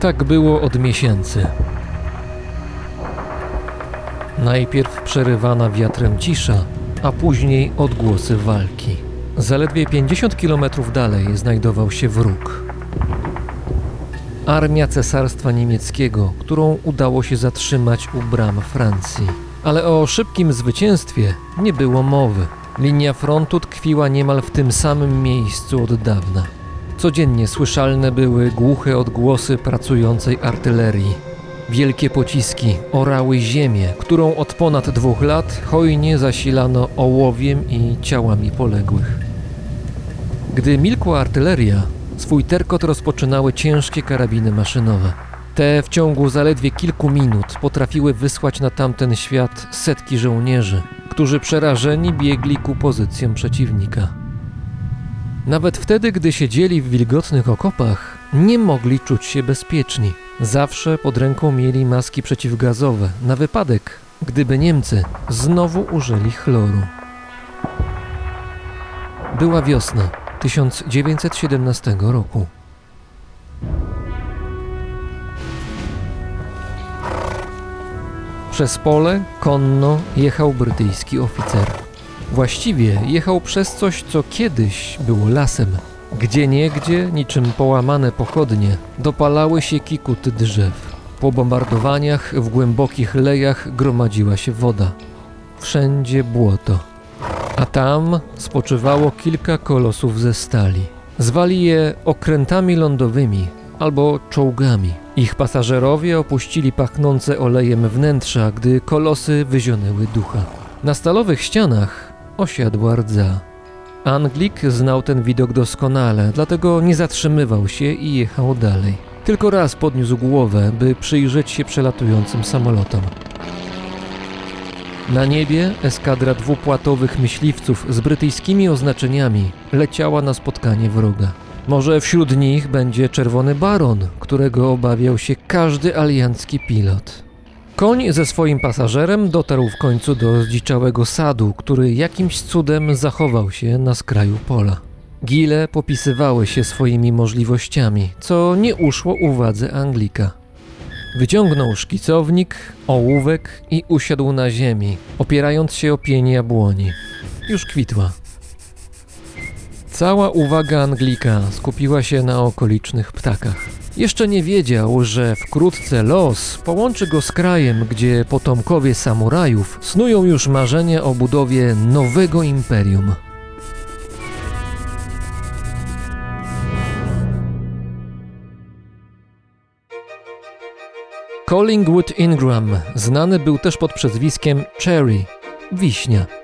Tak było od miesięcy. Najpierw przerywana wiatrem cisza, a później odgłosy walki. Zaledwie 50 kilometrów dalej znajdował się wróg. Armia Cesarstwa Niemieckiego, którą udało się zatrzymać u bram Francji. Ale o szybkim zwycięstwie nie było mowy. Linia frontu tkwiła niemal w tym samym miejscu od dawna. Codziennie słyszalne były głuche odgłosy pracującej artylerii. Wielkie pociski orały ziemię, którą od ponad dwóch lat hojnie zasilano ołowiem i ciałami poległych. Gdy milkła artyleria, swój terkot rozpoczynały ciężkie karabiny maszynowe. Te w ciągu zaledwie kilku minut potrafiły wysłać na tamten świat setki żołnierzy, którzy przerażeni biegli ku pozycjom przeciwnika. Nawet wtedy, gdy siedzieli w wilgotnych okopach, nie mogli czuć się bezpieczni. Zawsze pod ręką mieli maski przeciwgazowe na wypadek, gdyby Niemcy znowu użyli chloru. Była wiosna 1917 roku. Przez pole konno jechał brytyjski oficer. Właściwie jechał przez coś, co kiedyś było lasem. Gdzie niegdzie, niczym połamane pochodnie, dopalały się kikuty drzew. Po bombardowaniach w głębokich lejach gromadziła się woda. Wszędzie błoto. A tam spoczywało kilka kolosów ze stali. Zwali je okrętami lądowymi albo czołgami. Ich pasażerowie opuścili pachnące olejem wnętrza, gdy kolosy wyzionęły ducha. Na stalowych ścianach osiadła rdza. Anglik znał ten widok doskonale, dlatego nie zatrzymywał się i jechał dalej. Tylko raz podniósł głowę, by przyjrzeć się przelatującym samolotom. Na niebie eskadra dwupłatowych myśliwców z brytyjskimi oznaczeniami leciała na spotkanie wroga. Może wśród nich będzie czerwony baron, którego obawiał się każdy aliancki pilot. Koń ze swoim pasażerem dotarł w końcu do zdziczałego sadu, który jakimś cudem zachował się na skraju pola. Gile popisywały się swoimi możliwościami, co nie uszło uwadze Anglika. Wyciągnął szkicownik, ołówek i usiadł na ziemi, opierając się o pień jabłoni. Już kwitła. Cała uwaga Anglika skupiła się na okolicznych ptakach. Jeszcze nie wiedział, że wkrótce los połączy go z krajem, gdzie potomkowie samurajów snują już marzenia o budowie nowego imperium. Collingwood Ingram znany był też pod przezwiskiem Cherry, wiśnia.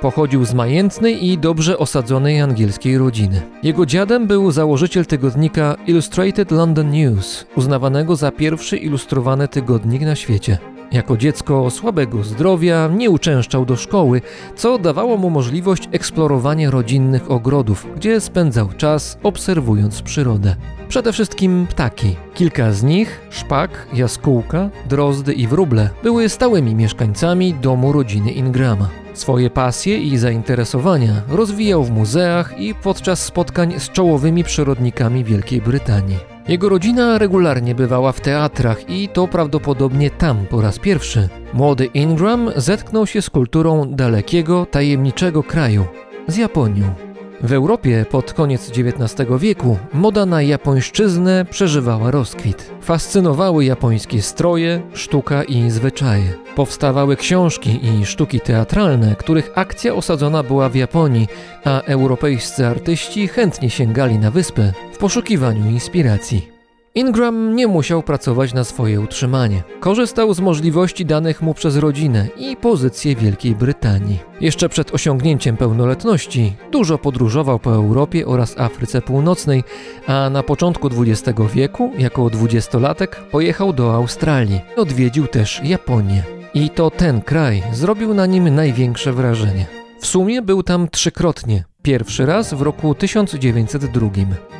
Pochodził z majętnej i dobrze osadzonej angielskiej rodziny. Jego dziadem był założyciel tygodnika Illustrated London News, uznawanego za pierwszy ilustrowany tygodnik na świecie. Jako dziecko słabego zdrowia nie uczęszczał do szkoły, co dawało mu możliwość eksplorowania rodzinnych ogrodów, gdzie spędzał czas obserwując przyrodę. Przede wszystkim ptaki. Kilka z nich, szpak, jaskółka, drozdy i wróble, były stałymi mieszkańcami domu rodziny Ingrama. Swoje pasje i zainteresowania rozwijał w muzeach i podczas spotkań z czołowymi przyrodnikami Wielkiej Brytanii. Jego rodzina regularnie bywała w teatrach i to prawdopodobnie tam po raz pierwszy. Młody Ingram zetknął się z kulturą dalekiego, tajemniczego kraju z Japonią. W Europie pod koniec XIX wieku moda na japońszczyznę przeżywała rozkwit. Fascynowały japońskie stroje, sztuka i zwyczaje. Powstawały książki i sztuki teatralne, których akcja osadzona była w Japonii, a europejscy artyści chętnie sięgali na wyspę w poszukiwaniu inspiracji. Ingram nie musiał pracować na swoje utrzymanie. Korzystał z możliwości danych mu przez rodzinę i pozycję Wielkiej Brytanii. Jeszcze przed osiągnięciem pełnoletności dużo podróżował po Europie oraz Afryce Północnej, a na początku XX wieku, jako dwudziestolatek, pojechał do Australii. Odwiedził też Japonię. I to ten kraj zrobił na nim największe wrażenie. W sumie był tam trzykrotnie. Pierwszy raz w roku 1902.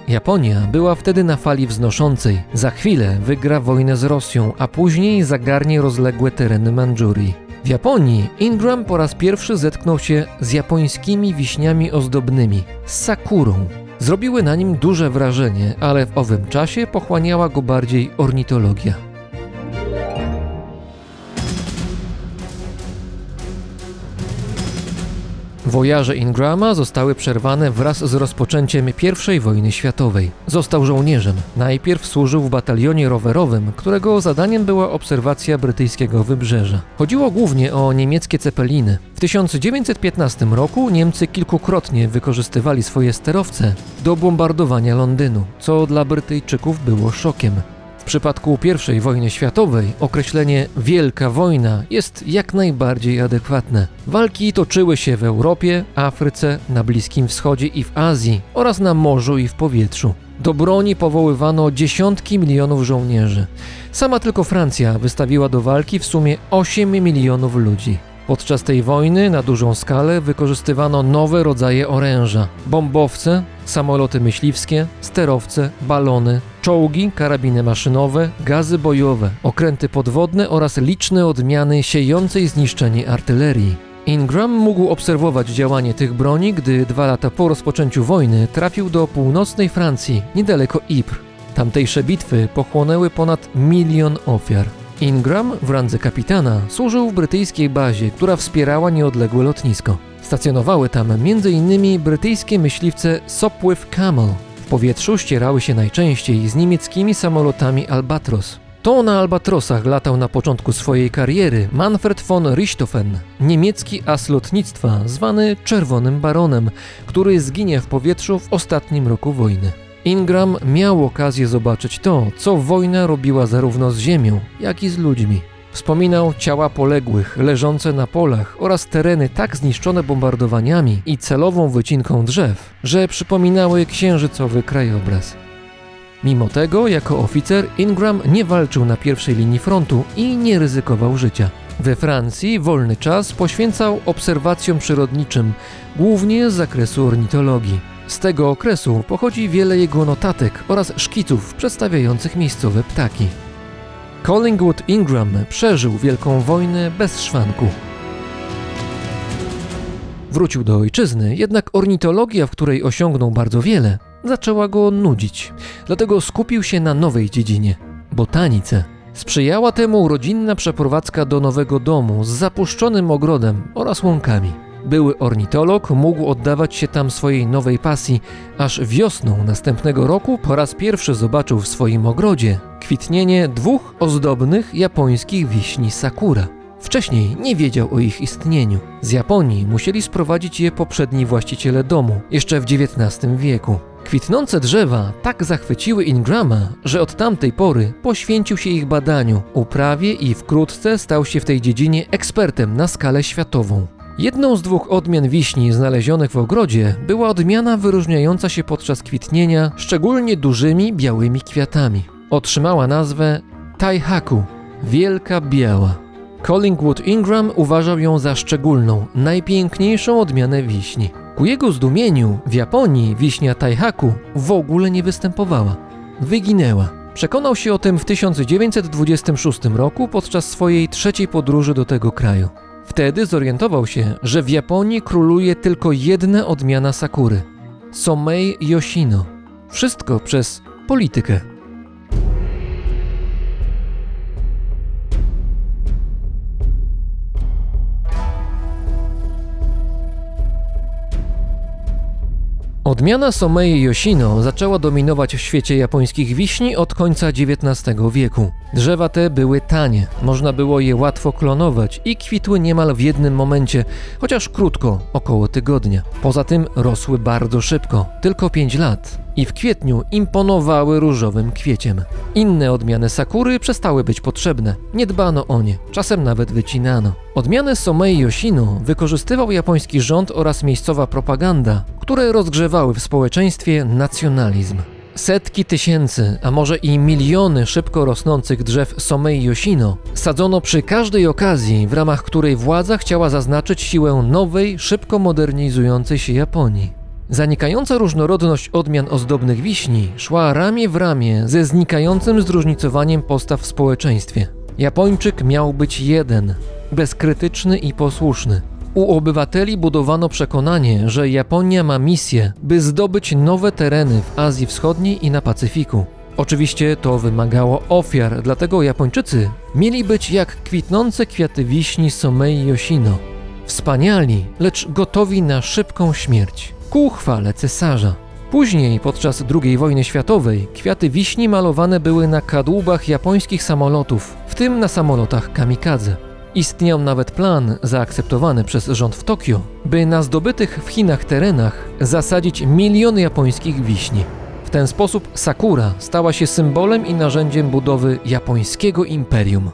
Japonia była wtedy na fali wznoszącej. Za chwilę wygra wojnę z Rosją, a później zagarnie rozległe tereny Mandżurii. W Japonii Ingram po raz pierwszy zetknął się z japońskimi wiśniami ozdobnymi, z sakurą. Zrobiły na nim duże wrażenie, ale w owym czasie pochłaniała go bardziej ornitologia. Wojaże Ingrama zostały przerwane wraz z rozpoczęciem I wojny światowej. Został żołnierzem. Najpierw służył w batalionie rowerowym, którego zadaniem była obserwacja brytyjskiego wybrzeża. Chodziło głównie o niemieckie cepeliny. W 1915 roku Niemcy kilkukrotnie wykorzystywali swoje sterowce do bombardowania Londynu, co dla Brytyjczyków było szokiem. W przypadku I wojny światowej określenie Wielka Wojna jest jak najbardziej adekwatne. Walki toczyły się w Europie, Afryce, na Bliskim Wschodzie i w Azji oraz na morzu i w powietrzu. Do broni powoływano dziesiątki milionów żołnierzy. Sama tylko Francja wystawiła do walki w sumie 8 milionów ludzi. Podczas tej wojny na dużą skalę wykorzystywano nowe rodzaje oręża: bombowce, samoloty myśliwskie, sterowce, balony, czołgi, karabiny maszynowe, gazy bojowe, okręty podwodne oraz liczne odmiany siejącej zniszczenie artylerii. Ingram mógł obserwować działanie tych broni, gdy dwa lata po rozpoczęciu wojny trafił do północnej Francji, niedaleko Ypres. Tamtejsze bitwy pochłonęły ponad milion ofiar. Ingram w randze kapitana służył w brytyjskiej bazie, która wspierała nieodległe lotnisko. Stacjonowały tam m.in. brytyjskie myśliwce Sopwith Camel. W powietrzu ścierały się najczęściej z niemieckimi samolotami Albatros. To na Albatrosach latał na początku swojej kariery Manfred von Richthofen, niemiecki as lotnictwa zwany Czerwonym Baronem, który zginie w powietrzu w ostatnim roku wojny. Ingram miał okazję zobaczyć to, co wojna robiła zarówno z ziemią, jak i z ludźmi. Wspominał ciała poległych, leżące na polach oraz tereny tak zniszczone bombardowaniami i celową wycinką drzew, że przypominały księżycowy krajobraz. Mimo tego, jako oficer, Ingram nie walczył na pierwszej linii frontu i nie ryzykował życia. We Francji wolny czas poświęcał obserwacjom przyrodniczym, głównie z zakresu ornitologii. Z tego okresu pochodzi wiele jego notatek oraz szkiców przedstawiających miejscowe ptaki. Collingwood Ingram przeżył Wielką Wojnę bez szwanku. Wrócił do ojczyzny, jednak ornitologia, w której osiągnął bardzo wiele, zaczęła go nudzić. Dlatego skupił się na nowej dziedzinie botanice. Sprzyjała temu rodzinna przeprowadzka do nowego domu z zapuszczonym ogrodem oraz łąkami. Były ornitolog mógł oddawać się tam swojej nowej pasji, aż wiosną następnego roku po raz pierwszy zobaczył w swoim ogrodzie kwitnienie dwóch ozdobnych japońskich wiśni sakura. Wcześniej nie wiedział o ich istnieniu. Z Japonii musieli sprowadzić je poprzedni właściciele domu, jeszcze w XIX wieku. Kwitnące drzewa tak zachwyciły Ingrama, że od tamtej pory poświęcił się ich badaniu, uprawie i wkrótce stał się w tej dziedzinie ekspertem na skalę światową. Jedną z dwóch odmian wiśni znalezionych w ogrodzie była odmiana wyróżniająca się podczas kwitnienia szczególnie dużymi białymi kwiatami. Otrzymała nazwę Taihaku, wielka biała. Collingwood Ingram uważał ją za szczególną, najpiękniejszą odmianę wiśni. Ku jego zdumieniu w Japonii wiśnia Taihaku w ogóle nie występowała. Wyginęła. Przekonał się o tym w 1926 roku podczas swojej trzeciej podróży do tego kraju. Wtedy zorientował się, że w Japonii króluje tylko jedna odmiana sakury Somei Yoshino. Wszystko przez politykę. Odmiana Somei Yoshino zaczęła dominować w świecie japońskich wiśni od końca XIX wieku. Drzewa te były tanie, można było je łatwo klonować i kwitły niemal w jednym momencie, chociaż krótko, około tygodnia. Poza tym rosły bardzo szybko, tylko 5 lat. I w kwietniu imponowały różowym kwieciem. Inne odmiany sakury przestały być potrzebne, nie dbano o nie, czasem nawet wycinano. Odmianę Somei Yoshino wykorzystywał japoński rząd oraz miejscowa propaganda, które rozgrzewały w społeczeństwie nacjonalizm. Setki tysięcy, a może i miliony szybko rosnących drzew Somei Yoshino sadzono przy każdej okazji, w ramach której władza chciała zaznaczyć siłę nowej, szybko modernizującej się Japonii. Zanikająca różnorodność odmian ozdobnych wiśni szła ramię w ramię ze znikającym zróżnicowaniem postaw w społeczeństwie. Japończyk miał być jeden, bezkrytyczny i posłuszny. U obywateli budowano przekonanie, że Japonia ma misję, by zdobyć nowe tereny w Azji Wschodniej i na Pacyfiku. Oczywiście to wymagało ofiar, dlatego Japończycy mieli być jak kwitnące kwiaty wiśni Somei Yoshino. Wspaniali, lecz gotowi na szybką śmierć, ku chwale cesarza. Później, podczas II wojny światowej, kwiaty wiśni malowane były na kadłubach japońskich samolotów, w tym na samolotach kamikadze. Istniał nawet plan, zaakceptowany przez rząd w Tokio, by na zdobytych w Chinach terenach zasadzić miliony japońskich wiśni. W ten sposób sakura stała się symbolem i narzędziem budowy japońskiego imperium.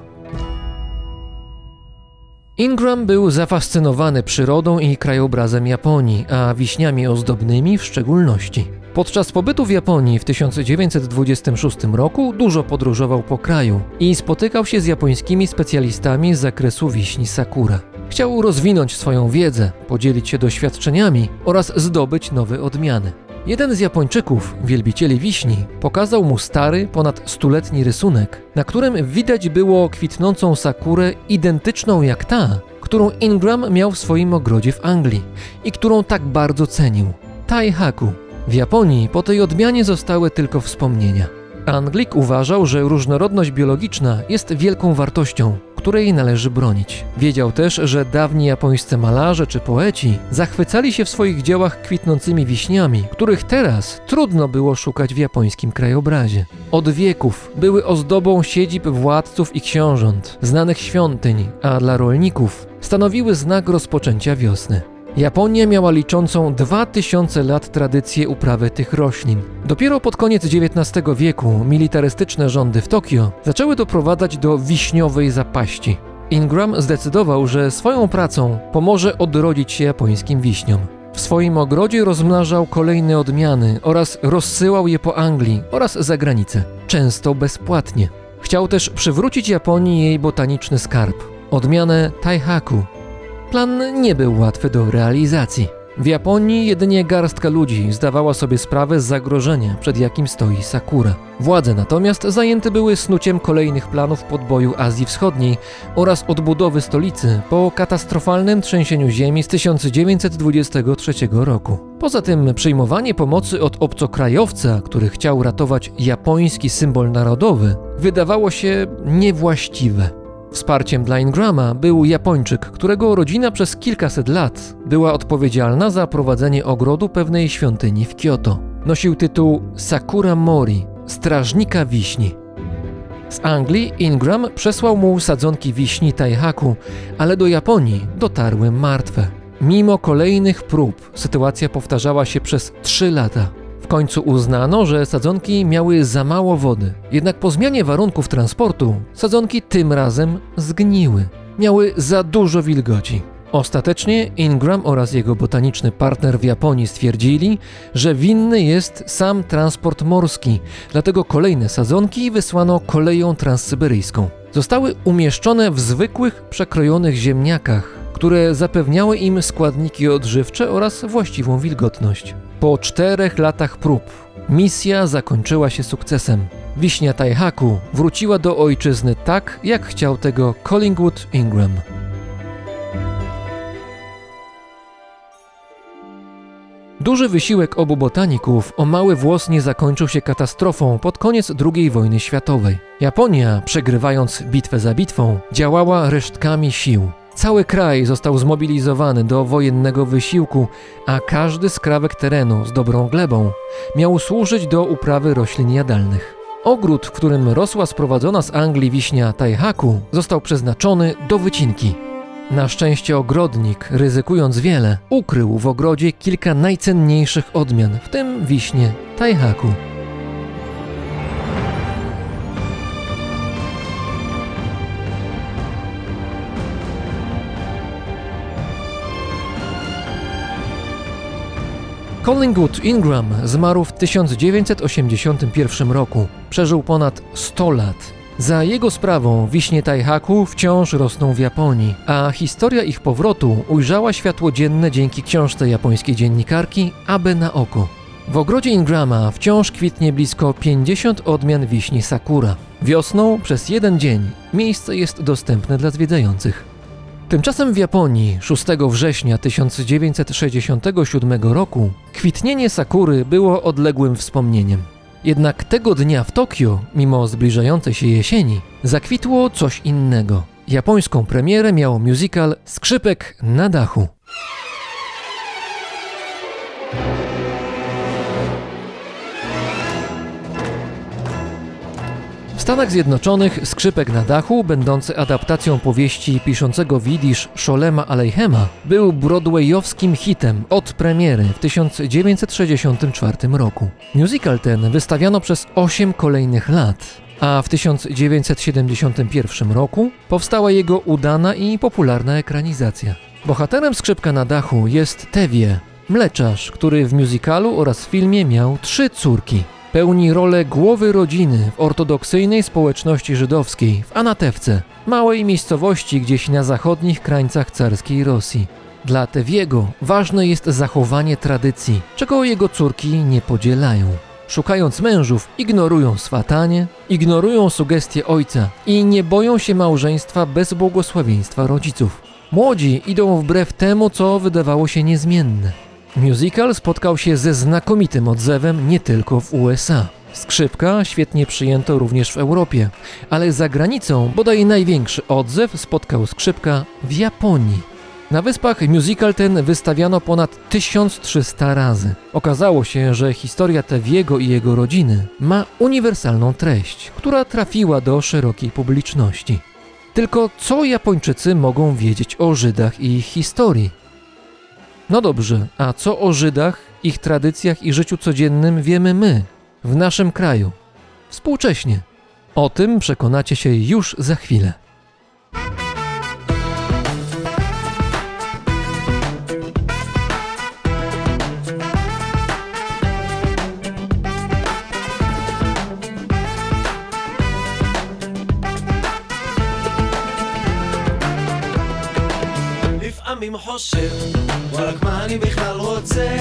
Ingram był zafascynowany przyrodą i krajobrazem Japonii, a wiśniami ozdobnymi w szczególności. Podczas pobytu w Japonii w 1926 roku dużo podróżował po kraju i spotykał się z japońskimi specjalistami z zakresu wiśni sakura. Chciał rozwinąć swoją wiedzę, podzielić się doświadczeniami oraz zdobyć nowe odmiany. Jeden z Japończyków, wielbicieli wiśni, pokazał mu stary, ponad stuletni rysunek, na którym widać było kwitnącą sakurę identyczną jak ta, którą Ingram miał w swoim ogrodzie w Anglii i którą tak bardzo cenił. Taihaku. W Japonii po tej odmianie zostały tylko wspomnienia. Anglik uważał, że różnorodność biologiczna jest wielką wartością, której należy bronić. Wiedział też, że dawni japońscy malarze czy poeci zachwycali się w swoich dziełach kwitnącymi wiśniami, których teraz trudno było szukać w japońskim krajobrazie. Od wieków były ozdobą siedzib władców i książąt, znanych świątyń, a dla rolników stanowiły znak rozpoczęcia wiosny. Japonia miała liczącą 2000 lat tradycję uprawy tych roślin. Dopiero pod koniec XIX wieku militarystyczne rządy w Tokio zaczęły doprowadzać do wiśniowej zapaści. Ingram zdecydował, że swoją pracą pomoże odrodzić się japońskim wiśniom. W swoim ogrodzie rozmnażał kolejne odmiany oraz rozsyłał je po Anglii oraz za granicę, często bezpłatnie. Chciał też przywrócić Japonii jej botaniczny skarb odmianę Taihaku, Plan nie był łatwy do realizacji. W Japonii jedynie garstka ludzi zdawała sobie sprawę z zagrożenia, przed jakim stoi Sakura. Władze natomiast zajęte były snuciem kolejnych planów podboju Azji Wschodniej oraz odbudowy stolicy po katastrofalnym trzęsieniu ziemi z 1923 roku. Poza tym przyjmowanie pomocy od obcokrajowca, który chciał ratować japoński symbol narodowy, wydawało się niewłaściwe. Wsparciem dla Ingrama był Japończyk, którego rodzina przez kilkaset lat była odpowiedzialna za prowadzenie ogrodu pewnej świątyni w Kyoto. Nosił tytuł Sakura Mori, strażnika wiśni. Z Anglii Ingram przesłał mu sadzonki wiśni Taihaku, ale do Japonii dotarły martwe. Mimo kolejnych prób sytuacja powtarzała się przez trzy lata. W końcu uznano, że sadzonki miały za mało wody. Jednak po zmianie warunków transportu sadzonki tym razem zgniły. Miały za dużo wilgoci. Ostatecznie Ingram oraz jego botaniczny partner w Japonii stwierdzili, że winny jest sam transport morski, dlatego kolejne sadzonki wysłano koleją transsyberyjską. Zostały umieszczone w zwykłych, przekrojonych ziemniakach, które zapewniały im składniki odżywcze oraz właściwą wilgotność. Po czterech latach prób misja zakończyła się sukcesem. Wiśnia Taihaku wróciła do ojczyzny tak, jak chciał tego Collingwood Ingram. Duży wysiłek obu botaników o mały włos nie zakończył się katastrofą pod koniec II wojny światowej. Japonia, przegrywając bitwę za bitwą, działała resztkami sił. Cały kraj został zmobilizowany do wojennego wysiłku, a każdy skrawek terenu z dobrą glebą miał służyć do uprawy roślin jadalnych. Ogród, w którym rosła sprowadzona z Anglii wiśnia Taihaku, został przeznaczony do wycinki. Na szczęście ogrodnik, ryzykując wiele, ukrył w ogrodzie kilka najcenniejszych odmian, w tym wiśnie Taihaku. Collingwood Ingram zmarł w 1981 roku. Przeżył ponad 100 lat. Za jego sprawą wiśnie Taihaku wciąż rosną w Japonii, a historia ich powrotu ujrzała światło dzienne dzięki książce japońskiej dziennikarki Abe Naoko. W ogrodzie Ingrama wciąż kwitnie blisko 50 odmian wiśni sakura. Wiosną przez jeden dzień miejsce jest dostępne dla zwiedzających. Tymczasem w Japonii 6 września 1967 roku kwitnienie sakury było odległym wspomnieniem. Jednak tego dnia w Tokio, mimo zbliżającej się jesieni, zakwitło coś innego. Japońską premierę miał musical Skrzypek na dachu. Stanach Zjednoczonych Skrzypek na dachu, będący adaptacją powieści piszącego widzisz Sholema Aleihema, był broadwayowskim hitem od premiery w 1964 roku. Musical ten wystawiano przez 8 kolejnych lat, a w 1971 roku powstała jego udana i popularna ekranizacja. Bohaterem Skrzypka na dachu jest Tewie, mleczarz, który w musicalu oraz filmie miał trzy córki – pełni rolę głowy rodziny w ortodoksyjnej społeczności żydowskiej w Anatewce, małej miejscowości gdzieś na zachodnich krańcach carskiej Rosji. Dla Tewiego ważne jest zachowanie tradycji, czego jego córki nie podzielają. Szukając mężów, ignorują swatanie, ignorują sugestie ojca i nie boją się małżeństwa bez błogosławieństwa rodziców. Młodzi idą wbrew temu, co wydawało się niezmienne. Musical spotkał się ze znakomitym odzewem nie tylko w USA. Skrzypka świetnie przyjęto również w Europie, ale za granicą bodaj największy odzew spotkał skrzypka w Japonii. Na wyspach musical ten wystawiano ponad 1300 razy. Okazało się, że historia Tewiego i jego rodziny ma uniwersalną treść, która trafiła do szerokiej publiczności. Tylko co Japończycy mogą wiedzieć o Żydach i ich historii? No dobrze, a co o Żydach, ich tradycjach i życiu codziennym wiemy my, w naszym kraju, współcześnie? O tym przekonacie się już za chwilę. לפעמים חושב וואלכ מה אני בכלל רוצה?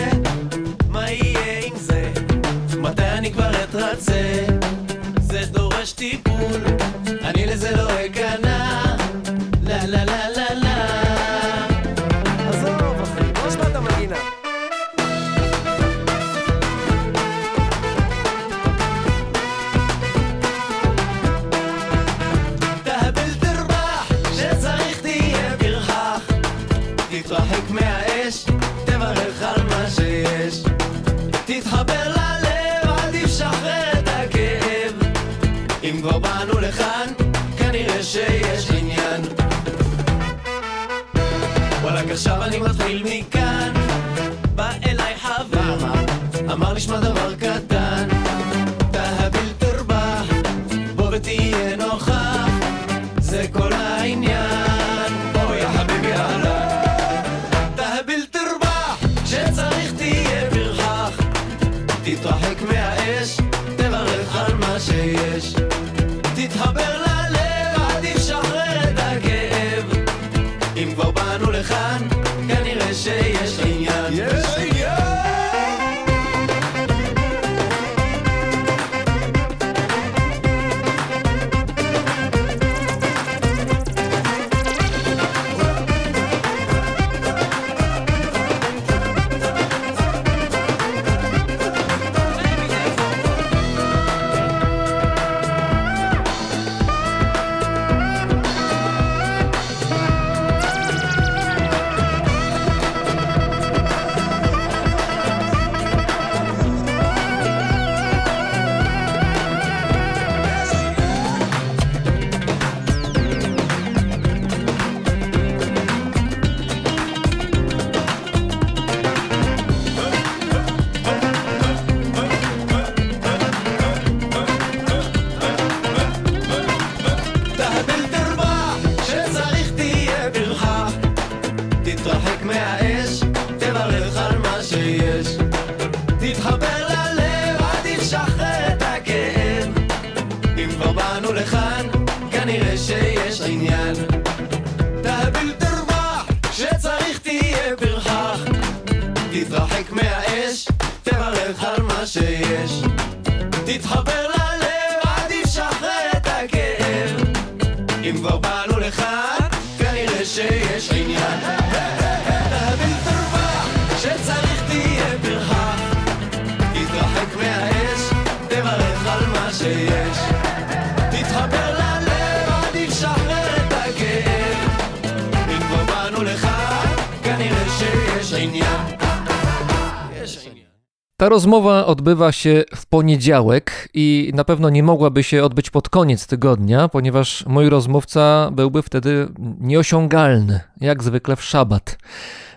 Rozmowa odbywa się w poniedziałek i na pewno nie mogłaby się odbyć pod koniec tygodnia, ponieważ mój rozmówca byłby wtedy nieosiągalny, jak zwykle w szabat.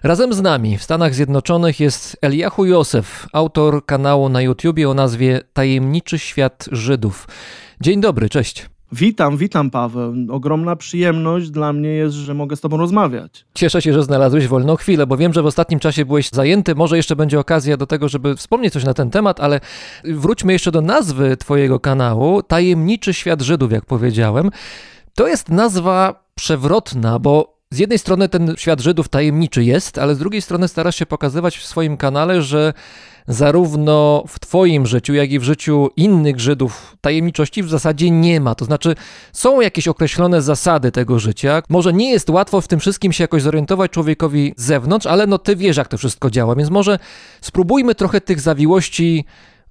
Razem z nami w Stanach Zjednoczonych jest Eliahu Józef, autor kanału na YouTubie o nazwie Tajemniczy Świat Żydów. Dzień dobry, cześć. Witam, witam Paweł. Ogromna przyjemność dla mnie jest, że mogę z Tobą rozmawiać. Cieszę się, że znalazłeś wolną chwilę, bo wiem, że w ostatnim czasie byłeś zajęty. Może jeszcze będzie okazja do tego, żeby wspomnieć coś na ten temat, ale wróćmy jeszcze do nazwy Twojego kanału. Tajemniczy świat Żydów, jak powiedziałem. To jest nazwa przewrotna, bo z jednej strony ten świat Żydów tajemniczy jest, ale z drugiej strony starasz się pokazywać w swoim kanale, że zarówno w Twoim życiu, jak i w życiu innych Żydów tajemniczości w zasadzie nie ma. To znaczy, są jakieś określone zasady tego życia. Może nie jest łatwo w tym wszystkim się jakoś zorientować człowiekowi z zewnątrz, ale no Ty wiesz, jak to wszystko działa, więc może spróbujmy trochę tych zawiłości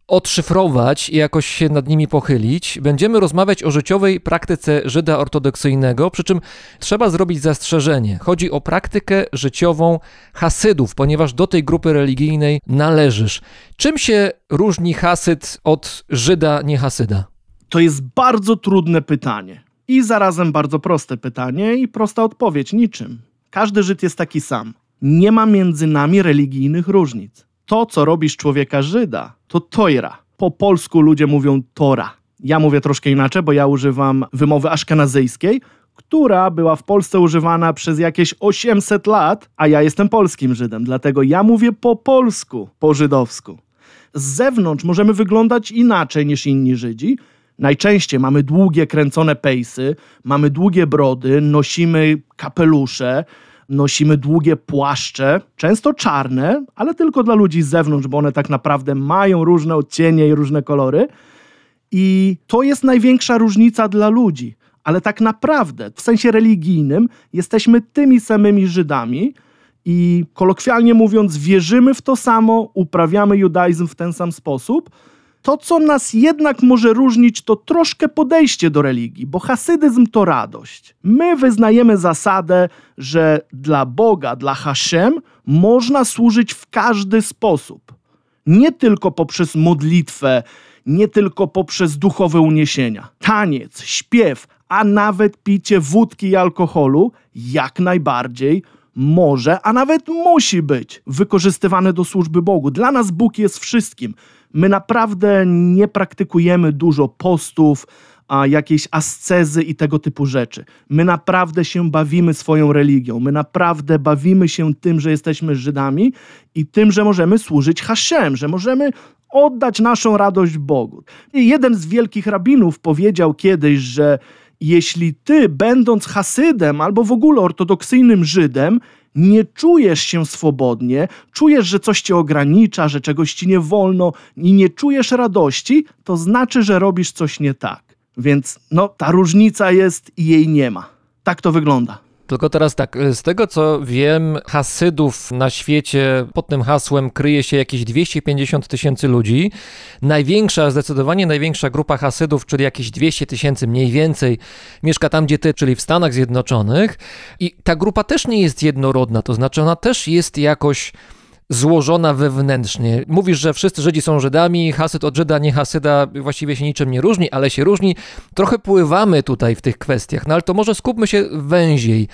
odszyfrować i jakoś się nad nimi pochylić. Będziemy rozmawiać o życiowej praktyce Żyda ortodoksyjnego, przy czym trzeba zrobić zastrzeżenie. Chodzi o praktykę życiową Hasydów, ponieważ do tej grupy religijnej należysz. Czym się różni Hasyd od Żyda niehasyda? To jest bardzo trudne pytanie. I zarazem bardzo proste pytanie i prosta odpowiedź niczym. Każdy Żyd jest taki sam. Nie ma między nami religijnych różnic. To, co robisz człowieka Żyda, to tojra. Po polsku ludzie mówią tora. Ja mówię troszkę inaczej, bo ja używam wymowy aszkenazyjskiej, która była w Polsce używana przez jakieś 800 lat, a ja jestem polskim Żydem, dlatego ja mówię po polsku, po żydowsku. Z zewnątrz możemy wyglądać inaczej niż inni Żydzi. Najczęściej mamy długie, kręcone pejsy, mamy długie brody, nosimy kapelusze, nosimy długie płaszcze, często czarne, ale tylko dla ludzi z zewnątrz, bo one tak naprawdę mają różne odcienie i różne kolory. I to jest największa różnica dla ludzi. Ale tak naprawdę, w sensie religijnym, jesteśmy tymi samymi Żydami i kolokwialnie mówiąc, wierzymy w to samo, uprawiamy judaizm w ten sam sposób. To, co nas jednak może różnić, to troszkę podejście do religii, bo hasydyzm to radość. My wyznajemy zasadę, że dla Boga, dla Hashem można służyć w każdy sposób. Nie tylko poprzez modlitwę, nie tylko poprzez duchowe uniesienia. Taniec, śpiew, a nawet picie wódki i alkoholu jak najbardziej może, a nawet musi być wykorzystywane do służby Bogu. Dla nas Bóg jest wszystkim. My naprawdę nie praktykujemy dużo postów, a jakiejś ascezy i tego typu rzeczy. My naprawdę się bawimy swoją religią. My naprawdę bawimy się tym, że jesteśmy Żydami i tym, że możemy służyć Haszem, że możemy oddać naszą radość Bogu. I jeden z wielkich rabinów powiedział kiedyś, że jeśli ty, będąc Hasydem albo w ogóle ortodoksyjnym Żydem, nie czujesz się swobodnie, czujesz, że coś cię ogranicza, że czegoś ci nie wolno i nie czujesz radości, to znaczy, że robisz coś nie tak. Więc no, ta różnica jest i jej nie ma. Tak to wygląda. Tylko teraz tak, z tego co wiem, Hasydów na świecie pod tym hasłem kryje się jakieś 250 tysięcy ludzi. Największa, zdecydowanie największa grupa Hasydów, czyli jakieś 200 tysięcy mniej więcej, mieszka tam, gdzie ty, czyli w Stanach Zjednoczonych. I ta grupa też nie jest jednorodna, to znaczy ona też jest jakoś złożona wewnętrznie. Mówisz, że wszyscy Żydzi są Żydami, Hasyd od Żyda, nie Hasyda właściwie się niczym nie różni, ale się różni. Trochę pływamy tutaj w tych kwestiach, no ale to może skupmy się węziej.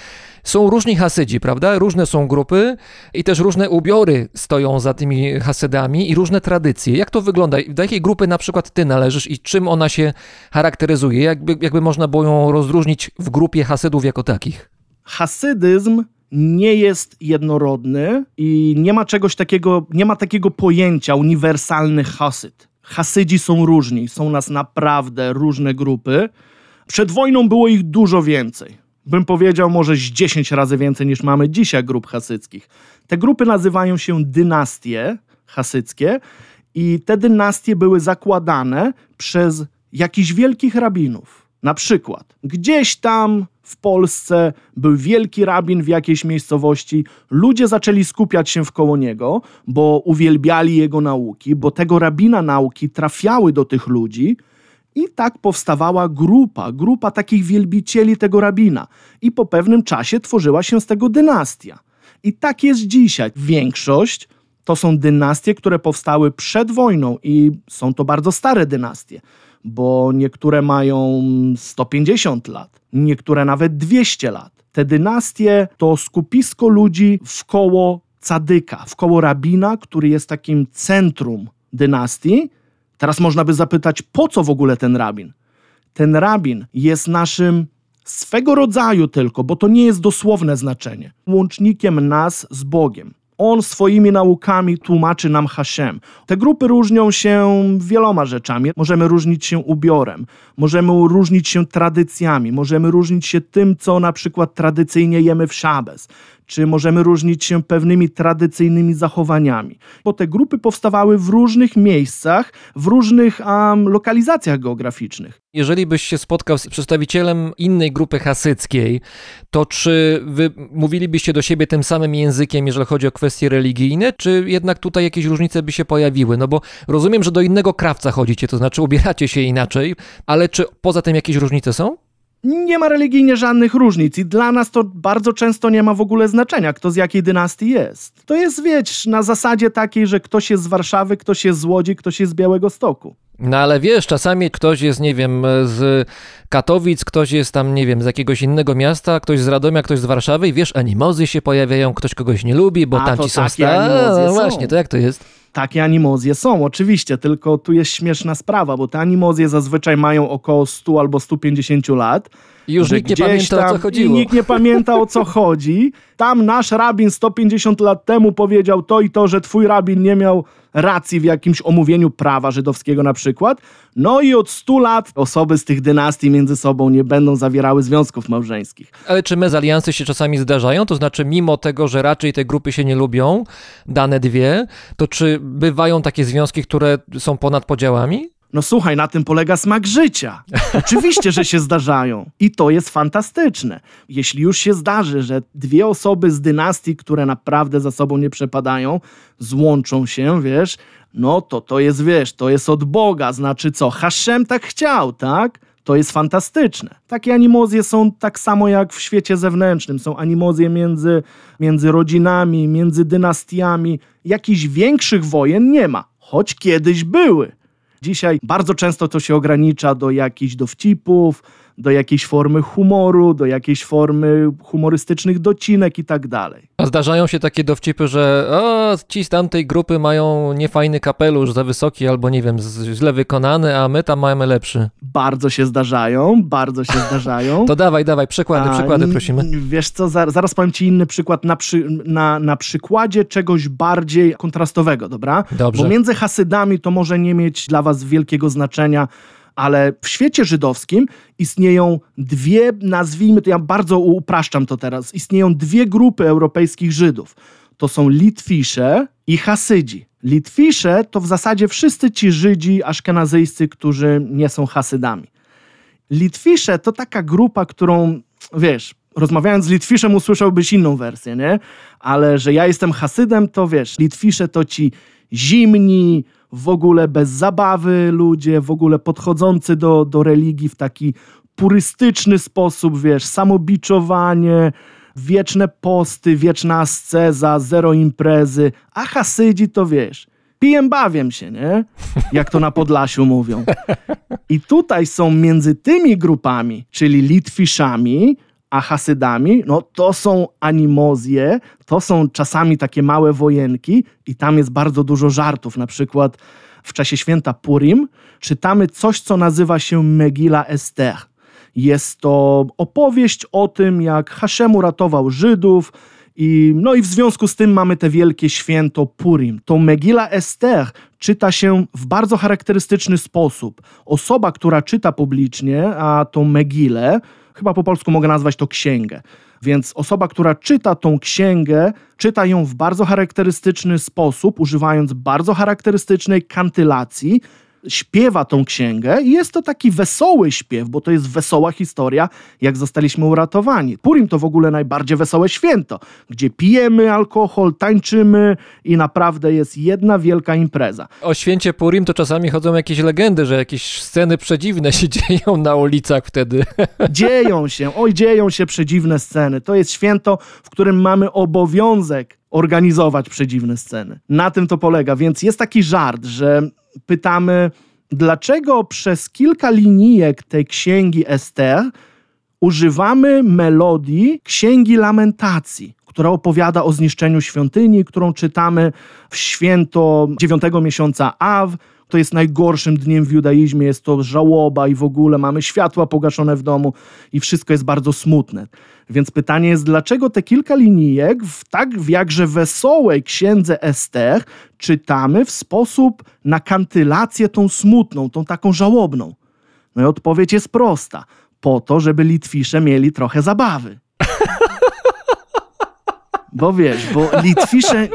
Są różni Hasydzi, prawda? Różne są grupy i też różne ubiory stoją za tymi Hasydami i różne tradycje. Jak to wygląda? Do jakiej grupy na przykład ty należysz i czym ona się charakteryzuje? Jakby, jakby można było ją rozróżnić w grupie Hasydów jako takich? Hasydyzm nie jest jednorodny i nie ma czegoś takiego, nie ma takiego pojęcia uniwersalny hasyd. Hasydzi są różni, są nas naprawdę różne grupy. Przed wojną było ich dużo więcej. Bym powiedział może z 10 razy więcej niż mamy dzisiaj grup hasyckich. Te grupy nazywają się dynastie hasyckie i te dynastie były zakładane przez jakichś wielkich rabinów. Na przykład gdzieś tam w Polsce był wielki rabin w jakiejś miejscowości, ludzie zaczęli skupiać się wkoło niego, bo uwielbiali jego nauki, bo tego rabina nauki trafiały do tych ludzi i tak powstawała grupa, grupa takich wielbicieli tego rabina. I po pewnym czasie tworzyła się z tego dynastia. I tak jest dzisiaj. Większość to są dynastie, które powstały przed wojną i są to bardzo stare dynastie, bo niektóre mają 150 lat, niektóre nawet 200 lat. Te dynastie to skupisko ludzi wkoło cadyka, wkoło rabina, który jest takim centrum dynastii. Teraz można by zapytać, po co w ogóle ten rabin? Ten rabin jest naszym swego rodzaju tylko, bo to nie jest dosłowne znaczenie, łącznikiem nas z Bogiem. On swoimi naukami tłumaczy nam Hashem. Te grupy różnią się wieloma rzeczami. Możemy różnić się ubiorem, możemy różnić się tradycjami, możemy różnić się tym, co na przykład tradycyjnie jemy w szabes, czy możemy różnić się pewnymi tradycyjnymi zachowaniami. Bo te grupy powstawały w różnych miejscach, w różnych um, lokalizacjach geograficznych. Jeżeli byś się spotkał z przedstawicielem innej grupy hasyckiej, to czy wy mówilibyście do siebie tym samym językiem, jeżeli chodzi o kwestie religijne, czy jednak tutaj jakieś różnice by się pojawiły? No bo rozumiem, że do innego krawca chodzicie, to znaczy ubieracie się inaczej, ale czy poza tym jakieś różnice są? Nie ma religijnie żadnych różnic i dla nas to bardzo często nie ma w ogóle znaczenia, kto z jakiej dynastii jest. To jest, wiesz, na zasadzie takiej, że ktoś jest z Warszawy, ktoś jest z Łodzi, ktoś jest z Białego Stoku. No ale wiesz, czasami ktoś jest, nie wiem, z Katowic, ktoś jest tam, nie wiem, z jakiegoś innego miasta, ktoś z Radomia, ktoś z Warszawy i wiesz, animozy się pojawiają, ktoś kogoś nie lubi, bo A, tamci są stali. No właśnie, to jak to jest? Takie animozje są, oczywiście, tylko tu jest śmieszna sprawa, bo te animozje zazwyczaj mają około 100 albo 150 lat. I już nikt nie pamięta, o tam- co chodziło. I nikt nie pamięta o co chodzi. Tam nasz rabin 150 lat temu powiedział to i to, że twój rabin nie miał racji w jakimś omówieniu prawa żydowskiego na przykład. No i od 100 lat osoby z tych dynastii między sobą nie będą zawierały związków małżeńskich. Ale czy mezaliansy się czasami zdarzają? To znaczy, mimo tego, że raczej te grupy się nie lubią, dane dwie, to czy bywają takie związki, które są ponad podziałami? No słuchaj, na tym polega smak życia. Oczywiście, że się zdarzają. I to jest fantastyczne. Jeśli już się zdarzy, że dwie osoby z dynastii, które naprawdę za sobą nie przepadają, złączą się, wiesz, no to to jest, wiesz, to jest od Boga. Znaczy co? Hashem tak chciał, tak? To jest fantastyczne. Takie animozje są tak samo jak w świecie zewnętrznym. Są animozje między, między rodzinami, między dynastiami. Jakichś większych wojen nie ma, choć kiedyś były. Dzisiaj bardzo często to się ogranicza do jakichś dowcipów, do jakiejś formy humoru, do jakiejś formy humorystycznych docinek i tak dalej. A zdarzają się takie dowcipy, że o, ci z tamtej grupy mają niefajny kapelusz, za wysoki albo nie wiem, źle wykonany, a my tam mamy lepszy. Bardzo się zdarzają, bardzo się zdarzają. To dawaj, dawaj, przykłady, A, przykłady prosimy. Wiesz co, za- zaraz powiem ci inny przykład na, przy, na, na przykładzie czegoś bardziej kontrastowego, dobra? Dobrze. Bo między Hasydami to może nie mieć dla was wielkiego znaczenia, ale w świecie żydowskim istnieją dwie, nazwijmy to, ja bardzo upraszczam to teraz, istnieją dwie grupy europejskich Żydów. To są Litwisze i Hasydzi. Litwisze to w zasadzie wszyscy ci Żydzi aszkenazyjscy, którzy nie są Hasydami. Litwisze to taka grupa, którą, wiesz, rozmawiając z Litwiszem usłyszałbyś inną wersję, nie? Ale że ja jestem Hasydem, to wiesz, Litwisze to ci zimni, w ogóle bez zabawy ludzie, w ogóle podchodzący do, do religii w taki purystyczny sposób, wiesz, samobiczowanie, wieczne posty, wieczna asceza, zero imprezy, a Hasydzi to wiesz, pijem, bawię się, nie? Jak to na Podlasiu mówią. I tutaj są między tymi grupami, czyli Litwiszami, a Hasydami, no to są animozje, to są czasami takie małe wojenki i tam jest bardzo dużo żartów. Na przykład w czasie święta Purim czytamy coś, co nazywa się Megila Ester. Jest to opowieść o tym, jak Hashem uratował Żydów I, no i w związku z tym mamy te wielkie święto Purim. To Megilla Ester czyta się w bardzo charakterystyczny sposób. Osoba, która czyta publicznie, a tą Megillę, chyba po polsku mogę nazwać to księgę. Więc osoba, która czyta tą księgę, czyta ją w bardzo charakterystyczny sposób, używając bardzo charakterystycznej kantylacji, śpiewa tą księgę i jest to taki wesoły śpiew, bo to jest wesoła historia, jak zostaliśmy uratowani. Purim to w ogóle najbardziej wesołe święto, gdzie pijemy alkohol, tańczymy i naprawdę jest jedna wielka impreza. O święcie Purim to czasami chodzą jakieś legendy, że jakieś sceny przedziwne się dzieją na ulicach wtedy. Dzieją się, oj, dzieją się przedziwne sceny. To jest święto, w którym mamy obowiązek organizować przedziwne sceny. Na tym to polega, więc jest taki żart, że pytamy, dlaczego przez kilka linijek tej księgi Ester używamy melodii księgi lamentacji, która opowiada o zniszczeniu świątyni, którą czytamy w święto dziewiątego miesiąca Aw. To jest najgorszym dniem w judaizmie, jest to żałoba i w ogóle mamy światła pogaszone w domu i wszystko jest bardzo smutne. Więc pytanie jest, dlaczego te kilka linijek w tak w jakże wesołej księdze Ester czytamy w sposób na kantylację tą smutną, tą taką żałobną? No i odpowiedź jest prosta. Po to, żeby Litwisze mieli trochę zabawy. Bo wiesz, bo Litwisze,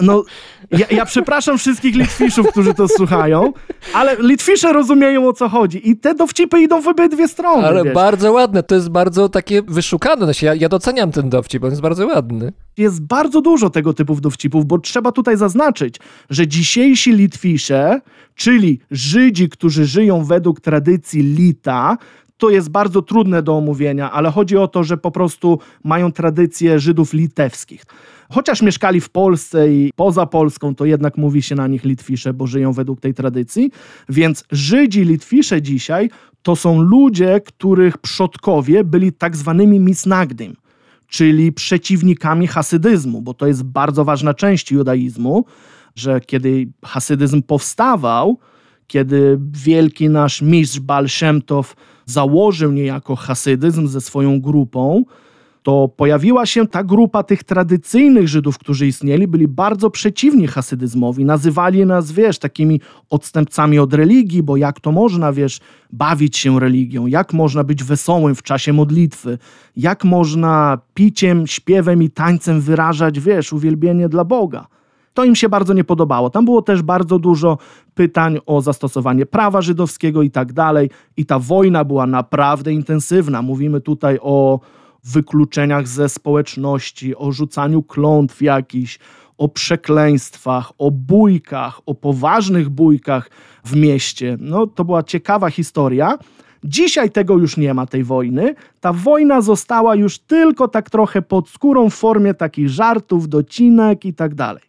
no ja, ja przepraszam wszystkich Litwiszów, którzy to słuchają, ale Litwisze rozumieją o co chodzi i te dowcipy idą w obydwie strony. Ale wiesz. bardzo ładne, to jest bardzo takie wyszukane. Znaczy, ja, ja doceniam ten dowcip, on jest bardzo ładny. Jest bardzo dużo tego typu dowcipów, bo trzeba tutaj zaznaczyć, że dzisiejsi Litwisze, czyli Żydzi, którzy żyją według tradycji Lita, to jest bardzo trudne do omówienia, ale chodzi o to, że po prostu mają tradycję Żydów litewskich. Chociaż mieszkali w Polsce i poza Polską, to jednak mówi się na nich Litwisze, bo żyją według tej tradycji. Więc Żydzi, Litwisze dzisiaj to są ludzie, których przodkowie byli tak zwanymi misnagdym, czyli przeciwnikami hasydyzmu, bo to jest bardzo ważna część judaizmu, że kiedy hasydyzm powstawał, kiedy wielki nasz mistrz Tov założył niejako hasydyzm ze swoją grupą, to pojawiła się ta grupa tych tradycyjnych Żydów, którzy istnieli, byli bardzo przeciwni hasydyzmowi. Nazywali nas, wiesz, takimi odstępcami od religii, bo jak to można, wiesz, bawić się religią, jak można być wesołym w czasie modlitwy, jak można piciem, śpiewem i tańcem wyrażać, wiesz, uwielbienie dla Boga. To im się bardzo nie podobało. Tam było też bardzo dużo pytań o zastosowanie prawa żydowskiego i tak dalej. I ta wojna była naprawdę intensywna. Mówimy tutaj o wykluczeniach ze społeczności, o rzucaniu klątw jakichś, o przekleństwach, o bójkach, o poważnych bójkach w mieście. No, to była ciekawa historia. Dzisiaj tego już nie ma, tej wojny. Ta wojna została już tylko tak trochę pod skórą w formie takich żartów, docinek i tak dalej.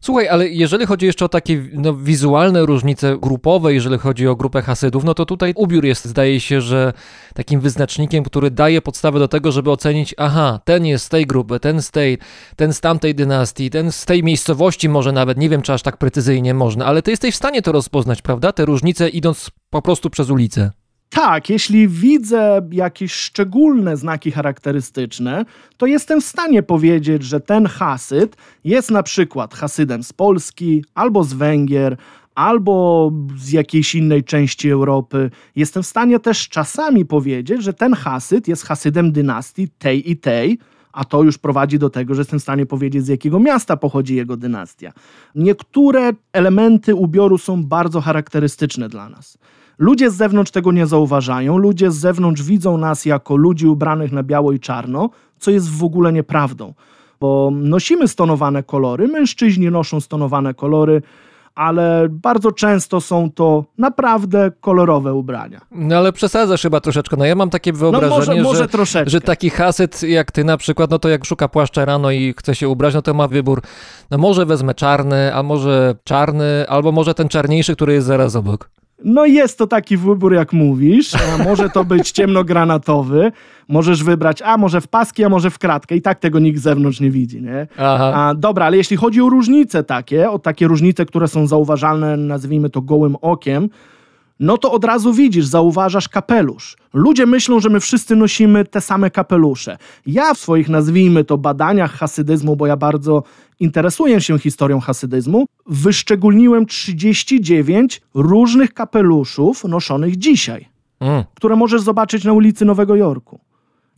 Słuchaj, ale jeżeli chodzi jeszcze o takie no, wizualne różnice grupowe, jeżeli chodzi o grupę Hasydów, no to tutaj ubiór jest, zdaje się, że takim wyznacznikiem, który daje podstawę do tego, żeby ocenić, aha, ten jest z tej grupy, ten z tej, ten z tamtej dynastii, ten z tej miejscowości może nawet, nie wiem, czy aż tak precyzyjnie można, ale ty jesteś w stanie to rozpoznać, prawda? Te różnice idąc po prostu przez ulicę. Tak, jeśli widzę jakieś szczególne znaki charakterystyczne, to jestem w stanie powiedzieć, że ten Hasyd jest na przykład Hasydem z Polski, albo z Węgier, albo z jakiejś innej części Europy. Jestem w stanie też czasami powiedzieć, że ten Hasyd jest Hasydem dynastii tej i tej, a to już prowadzi do tego, że jestem w stanie powiedzieć, z jakiego miasta pochodzi jego dynastia. Niektóre elementy ubioru są bardzo charakterystyczne dla nas. Ludzie z zewnątrz tego nie zauważają, ludzie z zewnątrz widzą nas jako ludzi ubranych na biało i czarno, co jest w ogóle nieprawdą, bo nosimy stonowane kolory, mężczyźni noszą stonowane kolory, ale bardzo często są to naprawdę kolorowe ubrania. No ale przesadzasz chyba troszeczkę. No ja mam takie wyobrażenie, może- może że, troszeczkę. że taki hasyt jak ty na przykład, no to jak szuka płaszcza rano i chce się ubrać, no to ma wybór, no może wezmę czarny, a może czarny, albo może ten czarniejszy, który jest zaraz obok. No jest to taki wybór, jak mówisz. A może to być ciemnogranatowy. Możesz wybrać, a może w paski, a może w kratkę. I tak tego nikt z zewnątrz nie widzi, nie? Aha. A, dobra, ale jeśli chodzi o różnice takie, o takie różnice, które są zauważalne, nazwijmy to gołym okiem, no to od razu widzisz, zauważasz kapelusz. Ludzie myślą, że my wszyscy nosimy te same kapelusze. Ja w swoich, nazwijmy to, badaniach hasydyzmu, bo ja bardzo interesuję się historią hasydyzmu, wyszczególniłem 39 różnych kapeluszów noszonych dzisiaj, Mm. które możesz zobaczyć na ulicy Nowego Jorku.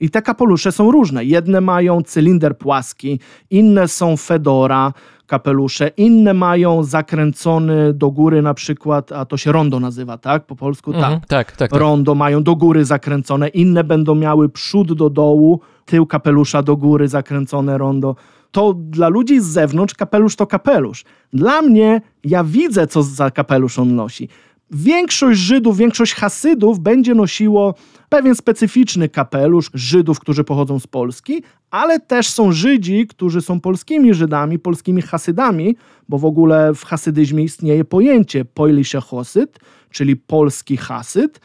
I te kapelusze są różne. Jedne mają cylinder płaski, inne są fedora kapelusze, inne mają zakręcony do góry na przykład, a to się rondo nazywa, tak? Po polsku Mhm. tak. Tak, tak, tak. Rondo mają do góry zakręcone, inne będą miały przód do dołu, tył kapelusza do góry zakręcone rondo. To dla ludzi z zewnątrz kapelusz to kapelusz. Dla mnie, ja widzę, co za kapelusz on nosi. Większość Żydów, większość Hasydów będzie nosiło pewien specyficzny kapelusz Żydów, którzy pochodzą z Polski, ale też są Żydzi, którzy są polskimi Żydami, polskimi Hasydami, bo w ogóle w hasydyzmie istnieje pojęcie Poilische Hosyd, czyli polski Hasyd.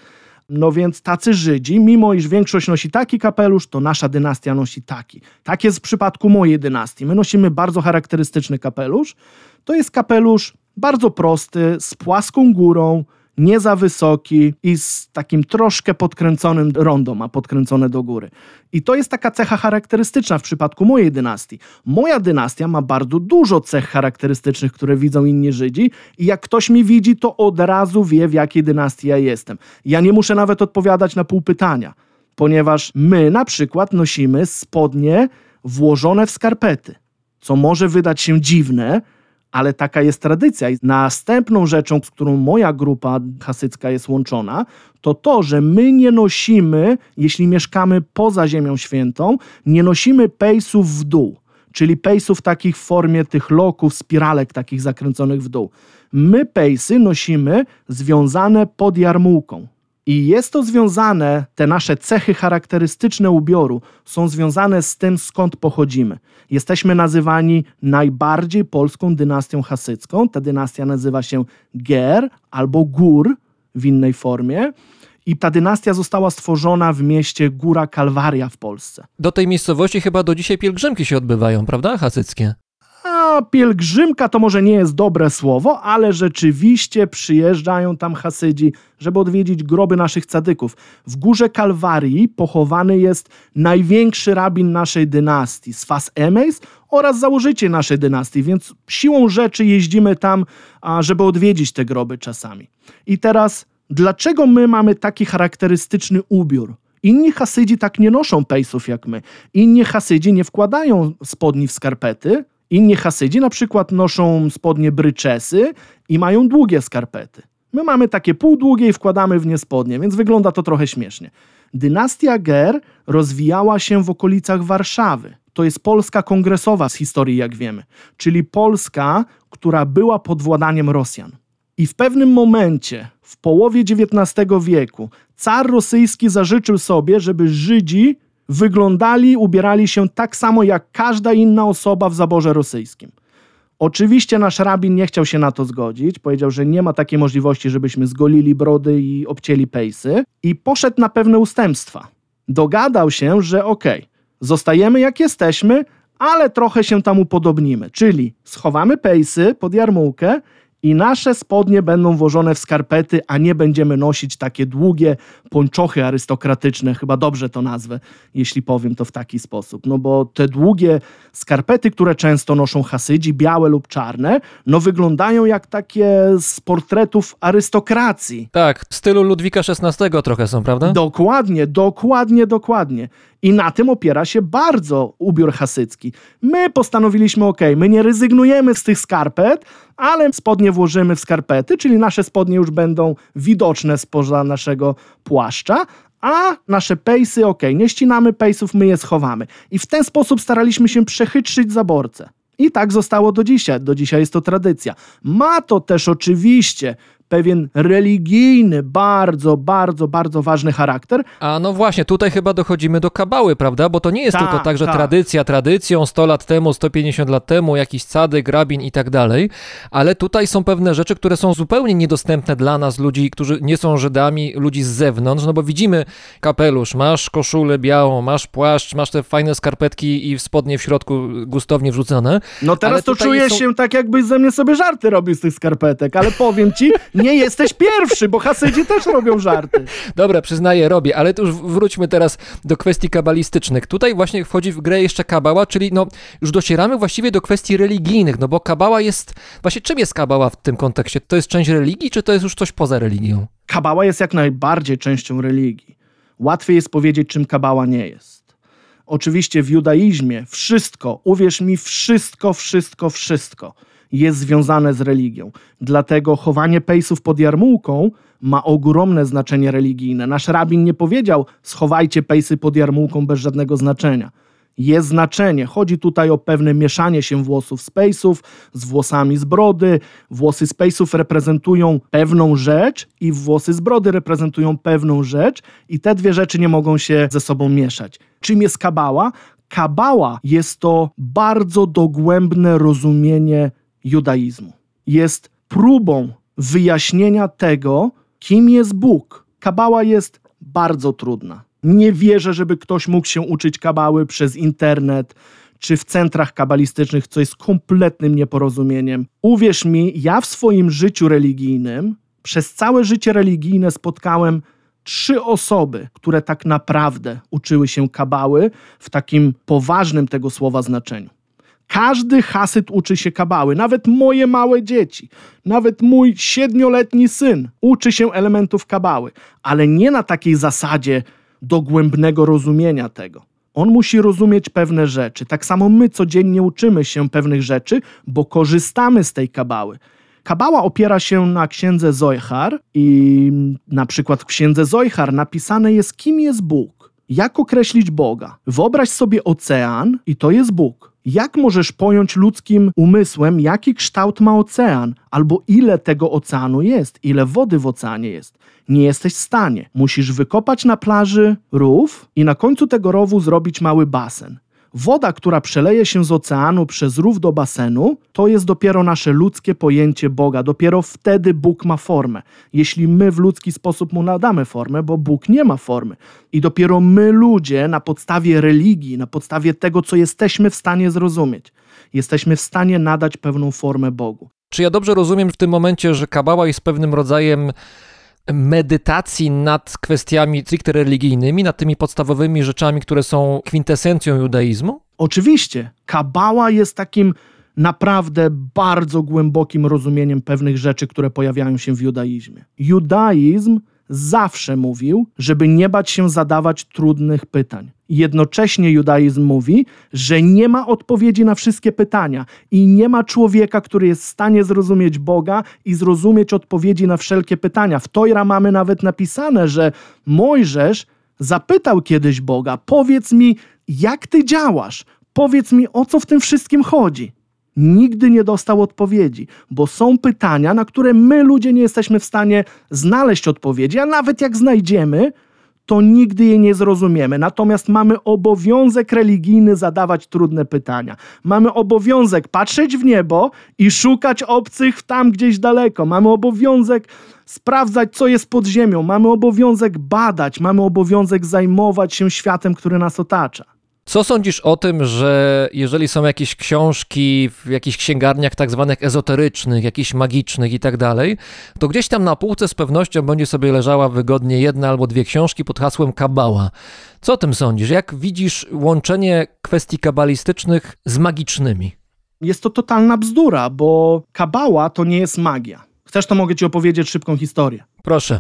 No więc tacy Żydzi, mimo iż większość nosi taki kapelusz, to nasza dynastia nosi taki. Tak jest w przypadku mojej dynastii. My nosimy bardzo charakterystyczny kapelusz. To jest kapelusz bardzo prosty, z płaską górą, nie za wysoki i z takim troszkę podkręconym rondo ma podkręcone do góry. I to jest taka cecha charakterystyczna w przypadku mojej dynastii. Moja dynastia ma bardzo dużo cech charakterystycznych, które widzą inni Żydzi i jak ktoś mi widzi, to od razu wie, w jakiej dynastii ja jestem. Ja nie muszę nawet odpowiadać na pół pytania, ponieważ my na przykład nosimy spodnie włożone w skarpety, co może wydać się dziwne, ale taka jest tradycja. I następną rzeczą, z którą moja grupa hasycka jest łączona, to to, że my nie nosimy, jeśli mieszkamy poza Ziemią Świętą, nie nosimy pejsów w dół, czyli pejsów takich w formie tych loków, spiralek takich zakręconych w dół. My pejsy nosimy związane pod jarmułką. I jest to związane, te nasze cechy charakterystyczne ubioru są związane z tym, skąd pochodzimy. Jesteśmy nazywani najbardziej polską dynastią hasycką. Ta dynastia nazywa się Ger albo Gór w innej formie. I ta dynastia została stworzona w mieście Góra Kalwaria w Polsce. Do tej miejscowości chyba do dzisiaj pielgrzymki się odbywają, prawda? Hasyckie. Pielgrzymka to może nie jest dobre słowo, ale rzeczywiście przyjeżdżają tam Hasydzi, żeby odwiedzić groby naszych cadyków. W górze Kalwarii pochowany jest największy rabin naszej dynastii, Sfas Emeis, oraz założyciel naszej dynastii, więc siłą rzeczy jeździmy tam, żeby odwiedzić te groby czasami. I teraz, dlaczego my mamy taki charakterystyczny ubiór? Inni Hasydzi tak nie noszą pejsów jak my. Inni Hasydzi nie wkładają spodni w skarpety, Inni Hasydzi na przykład noszą spodnie bryczesy i mają długie skarpety. My mamy takie półdługie i wkładamy w nie spodnie, więc wygląda to trochę śmiesznie. Dynastia Ger rozwijała się w okolicach Warszawy. To jest Polska kongresowa z historii, jak wiemy, czyli Polska, która była pod władaniem Rosjan. I w pewnym momencie, w połowie XIX wieku, car rosyjski zażyczył sobie, żeby Żydzi wyglądali, ubierali się tak samo jak każda inna osoba w zaborze rosyjskim. Oczywiście nasz rabin nie chciał się na to zgodzić. Powiedział, że nie ma takiej możliwości, żebyśmy zgolili brody i obcięli pejsy. I poszedł na pewne ustępstwa. Dogadał się, że okej, zostajemy jak jesteśmy, ale trochę się tam upodobnimy. Czyli schowamy pejsy pod jarmułkę i nasze spodnie będą włożone w skarpety, a nie będziemy nosić takie długie pończochy arystokratyczne, chyba dobrze to nazwę, jeśli powiem to w taki sposób. No bo te długie skarpety, które często noszą hasydzi, białe lub czarne, no wyglądają jak takie z portretów arystokracji. Tak, w stylu Ludwika XVI trochę są, prawda? Dokładnie, dokładnie, dokładnie. I na tym opiera się bardzo ubiór hasycki. My postanowiliśmy, ok, my nie rezygnujemy z tych skarpet, ale spodnie włożymy w skarpety, czyli nasze spodnie już będą widoczne spoza naszego płaszcza, a nasze pejsy, ok, nie ścinamy pejsów, my je schowamy. I w ten sposób staraliśmy się przechytrzyć zaborcę. I tak zostało do dzisiaj. Do dzisiaj jest to tradycja. Ma to też oczywiście pewien religijny, bardzo, bardzo, bardzo ważny charakter, A no właśnie, tutaj chyba dochodzimy do kabały, prawda? Bo to nie jest Tak, tylko tak, że tak. tradycja tradycją, 100 lat temu, 150 lat temu, jakiś cadyk, rabin i tak dalej, ale tutaj są pewne rzeczy, które są zupełnie niedostępne dla nas, ludzi, którzy nie są Żydami, ludzi z zewnątrz, no bo widzimy kapelusz, masz koszulę białą, masz płaszcz, masz te fajne skarpetki i spodnie w środku gustownie wrzucone. No teraz to czuję są- się tak, jakbyś ze mnie sobie żarty robił z tych skarpetek, ale powiem ci, Nie jesteś pierwszy, bo Hasydzi też robią żarty. Dobra, przyznaję, robię, ale to już wróćmy teraz do kwestii kabalistycznych. Tutaj właśnie wchodzi w grę jeszcze kabała, czyli no już docieramy właściwie do kwestii religijnych, no bo kabała jest, właśnie czym jest kabała w tym kontekście? To jest część religii, czy to jest już coś poza religią? Kabała jest jak najbardziej częścią religii. Łatwiej jest powiedzieć, czym kabała nie jest. Oczywiście w judaizmie wszystko, uwierz mi, wszystko, wszystko, wszystko jest związane z religią. Dlatego chowanie pejsów pod jarmułką ma ogromne znaczenie religijne. Nasz rabin nie powiedział, schowajcie pejsy pod jarmułką bez żadnego znaczenia. Jest znaczenie. Chodzi tutaj o pewne mieszanie się włosów z pejsów z włosami z brody. Włosy z pejsów reprezentują pewną rzecz i włosy z brody reprezentują pewną rzecz i te dwie rzeczy nie mogą się ze sobą mieszać. Czym jest kabała? Kabała jest to bardzo dogłębne rozumienie judaizmu. Jest próbą wyjaśnienia tego, kim jest Bóg. Kabała jest bardzo trudna. Nie wierzę, żeby ktoś mógł się uczyć kabały przez internet czy w centrach kabalistycznych, co jest kompletnym nieporozumieniem. Uwierz mi, ja w swoim życiu religijnym, przez całe życie religijne spotkałem trzy osoby, które tak naprawdę uczyły się kabały w takim poważnym tego słowa znaczeniu. Każdy hasyt uczy się kabały, nawet moje małe dzieci, nawet mój siedmioletni syn uczy się elementów kabały, ale nie na takiej zasadzie dogłębnego rozumienia tego. On musi rozumieć pewne rzeczy. Tak samo my codziennie uczymy się pewnych rzeczy, bo korzystamy z tej kabały. Kabała opiera się na księdze Zoichar i na przykład w księdze Zoichar napisane jest, kim jest Bóg. Jak określić Boga? Wyobraź sobie ocean i to jest Bóg. Jak możesz pojąć ludzkim umysłem, jaki kształt ma ocean, albo ile tego oceanu jest, ile wody w oceanie jest? Nie jesteś w stanie. Musisz wykopać na plaży rów i na końcu tego rowu zrobić mały basen. Woda, która przeleje się z oceanu przez rów do basenu, to jest dopiero nasze ludzkie pojęcie Boga. Dopiero wtedy Bóg ma formę. Jeśli my w ludzki sposób mu nadamy formę, bo Bóg nie ma formy. I dopiero my, ludzie, na podstawie religii, na podstawie tego, co jesteśmy w stanie zrozumieć, jesteśmy w stanie nadać pewną formę Bogu. Czy ja dobrze rozumiem w tym momencie, że kabała jest pewnym rodzajem medytacji nad kwestiami stricte religijnymi, nad tymi podstawowymi rzeczami, które są kwintesencją judaizmu? Oczywiście, kabała jest takim naprawdę bardzo głębokim rozumieniem pewnych rzeczy, które pojawiają się w judaizmie. Judaizm zawsze mówił, żeby nie bać się zadawać trudnych pytań. Jednocześnie judaizm mówi, że nie ma odpowiedzi na wszystkie pytania i nie ma człowieka, który jest w stanie zrozumieć Boga i zrozumieć odpowiedzi na wszelkie pytania. W Tojra mamy nawet napisane, że Mojżesz zapytał kiedyś Boga: Powiedz mi, jak ty działasz? Powiedz mi, o co w tym wszystkim chodzi nigdy nie dostał odpowiedzi, bo są pytania, na które my ludzie nie jesteśmy w stanie znaleźć odpowiedzi, a nawet jak znajdziemy, to nigdy je nie zrozumiemy. Natomiast mamy obowiązek religijny zadawać trudne pytania. Mamy obowiązek patrzeć w niebo i szukać obcych tam gdzieś daleko. Mamy obowiązek sprawdzać, co jest pod ziemią. Mamy obowiązek badać. Mamy obowiązek zajmować się światem, który nas otacza. Co sądzisz o tym, że jeżeli są jakieś książki w jakichś księgarniach tak zwanych ezoterycznych, jakichś magicznych i tak dalej, to gdzieś tam na półce z pewnością będzie sobie leżała wygodnie jedna albo dwie książki pod hasłem Kabała. Co o tym sądzisz? Jak widzisz łączenie kwestii kabalistycznych z magicznymi? Jest to totalna bzdura, bo kabała to nie jest magia. Chcesz, to mogę ci opowiedzieć szybką historię. Proszę.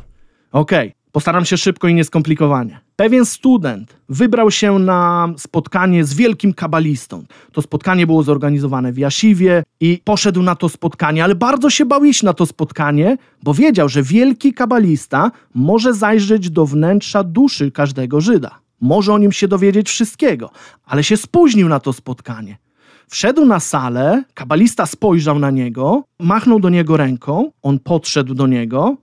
Okej, okay. Postaram się szybko i nieskomplikowanie. Pewien student wybrał się na spotkanie z wielkim kabalistą. To spotkanie było zorganizowane w Jasiwie i poszedł na to spotkanie, ale bardzo się bał iść na to spotkanie, bo wiedział, że wielki kabalista może zajrzeć do wnętrza duszy każdego Żyda. Może o nim się dowiedzieć wszystkiego, ale się spóźnił na to spotkanie. Wszedł na salę, kabalista spojrzał na niego, machnął do niego ręką, on podszedł do niego,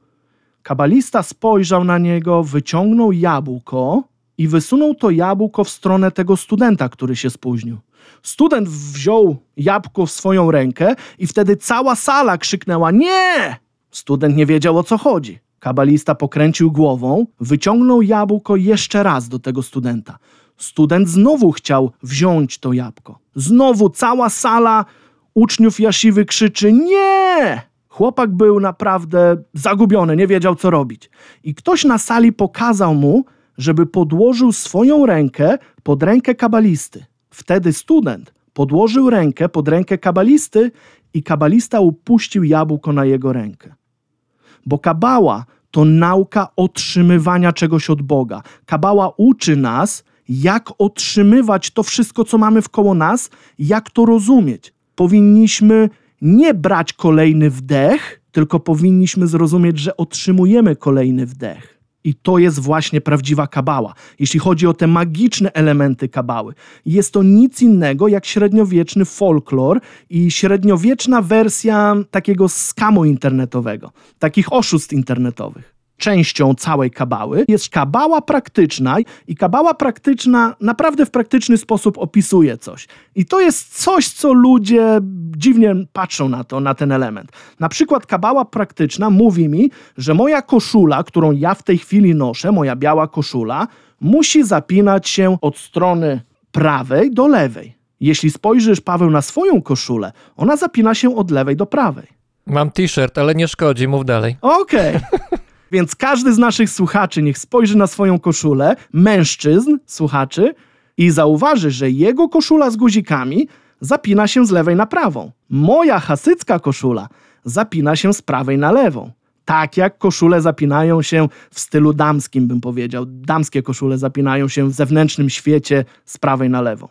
Kabalista spojrzał na niego, wyciągnął jabłko i wysunął to jabłko w stronę tego studenta, który się spóźnił. Student wziął jabłko w swoją rękę i wtedy cała sala krzyknęła: Nie! Student nie wiedział o co chodzi. Kabalista pokręcił głową, wyciągnął jabłko jeszcze raz do tego studenta. Student znowu chciał wziąć to jabłko. Znowu cała sala uczniów Jasiwy krzyczy: Nie! Chłopak był naprawdę zagubiony, nie wiedział co robić. I ktoś na sali pokazał mu, żeby podłożył swoją rękę pod rękę kabalisty. Wtedy student podłożył rękę pod rękę kabalisty i kabalista upuścił jabłko na jego rękę. Bo kabała to nauka otrzymywania czegoś od Boga. Kabała uczy nas, jak otrzymywać to wszystko, co mamy wkoło nas, jak to rozumieć. Powinniśmy nie brać kolejny wdech, tylko powinniśmy zrozumieć, że otrzymujemy kolejny wdech. I to jest właśnie prawdziwa kabała. Jeśli chodzi o te magiczne elementy kabały, jest to nic innego jak średniowieczny folklor i średniowieczna wersja takiego skamu internetowego, takich oszustw internetowych częścią całej kabały jest kabała praktyczna i kabała praktyczna naprawdę w praktyczny sposób opisuje coś. I to jest coś, co ludzie dziwnie patrzą na to, na ten element. Na przykład kabała praktyczna mówi mi, że moja koszula, którą ja w tej chwili noszę, moja biała koszula, musi zapinać się od strony prawej do lewej. Jeśli spojrzysz, Paweł, na swoją koszulę, ona zapina się od lewej do prawej. Mam t-shirt, ale nie szkodzi, mów dalej. Okej. Więc każdy z naszych słuchaczy niech spojrzy na swoją koszulę, mężczyzn, słuchaczy, i zauważy, że jego koszula z guzikami zapina się z lewej na prawą. Moja hasycka koszula zapina się z prawej na lewą. Tak jak koszule zapinają się w stylu damskim, bym powiedział. Damskie koszule zapinają się w zewnętrznym świecie z prawej na lewą.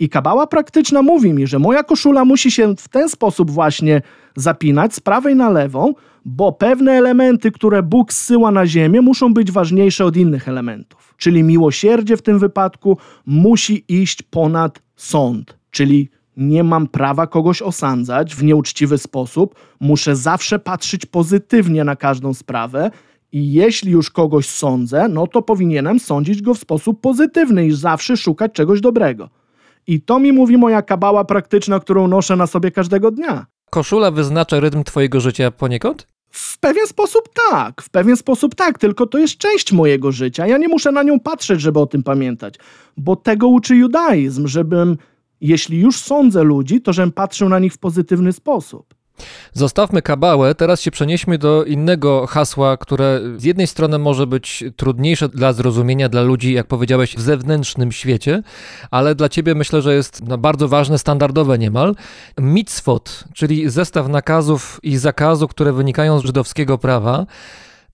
I kabała praktyczna mówi mi, że moja koszula musi się w ten sposób właśnie zapinać z prawej na lewą, bo pewne elementy, które Bóg zsyła na ziemię, muszą być ważniejsze od innych elementów. Czyli miłosierdzie w tym wypadku musi iść ponad sąd, czyli nie mam prawa kogoś osądzać w nieuczciwy sposób, muszę zawsze patrzeć pozytywnie na każdą sprawę. I jeśli już kogoś sądzę, no to powinienem sądzić go w sposób pozytywny i zawsze szukać czegoś dobrego. I to mi mówi moja kabała praktyczna, którą noszę na sobie każdego dnia. Koszula wyznacza rytm twojego życia poniekąd? W pewien sposób tak, w pewien sposób tak, tylko to jest część mojego życia. Ja nie muszę na nią patrzeć, żeby o tym pamiętać, bo tego uczy judaizm, żebym, jeśli już sądzę ludzi, to żebym patrzył na nich w pozytywny sposób. Zostawmy kabałę, teraz się przenieśmy do innego hasła, które z jednej strony może być trudniejsze dla zrozumienia dla ludzi, jak powiedziałeś, w zewnętrznym świecie, ale dla ciebie myślę, że jest bardzo ważne, standardowe niemal. Mitzvot, czyli zestaw nakazów i zakazów, które wynikają z żydowskiego prawa.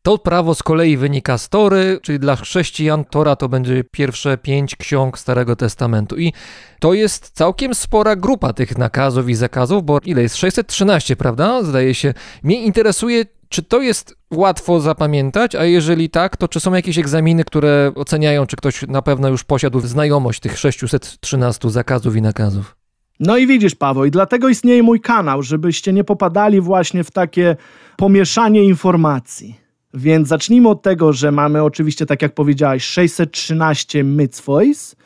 To prawo z kolei wynika z Tory, czyli dla chrześcijan Tora to będzie pierwsze pięć ksiąg Starego Testamentu. I to jest całkiem spora grupa tych nakazów i zakazów, bo ile jest? 613, prawda? Zdaje się. Mnie interesuje, czy to jest łatwo zapamiętać, a jeżeli tak, to czy są jakieś egzaminy, które oceniają, czy ktoś na pewno już posiadł znajomość tych 613 zakazów i nakazów? No i widzisz, Paweł, i dlatego istnieje mój kanał, żebyście nie popadali właśnie w takie pomieszanie informacji. Więc zacznijmy od tego, że mamy oczywiście, tak jak powiedziałeś, 613 mycwois.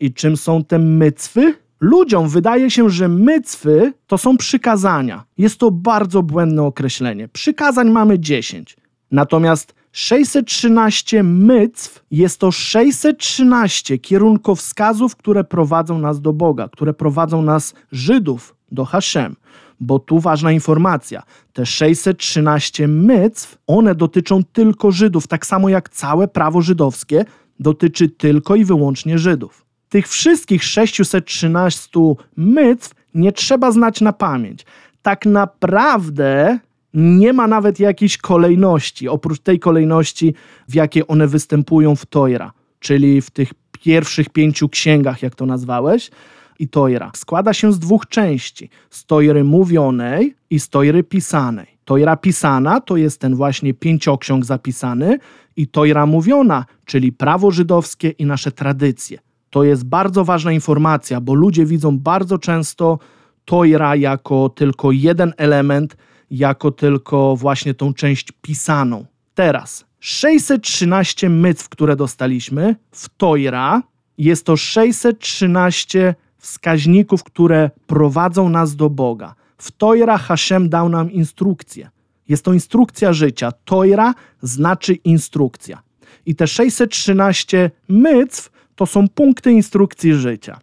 I czym są te mycwy? Ludziom wydaje się, że mycwy to są przykazania. Jest to bardzo błędne określenie. Przykazań mamy 10. Natomiast 613 mycw jest to 613 kierunkowskazów, które prowadzą nas do Boga, które prowadzą nas, Żydów, do Hashem bo tu ważna informacja. Te 613 mycw, one dotyczą tylko Żydów, tak samo jak całe prawo żydowskie dotyczy tylko i wyłącznie Żydów. Tych wszystkich 613 mycw nie trzeba znać na pamięć. Tak naprawdę nie ma nawet jakiejś kolejności, oprócz tej kolejności, w jakiej one występują w Tojra, czyli w tych pierwszych pięciu księgach, jak to nazwałeś i tojra. Składa się z dwóch części: z tojry mówionej i z tojry pisanej. Tojra pisana to jest ten właśnie pięcioksiąg zapisany i tojra mówiona, czyli prawo żydowskie i nasze tradycje. To jest bardzo ważna informacja, bo ludzie widzą bardzo często tojra jako tylko jeden element, jako tylko właśnie tą część pisaną. Teraz 613 mycw, które dostaliśmy w tojra, jest to 613 wskaźników, które prowadzą nas do Boga. W Tojra Hashem dał nam instrukcję. Jest to instrukcja życia. Tojra znaczy instrukcja. I te 613 mycw to są punkty instrukcji życia.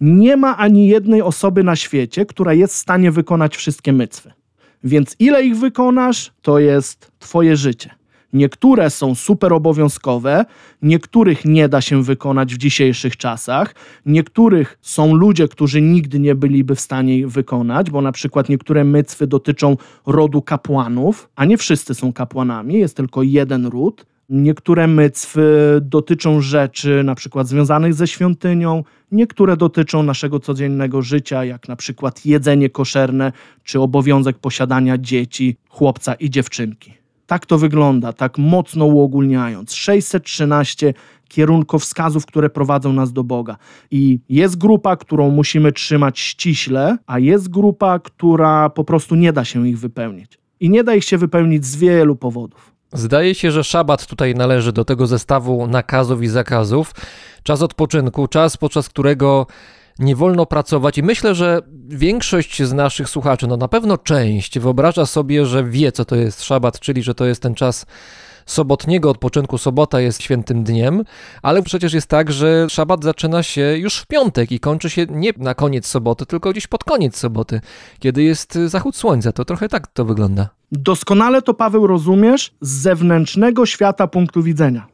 Nie ma ani jednej osoby na świecie, która jest w stanie wykonać wszystkie mycwy. Więc ile ich wykonasz, to jest twoje życie. Niektóre są super obowiązkowe, niektórych nie da się wykonać w dzisiejszych czasach, niektórych są ludzie, którzy nigdy nie byliby w stanie wykonać, bo na przykład niektóre mycwy dotyczą rodu kapłanów, a nie wszyscy są kapłanami, jest tylko jeden ród. Niektóre mycwy dotyczą rzeczy na przykład związanych ze świątynią, niektóre dotyczą naszego codziennego życia, jak na przykład jedzenie koszerne czy obowiązek posiadania dzieci, chłopca i dziewczynki. Tak to wygląda, tak mocno uogólniając. 613 kierunkowskazów, które prowadzą nas do Boga. I jest grupa, którą musimy trzymać ściśle, a jest grupa, która po prostu nie da się ich wypełnić. I nie da ich się wypełnić z wielu powodów. Zdaje się, że szabat tutaj należy do tego zestawu nakazów i zakazów. Czas odpoczynku, czas podczas którego nie wolno pracować i myślę, że większość z naszych słuchaczy, no na pewno część, wyobraża sobie, że wie, co to jest szabat, czyli że to jest ten czas sobotniego odpoczynku. Sobota jest świętym dniem, ale przecież jest tak, że szabat zaczyna się już w piątek i kończy się nie na koniec soboty, tylko gdzieś pod koniec soboty, kiedy jest zachód słońca. To trochę tak to wygląda. Doskonale to, Paweł, rozumiesz z zewnętrznego świata punktu widzenia.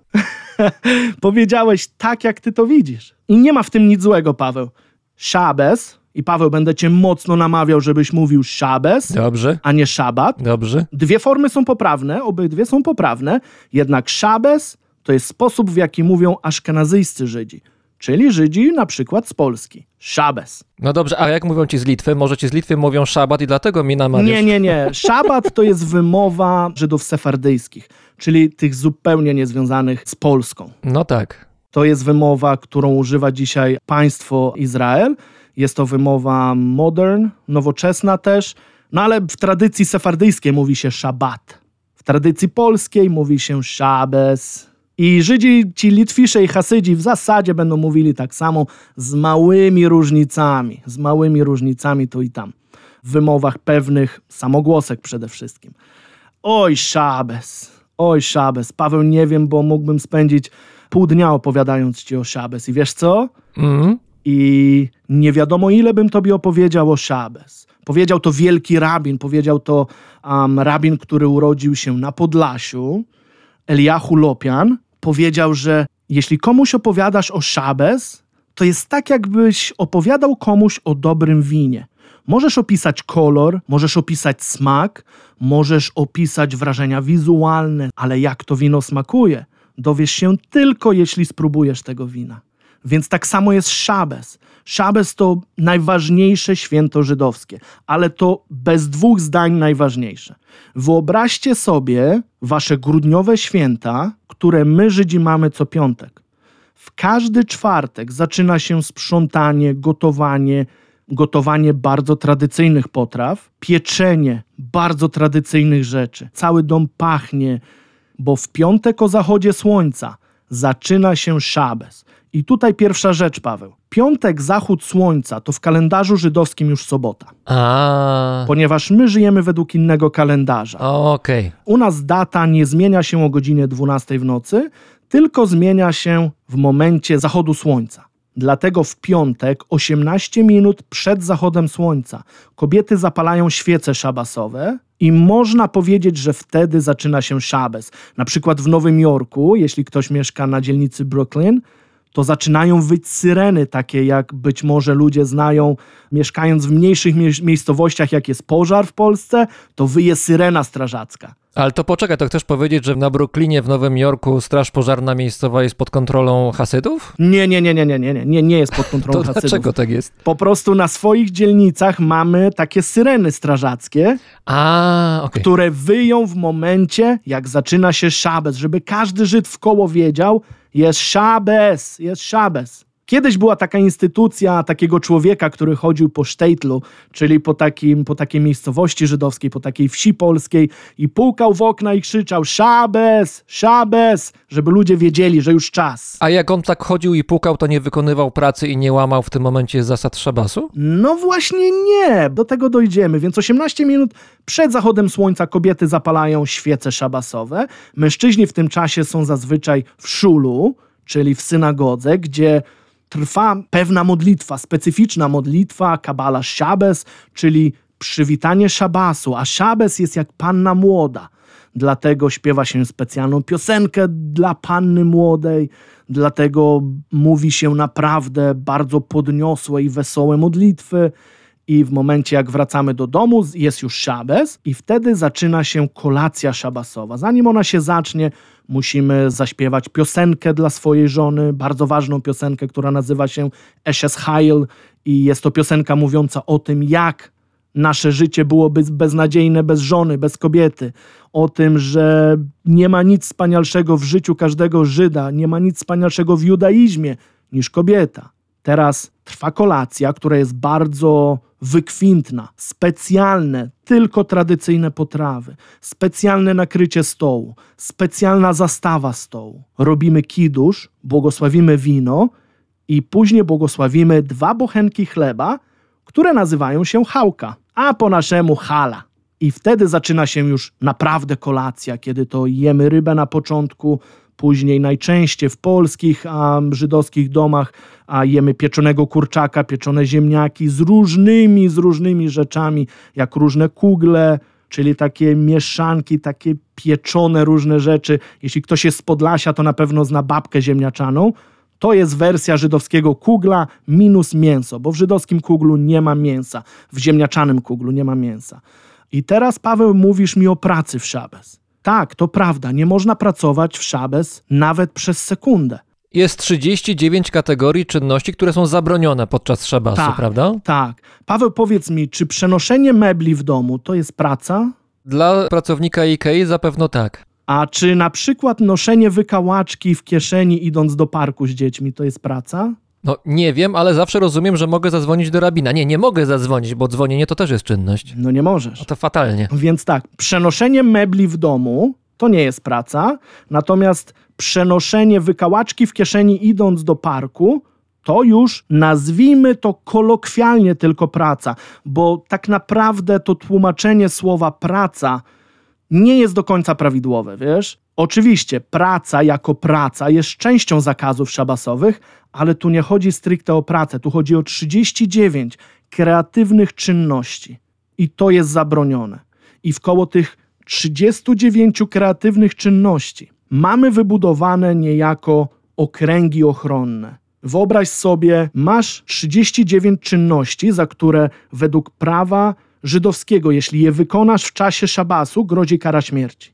Powiedziałeś tak, jak ty to widzisz. I nie ma w tym nic złego, Paweł. Szabes, i Paweł, będę cię mocno namawiał, żebyś mówił szabes, Dobrze, a nie szabat. dobrze. Dwie formy są poprawne, obydwie są poprawne, jednak szabes to jest sposób, w jaki mówią aszkenazyjscy Żydzi, czyli Żydzi na przykład z Polski. Szabes. No dobrze, a jak mówią ci z Litwy? Może ci z Litwy mówią szabat i dlatego mi namawiasz? Nie, nie, nie. Szabat to jest wymowa Żydów sefardyjskich, czyli tych zupełnie niezwiązanych z Polską. No tak. To jest wymowa, którą używa dzisiaj państwo Izrael. Jest to wymowa modern, nowoczesna też, no ale w tradycji sefardyjskiej mówi się szabat. W tradycji polskiej mówi się szabes. I Żydzi, ci Litwisze i Hasydzi w zasadzie będą mówili tak samo z małymi różnicami, z małymi różnicami tu i tam. W wymowach pewnych samogłosek przede wszystkim. Oj, szabes, oj, szabes. Paweł, nie wiem, bo mógłbym spędzić pół dnia opowiadając ci o szabes. I wiesz co? Mhm. I nie wiadomo, ile bym tobie opowiedział o Szabes. Powiedział to wielki rabin, powiedział to um, rabin, który urodził się na Podlasiu, Eliahu Lopian. Powiedział, że jeśli komuś opowiadasz o Szabes, to jest tak, jakbyś opowiadał komuś o dobrym winie. Możesz opisać kolor, możesz opisać smak, możesz opisać wrażenia wizualne, ale jak to wino smakuje, dowiesz się tylko, jeśli spróbujesz tego wina. Więc tak samo jest Szabes. Szabes to najważniejsze święto żydowskie, ale to bez dwóch zdań najważniejsze. Wyobraźcie sobie wasze grudniowe święta, które my Żydzi mamy co piątek. W każdy czwartek zaczyna się sprzątanie, gotowanie, gotowanie bardzo tradycyjnych potraw, pieczenie bardzo tradycyjnych rzeczy. Cały dom pachnie, bo w piątek o zachodzie słońca zaczyna się szabes. I tutaj pierwsza rzecz, Paweł. Piątek, zachód słońca to w kalendarzu żydowskim już sobota, A, ponieważ my żyjemy według innego kalendarza. okej. U nas data nie zmienia się o godzinie 12 w nocy, tylko zmienia się w momencie zachodu słońca. Dlatego w piątek, 18 minut przed zachodem słońca, kobiety zapalają świece szabasowe i można powiedzieć, że wtedy zaczyna się szabes. Na przykład w Nowym Jorku, jeśli ktoś mieszka na dzielnicy Brooklyn, to zaczynają wyć syreny, takie jak być może ludzie znają, mieszkając w mniejszych mie- miejscowościach, jak jest pożar w Polsce, to wyje syrena strażacka. Ale to poczekaj, to chcesz powiedzieć, że na Brooklynie w Nowym Jorku Straż Pożarna Miejscowa jest pod kontrolą Hasydów? Nie, nie, nie, nie, nie, nie, nie, nie jest pod kontrolą to Hasydów. dlaczego tak jest? Po prostu na swoich dzielnicach mamy takie syreny strażackie, A, okay. które wyją w momencie, jak zaczyna się szabes, żeby każdy Żyd w koło wiedział, jest szabes, jest szabes. Kiedyś była taka instytucja takiego człowieka, który chodził po sztejtlu, czyli po, takim, po takiej miejscowości żydowskiej, po takiej wsi polskiej i pukał w okna i krzyczał szabes, szabes, żeby ludzie wiedzieli, że już czas. A jak on tak chodził i pukał, to nie wykonywał pracy i nie łamał w tym momencie zasad szabasu? No właśnie nie, do tego dojdziemy. Więc 18 minut przed zachodem słońca kobiety zapalają świece szabasowe. Mężczyźni w tym czasie są zazwyczaj w szulu, czyli w synagodze, gdzie trwa pewna modlitwa, specyficzna modlitwa, kabala szabes, czyli przywitanie szabasu, a szabes jest jak panna młoda. Dlatego śpiewa się specjalną piosenkę dla panny młodej, dlatego mówi się naprawdę bardzo podniosłe i wesołe modlitwy. I w momencie, jak wracamy do domu, jest już szabes, i wtedy zaczyna się kolacja szabasowa. Zanim ona się zacznie, musimy zaśpiewać piosenkę dla swojej żony, bardzo ważną piosenkę, która nazywa się Eshes Hail, i jest to piosenka mówiąca o tym, jak nasze życie byłoby beznadziejne bez żony, bez kobiety. O tym, że nie ma nic wspanialszego w życiu każdego Żyda, nie ma nic wspanialszego w judaizmie niż kobieta. Teraz trwa kolacja, która jest bardzo wykwintna, specjalne, tylko tradycyjne potrawy, specjalne nakrycie stołu, specjalna zastawa stołu. Robimy kidusz, błogosławimy wino i później błogosławimy dwa bochenki chleba, które nazywają się chałka, a po naszemu hala. I wtedy zaczyna się już naprawdę kolacja, kiedy to jemy rybę na początku, później najczęściej w polskich, a żydowskich domach a jemy pieczonego kurczaka, pieczone ziemniaki z różnymi, z różnymi rzeczami, jak różne kugle, czyli takie mieszanki, takie pieczone różne rzeczy. Jeśli ktoś jest z Podlasia, to na pewno zna babkę ziemniaczaną. To jest wersja żydowskiego kugla minus mięso, bo w żydowskim kuglu nie ma mięsa, w ziemniaczanym kuglu nie ma mięsa. I teraz, Paweł, mówisz mi o pracy w szabes. Tak, to prawda, nie można pracować w szabes nawet przez sekundę. Jest 39 kategorii czynności, które są zabronione podczas szabasu, Tak. prawda? Tak. Paweł, powiedz mi, czy przenoszenie mebli w domu to jest praca? Dla pracownika IKEA zapewne tak. A czy na przykład noszenie wykałaczki w kieszeni idąc do parku z dziećmi to jest praca? No nie wiem, ale zawsze rozumiem, że mogę zadzwonić do rabina. Nie, nie mogę zadzwonić, bo dzwonienie to też jest czynność. No nie możesz. No to fatalnie. Więc tak, przenoszenie mebli w domu to nie jest praca, natomiast przenoszenie wykałaczki w kieszeni idąc do parku to już nazwijmy to kolokwialnie tylko praca, bo tak naprawdę to tłumaczenie słowa praca nie jest do końca prawidłowe, wiesz? Oczywiście praca jako praca jest częścią zakazów szabasowych, ale tu nie chodzi stricte o pracę, tu chodzi o 39 kreatywnych czynności i to jest zabronione. I w koło tych 39 kreatywnych czynności mamy wybudowane niejako okręgi ochronne. Wyobraź sobie, masz 39 czynności, za które według prawa żydowskiego, jeśli je wykonasz w czasie szabasu, grozi kara śmierci.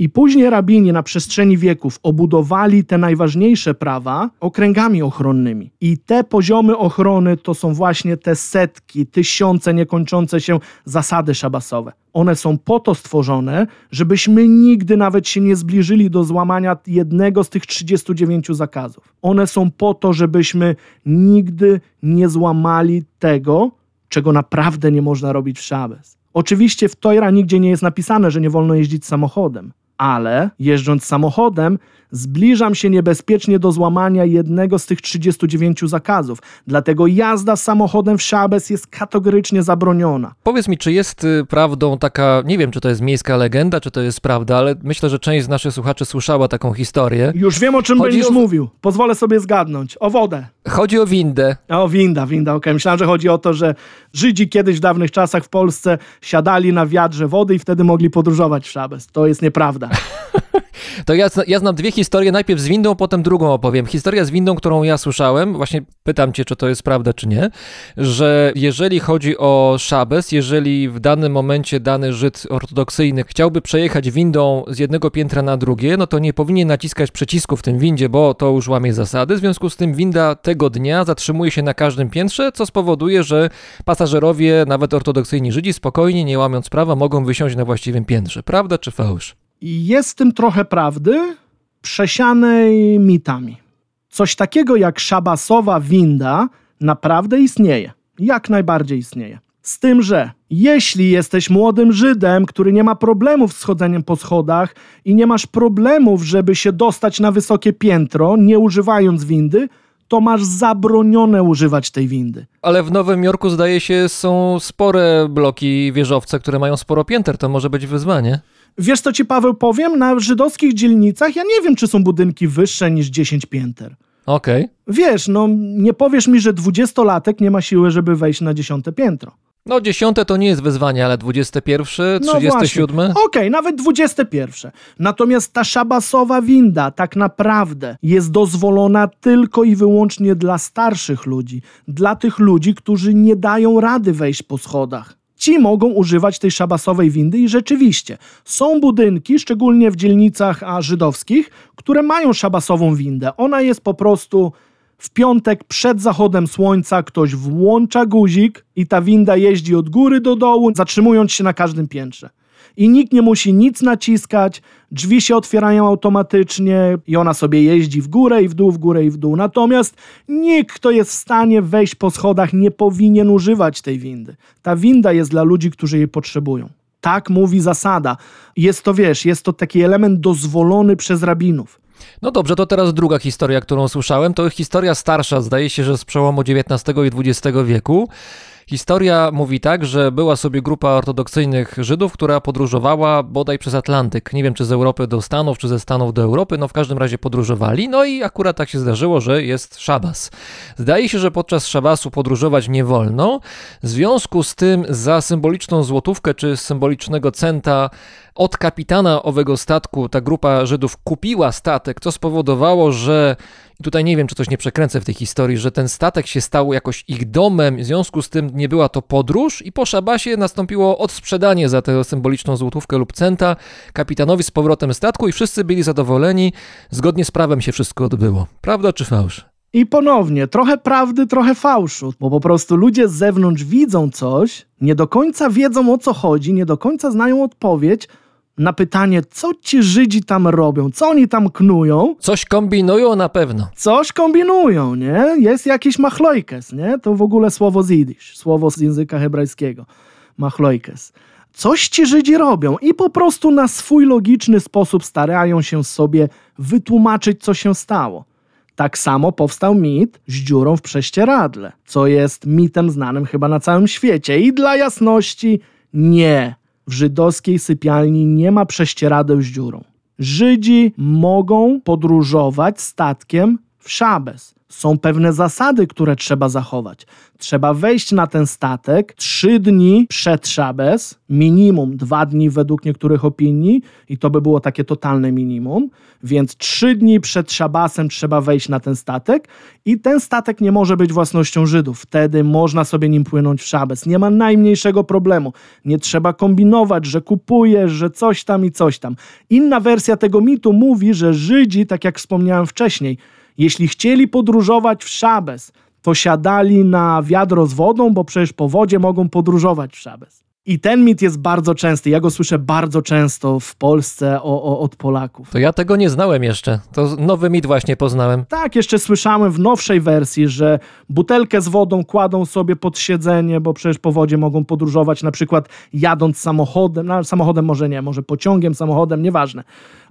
I później rabini na przestrzeni wieków obudowali te najważniejsze prawa okręgami ochronnymi. I te poziomy ochrony to są właśnie te setki, tysiące niekończące się zasady szabasowe. One są po to stworzone, żebyśmy nigdy nawet się nie zbliżyli do złamania jednego z tych 39 zakazów. One są po to, żebyśmy nigdy nie złamali tego, czego naprawdę nie można robić w szabes. Oczywiście w Tojra nigdzie nie jest napisane, że nie wolno jeździć samochodem, ale jeżdżąc samochodem zbliżam się niebezpiecznie do złamania jednego z tych 39 zakazów. Dlatego jazda samochodem w szabes jest kategorycznie zabroniona. Powiedz mi, czy jest y, prawdą taka, nie wiem, czy to jest miejska legenda, czy to jest prawda, ale myślę, że część z naszych słuchaczy słyszała taką historię. Już wiem, o czym Chodzi będziesz o- mówił. Pozwolę sobie zgadnąć. O wodę. Chodzi o windę. O, winda, winda, okej. Myślałem, że chodzi o to, że Żydzi kiedyś w dawnych czasach w Polsce siadali na wiadrze wody i wtedy mogli podróżować w szabes. To jest nieprawda. To ja, ja znam dwie historie, najpierw z windą, potem drugą opowiem. Historia z windą, którą ja słyszałem, właśnie pytam cię, czy to jest prawda, czy nie, że jeżeli chodzi o szabes, jeżeli w danym momencie dany Żyd ortodoksyjny chciałby przejechać windą z jednego piętra na drugie, no to nie powinien naciskać przycisku w tym windzie, bo to już łamie zasady. W związku z tym winda tego dnia zatrzymuje się na każdym piętrze, co spowoduje, że pasażerowie, nawet ortodoksyjni Żydzi, spokojnie, nie łamiąc prawa, mogą wysiąść na właściwym piętrze. Prawda czy fałsz? Jest w tym trochę prawdy, przesianej mitami. Coś takiego jak szabasowa winda naprawdę istnieje. Jak najbardziej istnieje. Z tym, że jeśli jesteś młodym Żydem, który nie ma problemów z chodzeniem po schodach i nie masz problemów, żeby się dostać na wysokie piętro, nie używając windy, to masz zabronione używać tej windy. Ale w Nowym Jorku zdaje się są spore bloki wieżowce, które mają sporo pięter, to może być wyzwanie. Wiesz co ci Paweł powiem? Na żydowskich dzielnicach ja nie wiem, czy są budynki wyższe niż 10 pięter. Okej. Wiesz, no nie powiesz mi, że dwudziestolatek nie ma siły, żeby wejść na dziesiąte piętro. No dziesiąte to nie jest wyzwanie, ale 21, No 37. właśnie. Okej, nawet 21. Natomiast ta szabasowa winda tak naprawdę jest dozwolona tylko i wyłącznie dla starszych ludzi, dla tych ludzi, którzy nie dają rady wejść po schodach. Ci mogą używać tej szabasowej windy i rzeczywiście są budynki, szczególnie w dzielnicach a, żydowskich, które mają szabasową windę. Ona jest po prostu w piątek przed zachodem słońca ktoś włącza guzik i ta winda jeździ od góry do dołu, zatrzymując się na każdym piętrze. I nikt nie musi nic naciskać, drzwi się otwierają automatycznie i ona sobie jeździ w górę i w dół, w górę i w dół. Natomiast nikt, kto jest w stanie wejść po schodach, nie powinien używać tej windy. Ta winda jest dla ludzi, którzy jej potrzebują. Tak mówi zasada. Jest to, wiesz, jest to taki element dozwolony przez rabinów. No dobrze, to teraz druga historia, którą słyszałem. To historia starsza, zdaje się, że z przełomu XIX i XX wieku. Historia mówi tak, że była sobie grupa ortodoksyjnych Żydów, która podróżowała bodaj przez Atlantyk. Nie wiem, czy z Europy do Stanów, czy ze Stanów do Europy, no w każdym razie podróżowali. No i akurat tak się zdarzyło, że jest szabas. Zdaje się, że podczas szabasu podróżować nie wolno. W związku z tym za symboliczną złotówkę, czy symbolicznego centa od kapitana owego statku ta grupa Żydów kupiła statek, co spowodowało, że i tutaj nie wiem, czy coś nie przekręcę w tej historii, że ten statek się stał jakoś ich domem, w związku z tym nie była to podróż i po szabasie nastąpiło odsprzedanie za tę symboliczną złotówkę lub centa kapitanowi z powrotem statku i wszyscy byli zadowoleni, zgodnie z prawem się wszystko odbyło. Prawda czy fałsz? I ponownie, trochę prawdy, trochę fałszu, bo po prostu ludzie z zewnątrz widzą coś, nie do końca wiedzą o co chodzi, nie do końca znają odpowiedź na pytanie, co ci Żydzi tam robią, co oni tam knują, Coś kombinują na pewno. coś kombinują, nie? Jest jakiś machlojkes, nie? To w ogóle słowo z jidysz, słowo z języka hebrajskiego. Machlojkes. Coś ci Żydzi robią i po prostu na swój logiczny sposób starają się sobie wytłumaczyć, co się stało. Tak samo powstał mit z dziurą w prześcieradle, co jest mitem znanym chyba na całym świecie. I dla jasności, nie. W żydowskiej sypialni nie ma prześcieradeł z dziurą. Żydzi mogą podróżować statkiem w szabes. Są pewne zasady, które trzeba zachować. Trzeba wejść na ten statek trzy dni przed szabes, minimum dwa dni według niektórych opinii, i to by było takie totalne minimum. Więc trzy dni przed szabasem trzeba wejść na ten statek, i ten statek nie może być własnością Żydów. Wtedy można sobie nim płynąć w szabes. Nie ma najmniejszego problemu. Nie trzeba kombinować, że kupujesz, że coś tam i coś tam. Inna wersja tego mitu mówi, że Żydzi, tak jak wspomniałem wcześniej, jeśli chcieli podróżować w Szabes, to siadali na wiadro z wodą, bo przecież po wodzie mogą podróżować w Szabes. I ten mit jest bardzo częsty. Ja go słyszę bardzo często w Polsce o, o, od Polaków. To ja tego nie znałem jeszcze. To nowy mit właśnie poznałem. Tak, jeszcze słyszałem w nowszej wersji, że butelkę z wodą kładą sobie pod siedzenie, bo przecież po wodzie mogą podróżować, na przykład jadąc samochodem, no, samochodem może nie, może pociągiem, samochodem, nieważne.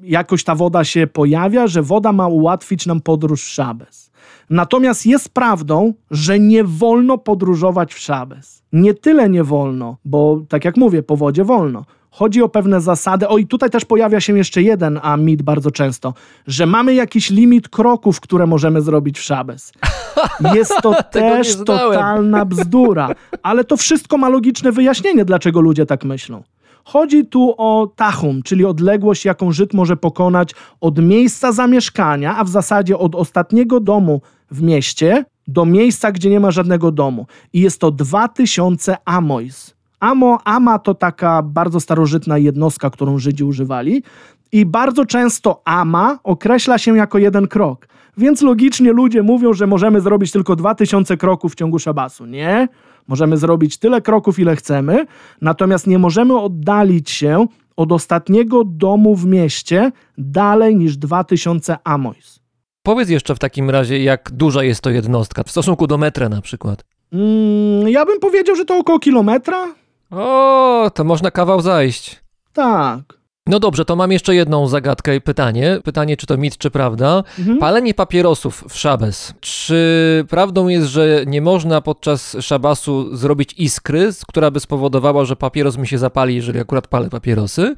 Jakoś ta woda się pojawia, że woda ma ułatwić nam podróż Szabes. Natomiast jest prawdą, że nie wolno podróżować w Szabes. Nie tyle nie wolno, bo tak jak mówię, po wodzie wolno. Chodzi o pewne zasady. O i tutaj też pojawia się jeszcze jeden a mit bardzo często, że mamy jakiś limit kroków, które możemy zrobić w Szabes. Jest to też totalna bzdura, ale to wszystko ma logiczne wyjaśnienie, dlaczego ludzie tak myślą. Chodzi tu o tachum, czyli odległość, jaką Żyd może pokonać od miejsca zamieszkania, a w zasadzie od ostatniego domu w mieście do miejsca, gdzie nie ma żadnego domu. I jest to 2000 amois. Amo, ama to taka bardzo starożytna jednostka, którą Żydzi używali. I bardzo często ama określa się jako jeden krok. Więc logicznie ludzie mówią, że możemy zrobić tylko 2000 kroków w ciągu szabasu. Nie, możemy zrobić tyle kroków, ile chcemy, natomiast nie możemy oddalić się od ostatniego domu w mieście dalej niż 2000 amois. Powiedz jeszcze w takim razie, jak duża jest to jednostka w stosunku do metra na przykład. Mm, ja bym powiedział, że to około kilometra. O, to można kawał zajść. Tak. No dobrze, to mam jeszcze jedną zagadkę i pytanie. Pytanie, czy to mit, czy prawda. Mhm. Palenie papierosów w szabes. Czy prawdą jest, że nie można podczas szabasu zrobić iskry, która by spowodowała, że papieros mi się zapali, jeżeli akurat palę papierosy?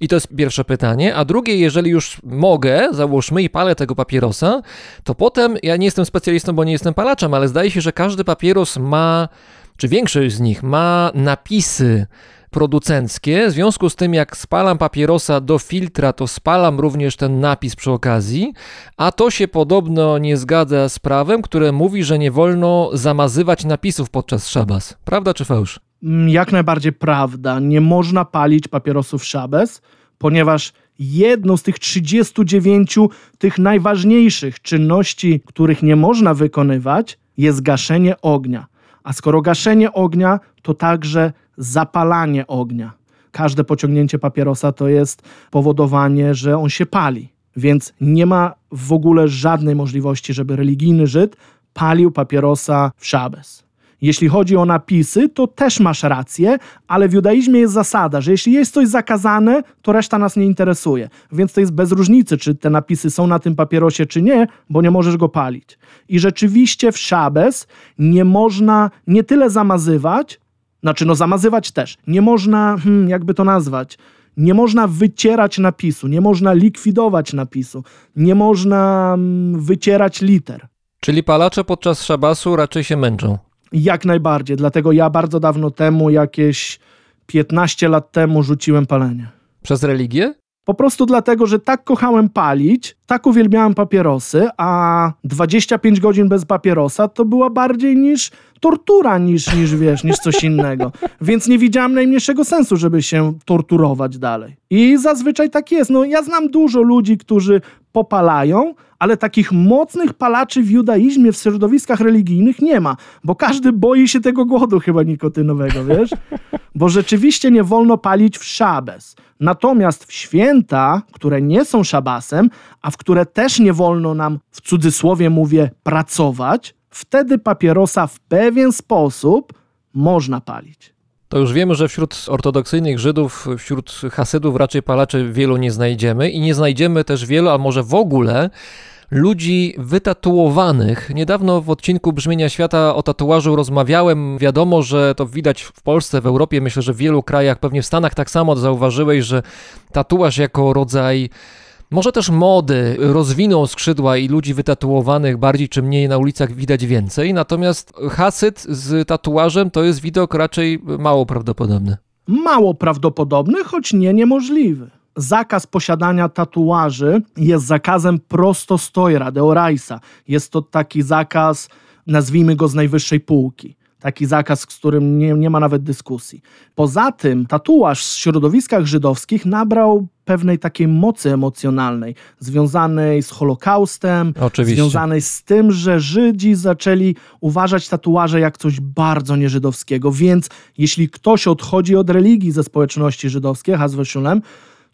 I to jest pierwsze pytanie. A drugie, jeżeli już mogę, załóżmy, i palę tego papierosa, to potem, ja nie jestem specjalistą, bo nie jestem palaczem, ale zdaje się, że każdy papieros ma czy większość z nich ma napisy producenckie. W związku z tym, jak spalam papierosa do filtra, to spalam również ten napis przy okazji, a to się podobno nie zgadza z prawem, które mówi, że nie wolno zamazywać napisów podczas szabas. Prawda czy fałsz? Mm, Jak najbardziej prawda. Nie można palić papierosów szabes, ponieważ jedną z tych 39 tych najważniejszych czynności, których nie można wykonywać, jest gaszenie ognia. A skoro gaszenie ognia, to także zapalanie ognia. Każde pociągnięcie papierosa to jest powodowanie, że on się pali. Więc nie ma w ogóle żadnej możliwości, żeby religijny Żyd palił papierosa w szabes. Jeśli chodzi o napisy, to też masz rację, ale w judaizmie jest zasada, że jeśli jest coś zakazane, to reszta nas nie interesuje. Więc to jest bez różnicy, czy te napisy są na tym papierosie, czy nie, bo nie możesz go palić. I rzeczywiście w szabes nie można nie tyle zamazywać, znaczy no zamazywać też, nie można, hmm, jakby to nazwać, nie można wycierać napisu, nie można likwidować napisu, nie można mm, wycierać liter. Czyli palacze podczas szabasu raczej się męczą. Jak najbardziej. Dlatego ja bardzo dawno temu, jakieś 15 lat temu, rzuciłem palenie. Przez religię? Po prostu dlatego, że tak kochałem palić, tak uwielbiałem papierosy, a 25 godzin bez papierosa to była bardziej niż tortura, niż, niż wiesz, niż coś innego. Więc nie widziałem najmniejszego sensu, żeby się torturować dalej. I zazwyczaj tak jest. No, ja znam dużo ludzi, którzy popalają, ale takich mocnych palaczy w judaizmie, w środowiskach religijnych nie ma, bo każdy boi się tego głodu chyba nikotynowego, wiesz? Bo rzeczywiście nie wolno palić w szabes. Natomiast w święta, które nie są szabasem, a w które też nie wolno nam, w cudzysłowie mówię, pracować, wtedy papierosa w pewien sposób można palić. To już wiemy, że wśród ortodoksyjnych Żydów, wśród Hasydów raczej palaczy wielu nie znajdziemy i nie znajdziemy też wielu, a może w ogóle ludzi wytatuowanych. Niedawno w odcinku Brzmienia Świata o tatuażu rozmawiałem. Wiadomo, że to widać w Polsce, w Europie, myślę, że w wielu krajach, pewnie w Stanach tak samo zauważyłeś, że tatuaż jako rodzaj może też mody rozwinął skrzydła i ludzi wytatuowanych bardziej czy mniej na ulicach widać więcej, natomiast hasyd z tatuażem to jest widok raczej mało prawdopodobny. Mało prawdopodobny, choć nie niemożliwy. Zakaz posiadania tatuaży jest zakazem prostostojra, deoraisa. Jest to taki zakaz, nazwijmy go z najwyższej półki. Taki zakaz, z którym nie, nie ma nawet dyskusji. Poza tym, tatuaż w środowiskach żydowskich nabrał pewnej takiej mocy emocjonalnej, związanej z Holokaustem, Oczywiście. związanej z tym, że Żydzi zaczęli uważać tatuaże jak coś bardzo nieżydowskiego. Więc jeśli ktoś odchodzi od religii ze społeczności żydowskiej, Hazweszulem,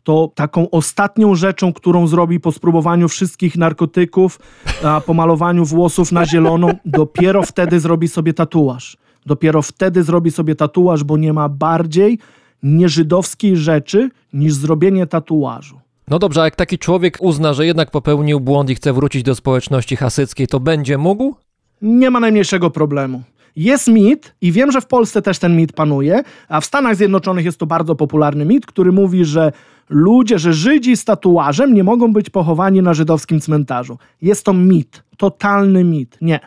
to taką ostatnią rzeczą, którą zrobi po spróbowaniu wszystkich narkotyków, a po malowaniu włosów na zielono, dopiero wtedy zrobi sobie tatuaż. Dopiero wtedy zrobi sobie tatuaż, bo nie ma bardziej nieżydowskiej rzeczy niż zrobienie tatuażu. No dobrze, a jak taki człowiek uzna, że jednak popełnił błąd i chce wrócić do społeczności hasyckiej, to będzie mógł? Nie ma najmniejszego problemu. Jest mit, i wiem, że w Polsce też ten mit panuje, a w Stanach Zjednoczonych jest to bardzo popularny mit, który mówi, że ludzie, że Żydzi z tatuażem nie mogą być pochowani na żydowskim cmentarzu. Jest to mit, totalny mit. Nie.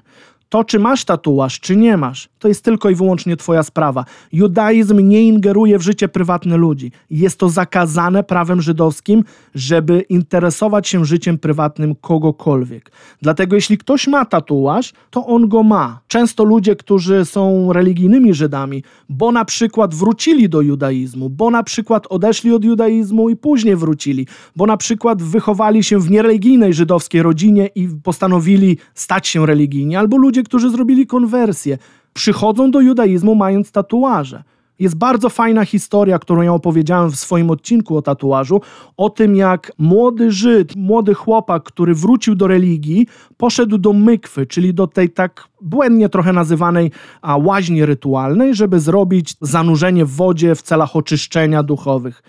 To, czy masz tatuaż, czy nie masz, to jest tylko i wyłącznie Twoja sprawa. Judaizm nie ingeruje w życie prywatne ludzi. Jest to zakazane prawem żydowskim, żeby interesować się życiem prywatnym kogokolwiek. Dlatego, jeśli ktoś ma tatuaż, to on go ma. Często ludzie, którzy są religijnymi Żydami, bo na przykład wrócili do judaizmu, bo na przykład odeszli od judaizmu i później wrócili, bo na przykład wychowali się w niereligijnej żydowskiej rodzinie i postanowili stać się religijni, albo ludzie, którzy zrobili konwersję, przychodzą do judaizmu mając tatuaże. Jest bardzo fajna historia, którą ja opowiedziałem w swoim odcinku o tatuażu, o tym jak młody Żyd, młody chłopak, który wrócił do religii, poszedł do mykwy, czyli do tej tak błędnie trochę nazywanej a, łaźni rytualnej, żeby zrobić zanurzenie w wodzie w celach oczyszczenia duchowych.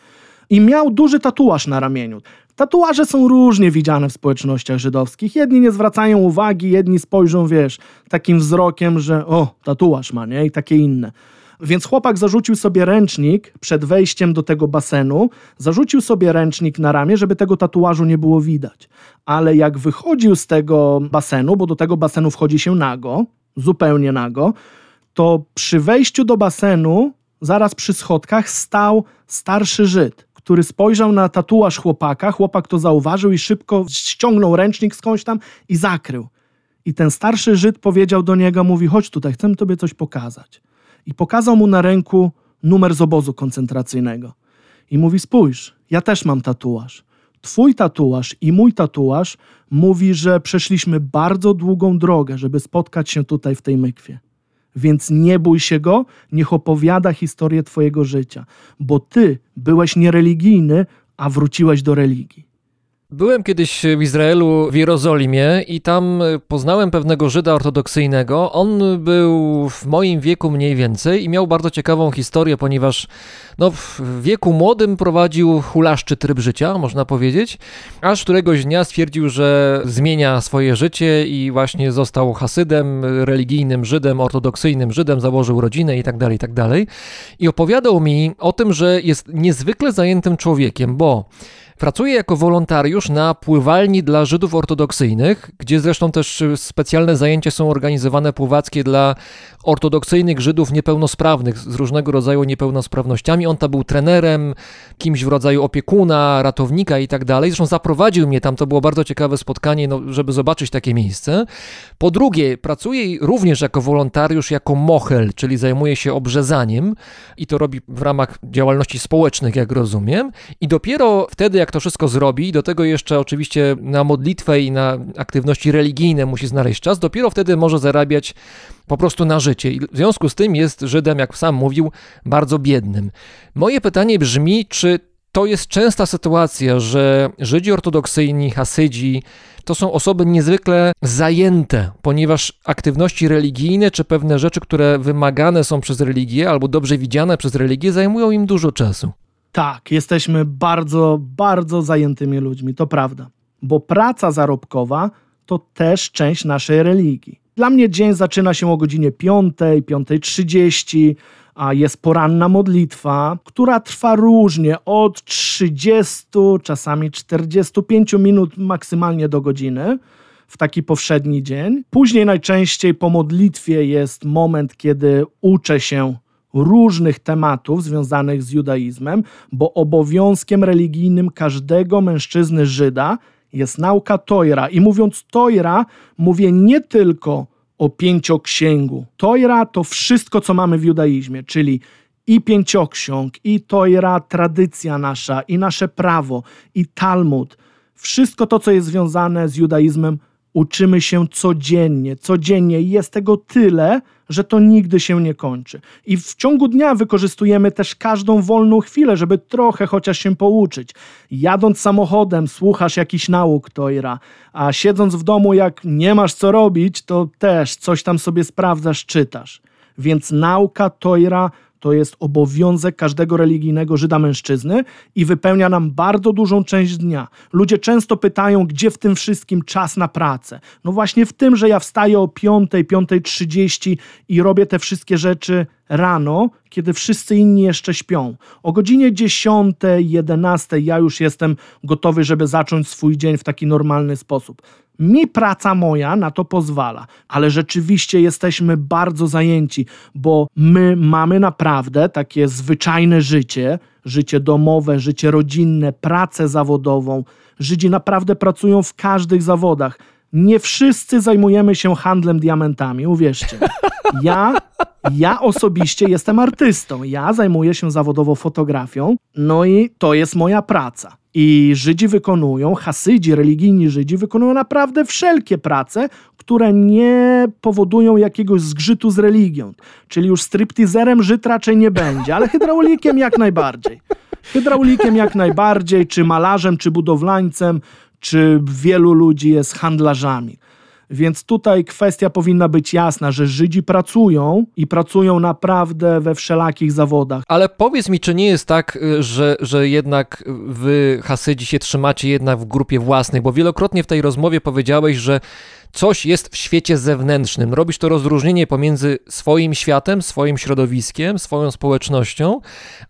I miał duży tatuaż na ramieniu. Tatuaże są różnie widziane w społecznościach żydowskich. Jedni nie zwracają uwagi, jedni spojrzą, wiesz, takim wzrokiem, że o, tatuaż ma, nie? I takie inne. Więc chłopak zarzucił sobie ręcznik przed wejściem do tego basenu, zarzucił sobie ręcznik na ramię, żeby tego tatuażu nie było widać. Ale jak wychodził z tego basenu, bo do tego basenu wchodzi się nago, zupełnie nago, to przy wejściu do basenu, zaraz przy schodkach, stał starszy Żyd, który spojrzał na tatuaż chłopaka. Chłopak to zauważył i szybko ściągnął ręcznik skądś tam i zakrył. I ten starszy Żyd powiedział do niego, mówi, chodź tutaj, chcę tobie coś pokazać. I pokazał mu na ręku numer z obozu koncentracyjnego. I mówi, spójrz, ja też mam tatuaż. Twój tatuaż i mój tatuaż mówi, że przeszliśmy bardzo długą drogę, żeby spotkać się tutaj w tej mykwie. Więc nie bój się go, niech opowiada historię twojego życia, bo ty byłeś niereligijny, a wróciłeś do religii. Byłem kiedyś w Izraelu, w Jerozolimie i tam poznałem pewnego Żyda ortodoksyjnego. On był w moim wieku mniej więcej i miał bardzo ciekawą historię, ponieważ no, w wieku młodym prowadził hulaszczy tryb życia, można powiedzieć, aż któregoś dnia stwierdził, że zmienia swoje życie i właśnie został hasydem, religijnym Żydem, ortodoksyjnym Żydem, założył rodzinę i tak dalej, i tak. I opowiadał mi o tym, że jest niezwykle zajętym człowiekiem, bo Pracuje jako wolontariusz na pływalni dla Żydów ortodoksyjnych, gdzie zresztą też specjalne zajęcia są organizowane pływackie dla ortodoksyjnych Żydów niepełnosprawnych z różnego rodzaju niepełnosprawnościami. On tam był trenerem, kimś w rodzaju opiekuna, ratownika i tak dalej. Zresztą zaprowadził mnie tam, to było bardzo ciekawe spotkanie, no, żeby zobaczyć takie miejsce. Po drugie, pracuje również jako wolontariusz, jako mochel, czyli zajmuje się obrzezaniem i to robi w ramach działalności społecznych, jak rozumiem. I dopiero wtedy, jak to wszystko zrobi, do tego jeszcze oczywiście na modlitwę i na aktywności religijne musi znaleźć czas, dopiero wtedy może zarabiać po prostu na życie. I w związku z tym jest Żydem, jak sam mówił, bardzo biednym. Moje pytanie brzmi, czy to jest częsta sytuacja, że Żydzi ortodoksyjni, Hasydzi to są osoby niezwykle zajęte, ponieważ aktywności religijne czy pewne rzeczy, które wymagane są przez religię albo dobrze widziane przez religię, zajmują im dużo czasu. Tak, jesteśmy bardzo, bardzo zajętymi ludźmi, to prawda. Bo praca zarobkowa to też część naszej religii. Dla mnie dzień zaczyna się o godzinie 5, 5.30, a jest poranna modlitwa, która trwa różnie od 30, czasami 45 minut maksymalnie do godziny w taki powszedni dzień. Później najczęściej po modlitwie jest moment, kiedy uczę się różnych tematów związanych z judaizmem, bo obowiązkiem religijnym każdego mężczyzny Żyda jest nauka Tojra. I mówiąc Tojra, mówię nie tylko o pięcioksięgu. Tojra to wszystko, co mamy w judaizmie, czyli i pięcioksiąg, i Tojra, tradycja nasza, i nasze prawo, i Talmud. Wszystko to, co jest związane z judaizmem, uczymy się codziennie. Codziennie jest tego tyle, że to nigdy się nie kończy. I w ciągu dnia wykorzystujemy też każdą wolną chwilę, żeby trochę chociaż się pouczyć. Jadąc samochodem, słuchasz jakiś nauk Tojra, a siedząc w domu, jak nie masz co robić, to też coś tam sobie sprawdzasz, czytasz. Więc nauka Tojra to jest obowiązek każdego religijnego Żyda mężczyzny i wypełnia nam bardzo dużą część dnia. Ludzie często pytają, gdzie w tym wszystkim czas na pracę. No właśnie w tym, że ja wstaję o 5, 5.30 i robię te wszystkie rzeczy rano, kiedy wszyscy inni jeszcze śpią. O godzinie 10, 11 ja już jestem gotowy, żeby zacząć swój dzień w taki normalny sposób. Mi praca moja na to pozwala, ale rzeczywiście jesteśmy bardzo zajęci, bo my mamy naprawdę takie zwyczajne życie, życie domowe, życie rodzinne, pracę zawodową. Żydzi naprawdę pracują w każdych zawodach. Nie wszyscy zajmujemy się handlem diamentami, uwierzcie. Ja, ja osobiście jestem artystą. Ja zajmuję się zawodowo fotografią, no i to jest moja praca. I Żydzi wykonują, Hasydzi, religijni Żydzi wykonują naprawdę wszelkie prace, które nie powodują jakiegoś zgrzytu z religią. Czyli już striptizerem Żyd raczej nie będzie, ale hydraulikiem jak najbardziej. Hydraulikiem jak najbardziej, czy malarzem, czy budowlańcem, czy wielu ludzi jest handlarzami. Więc tutaj kwestia powinna być jasna, że Żydzi pracują i pracują naprawdę we wszelakich zawodach. Ale powiedz mi, czy nie jest tak, y, że, że jednak wy, Hasydzi, się trzymacie jednak w grupie własnej? Bo wielokrotnie w tej rozmowie powiedziałeś, że coś jest w świecie zewnętrznym. Robisz to rozróżnienie pomiędzy swoim światem, swoim środowiskiem, swoją społecznością,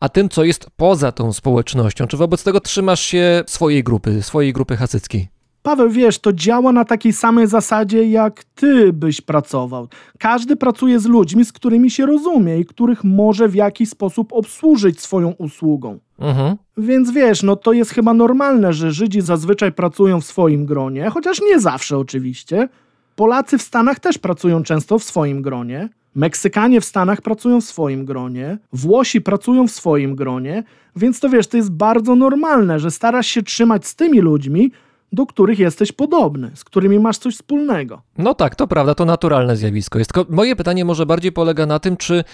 a tym, co jest poza tą społecznością. Czy wobec tego trzymasz się swojej grupy, swojej grupy hasyckiej? Paweł, wiesz, to działa na takiej samej zasadzie, jak ty byś pracował. Każdy pracuje z ludźmi, z którymi się rozumie i których może w jakiś sposób obsłużyć swoją usługą. Mhm. Więc wiesz, no to jest chyba normalne, że Żydzi zazwyczaj pracują w swoim gronie, chociaż nie zawsze oczywiście. Polacy w Stanach też pracują często w swoim gronie. Meksykanie w Stanach pracują w swoim gronie, Włosi pracują w swoim gronie, więc to wiesz, to jest bardzo normalne, że starasz się trzymać z tymi ludźmi, do których jesteś podobny, z którymi masz coś wspólnego. No tak, to prawda, to naturalne zjawisko jest. Tylko moje pytanie może bardziej polega na tym, czy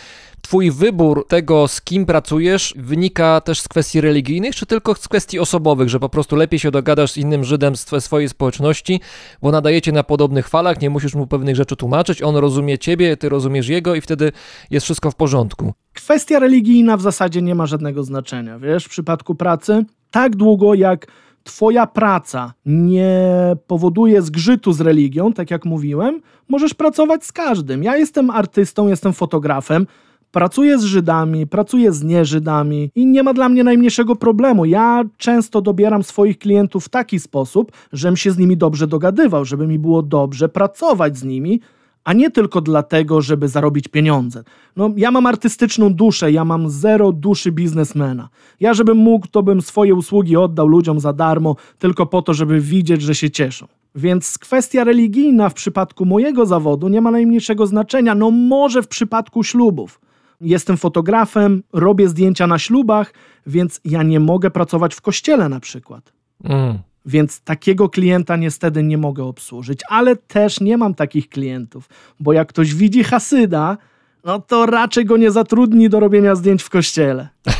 twój wybór tego, z kim pracujesz, wynika też z kwestii religijnych, czy tylko z kwestii osobowych, że po prostu lepiej się dogadasz z innym Żydem z swojej społeczności, bo nadajecie na podobnych falach, nie musisz mu pewnych rzeczy tłumaczyć, on rozumie ciebie, ty rozumiesz jego i wtedy jest wszystko w porządku. Kwestia religijna w zasadzie nie ma żadnego znaczenia, wiesz, w przypadku pracy. Tak długo jak twoja praca nie powoduje zgrzytu z religią, tak jak mówiłem, możesz pracować z każdym. Ja jestem artystą, jestem fotografem, pracuję z Żydami, pracuję z nieżydami i nie ma dla mnie najmniejszego problemu. Ja często dobieram swoich klientów w taki sposób, żebym się z nimi dobrze dogadywał, żeby mi było dobrze pracować z nimi, a nie tylko dlatego, żeby zarobić pieniądze. No, ja mam artystyczną duszę, ja mam zero duszy biznesmena. Ja, żebym mógł, to bym swoje usługi oddał ludziom za darmo, tylko po to, żeby widzieć, że się cieszą. Więc kwestia religijna w przypadku mojego zawodu nie ma najmniejszego znaczenia, no może w przypadku ślubów. Jestem fotografem, robię zdjęcia na ślubach, więc ja nie mogę pracować w kościele na przykład. Mm. Więc takiego klienta niestety nie mogę obsłużyć, ale też nie mam takich klientów, bo jak ktoś widzi Hasyda, no to raczej go nie zatrudni do robienia zdjęć w kościele.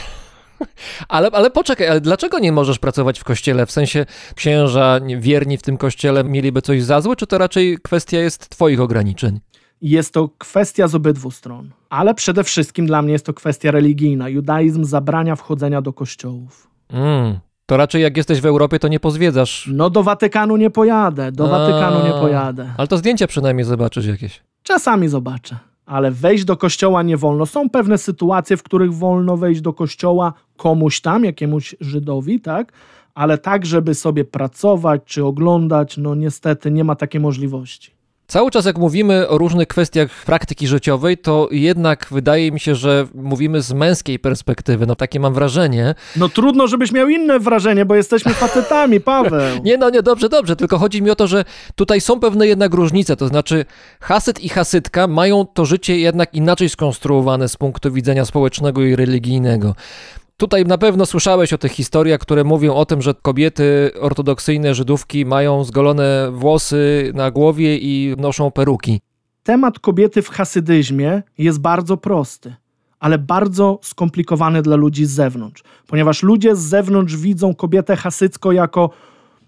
Ale, ale poczekaj, ale dlaczego nie możesz pracować w kościele? W sensie księża wierni w tym kościele mieliby coś za złe, czy to raczej kwestia jest twoich ograniczeń? Jest to kwestia z obydwu stron, ale przede wszystkim dla mnie jest to kwestia religijna. Judaizm zabrania wchodzenia do kościołów. Mm. To raczej jak jesteś w Europie, to nie pozwiedzasz. No do Watykanu nie pojadę, do Watykanu nie A, pojadę. Ale to zdjęcia przynajmniej zobaczysz jakieś. Czasami zobaczę. Ale wejść do kościoła nie wolno. Są pewne sytuacje, w których wolno wejść do kościoła komuś tam, jakiemuś Żydowi, tak? Ale tak, żeby sobie pracować czy oglądać, no niestety nie ma takiej możliwości. Cały czas jak mówimy o różnych kwestiach praktyki życiowej, to jednak wydaje mi się, że mówimy z męskiej perspektywy. No takie mam wrażenie. No trudno, żebyś miał inne wrażenie, bo jesteśmy facetami, Paweł. Nie, no nie, dobrze, dobrze, tylko chodzi mi o to, że tutaj są pewne jednak różnice, to znaczy hasyt i hasytka mają to życie jednak inaczej skonstruowane z punktu widzenia społecznego i religijnego. Tutaj na pewno słyszałeś o tych historiach, które mówią o tym, że kobiety ortodoksyjne Żydówki mają zgolone włosy na głowie i noszą peruki. Temat kobiety w hasydyzmie jest bardzo prosty, ale bardzo skomplikowany dla ludzi z zewnątrz, ponieważ ludzie z zewnątrz widzą kobietę hasycką jako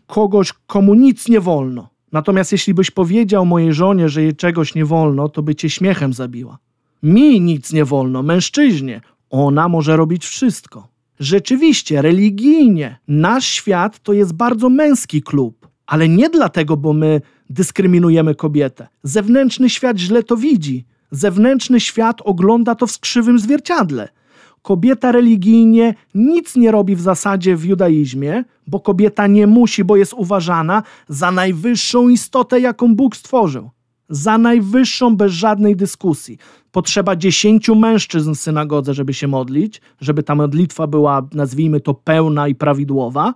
kogoś, komu nic nie wolno. Natomiast jeśli byś powiedział mojej żonie, że jej czegoś nie wolno, to by cię śmiechem zabiła. Mi nic nie wolno, mężczyźnie. Ona może robić wszystko. Rzeczywiście, religijnie, nasz świat to jest bardzo męski klub, ale nie dlatego, bo my dyskryminujemy kobietę. Zewnętrzny świat źle to widzi. Zewnętrzny świat ogląda to w skrzywym zwierciadle. Kobieta religijnie nic nie robi w zasadzie w judaizmie, bo kobieta nie musi, bo jest uważana za najwyższą istotę, jaką Bóg stworzył. Za najwyższą bez żadnej dyskusji. Potrzeba dziesięciu mężczyzn w synagodze, żeby się modlić, żeby ta modlitwa była, nazwijmy to, pełna i prawidłowa.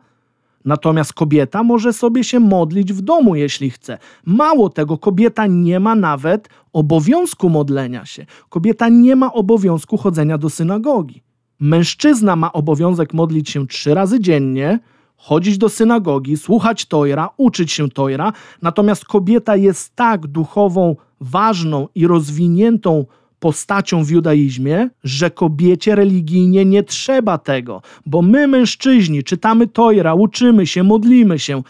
Natomiast kobieta może sobie się modlić w domu, jeśli chce. Mało tego, kobieta nie ma nawet obowiązku modlenia się. Kobieta nie ma obowiązku chodzenia do synagogi. Mężczyzna ma obowiązek modlić się trzy razy dziennie, chodzić do synagogi, słuchać Tojra, uczyć się Tojra, natomiast kobieta jest tak duchową, ważną i rozwiniętą postacią w judaizmie, że kobiecie religijnie nie trzeba tego, bo my mężczyźni czytamy Tojra, uczymy się, modlimy się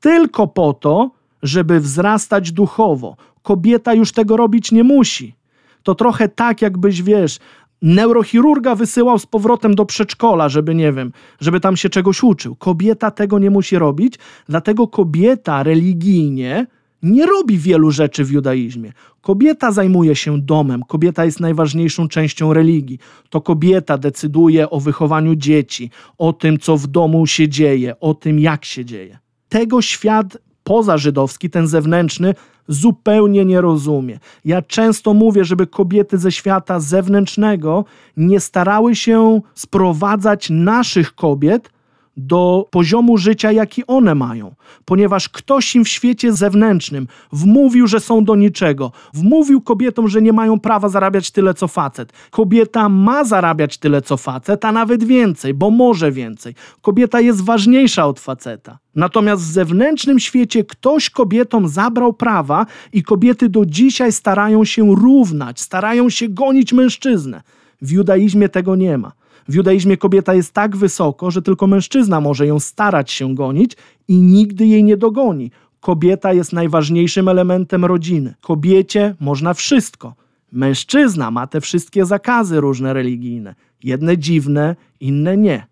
tylko po to, żeby wzrastać duchowo. Kobieta już tego robić nie musi. To trochę tak, jakbyś wiesz, neurochirurga wysyłał z powrotem do przedszkola, żeby nie wiem, żeby tam się czegoś uczył. Kobieta tego nie musi robić, dlatego kobieta religijnie nie robi wielu rzeczy w judaizmie. Kobieta zajmuje się domem, kobieta jest najważniejszą częścią religii. To kobieta decyduje o wychowaniu dzieci, o tym, co w domu się dzieje, o tym, jak się dzieje. Tego świat pozażydowski, ten zewnętrzny, zupełnie nie rozumie. Ja często mówię, żeby kobiety ze świata zewnętrznego nie starały się sprowadzać naszych kobiet do poziomu życia, jaki one mają, ponieważ ktoś im w świecie zewnętrznym wmówił, że są do niczego, wmówił kobietom, że nie mają prawa zarabiać tyle co facet. Kobieta ma zarabiać tyle co facet, a nawet więcej, bo może więcej. Kobieta jest ważniejsza od faceta. Natomiast w zewnętrznym świecie ktoś kobietom zabrał prawa i kobiety do dzisiaj starają się równać, starają się gonić mężczyznę. W judaizmie tego nie ma. W judaizmie kobieta jest tak wysoko, że tylko mężczyzna może ją starać się gonić i nigdy jej nie dogoni. Kobieta jest najważniejszym elementem rodziny. Kobiecie można wszystko. Mężczyzna ma te wszystkie zakazy różne religijne. Jedne dziwne, inne nie.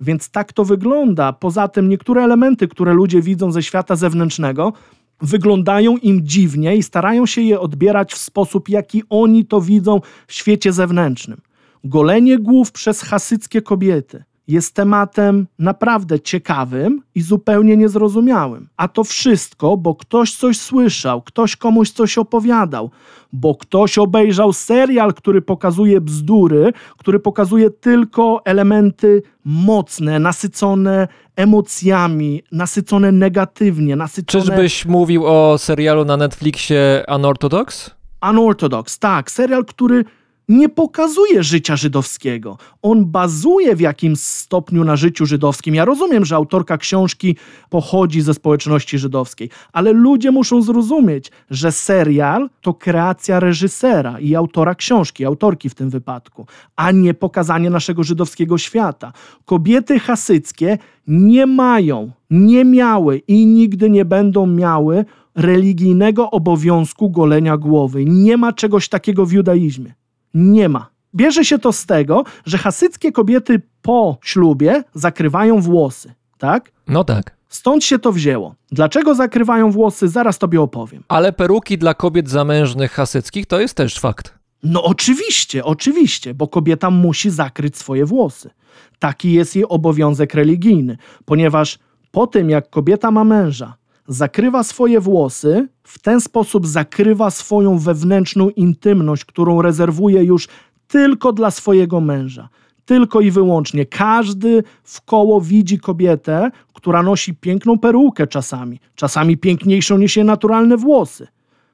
Więc tak to wygląda. Poza tym niektóre elementy, które ludzie widzą ze świata zewnętrznego, wyglądają im dziwnie i starają się je odbierać w sposób, jaki oni to widzą w świecie zewnętrznym. Golenie głów przez hasyckie kobiety jest tematem naprawdę ciekawym i zupełnie niezrozumiałym. A to wszystko, bo ktoś coś słyszał, ktoś komuś coś opowiadał, bo ktoś obejrzał serial, który pokazuje bzdury, który pokazuje tylko elementy mocne, nasycone emocjami, nasycone negatywnie, nasycone... Czyżbyś mówił o serialu na Netflixie Unorthodox? Unorthodox, tak. Serial, który nie pokazuje życia żydowskiego. On bazuje w jakimś stopniu na życiu żydowskim. Ja rozumiem, że autorka książki pochodzi ze społeczności żydowskiej, ale ludzie muszą zrozumieć, że serial to kreacja reżysera i autora książki, autorki w tym wypadku, a nie pokazanie naszego żydowskiego świata. Kobiety hasyckie nie mają, nie miały i nigdy nie będą miały religijnego obowiązku golenia głowy. Nie ma czegoś takiego w judaizmie. Nie ma. Bierze się to z tego, że hasyckie kobiety po ślubie zakrywają włosy, tak? No tak. Stąd się to wzięło. Dlaczego zakrywają włosy? Zaraz tobie opowiem. Ale peruki dla kobiet zamężnych hasyckich to jest też fakt. No oczywiście, oczywiście, bo kobieta musi zakryć swoje włosy. Taki jest jej obowiązek religijny, ponieważ po tym, jak kobieta ma męża, zakrywa swoje włosy, w ten sposób zakrywa swoją wewnętrzną intymność, którą rezerwuje już tylko dla swojego męża. Tylko i wyłącznie. Każdy w koło widzi kobietę, która nosi piękną perukę czasami, czasami piękniejszą niż jej naturalne włosy.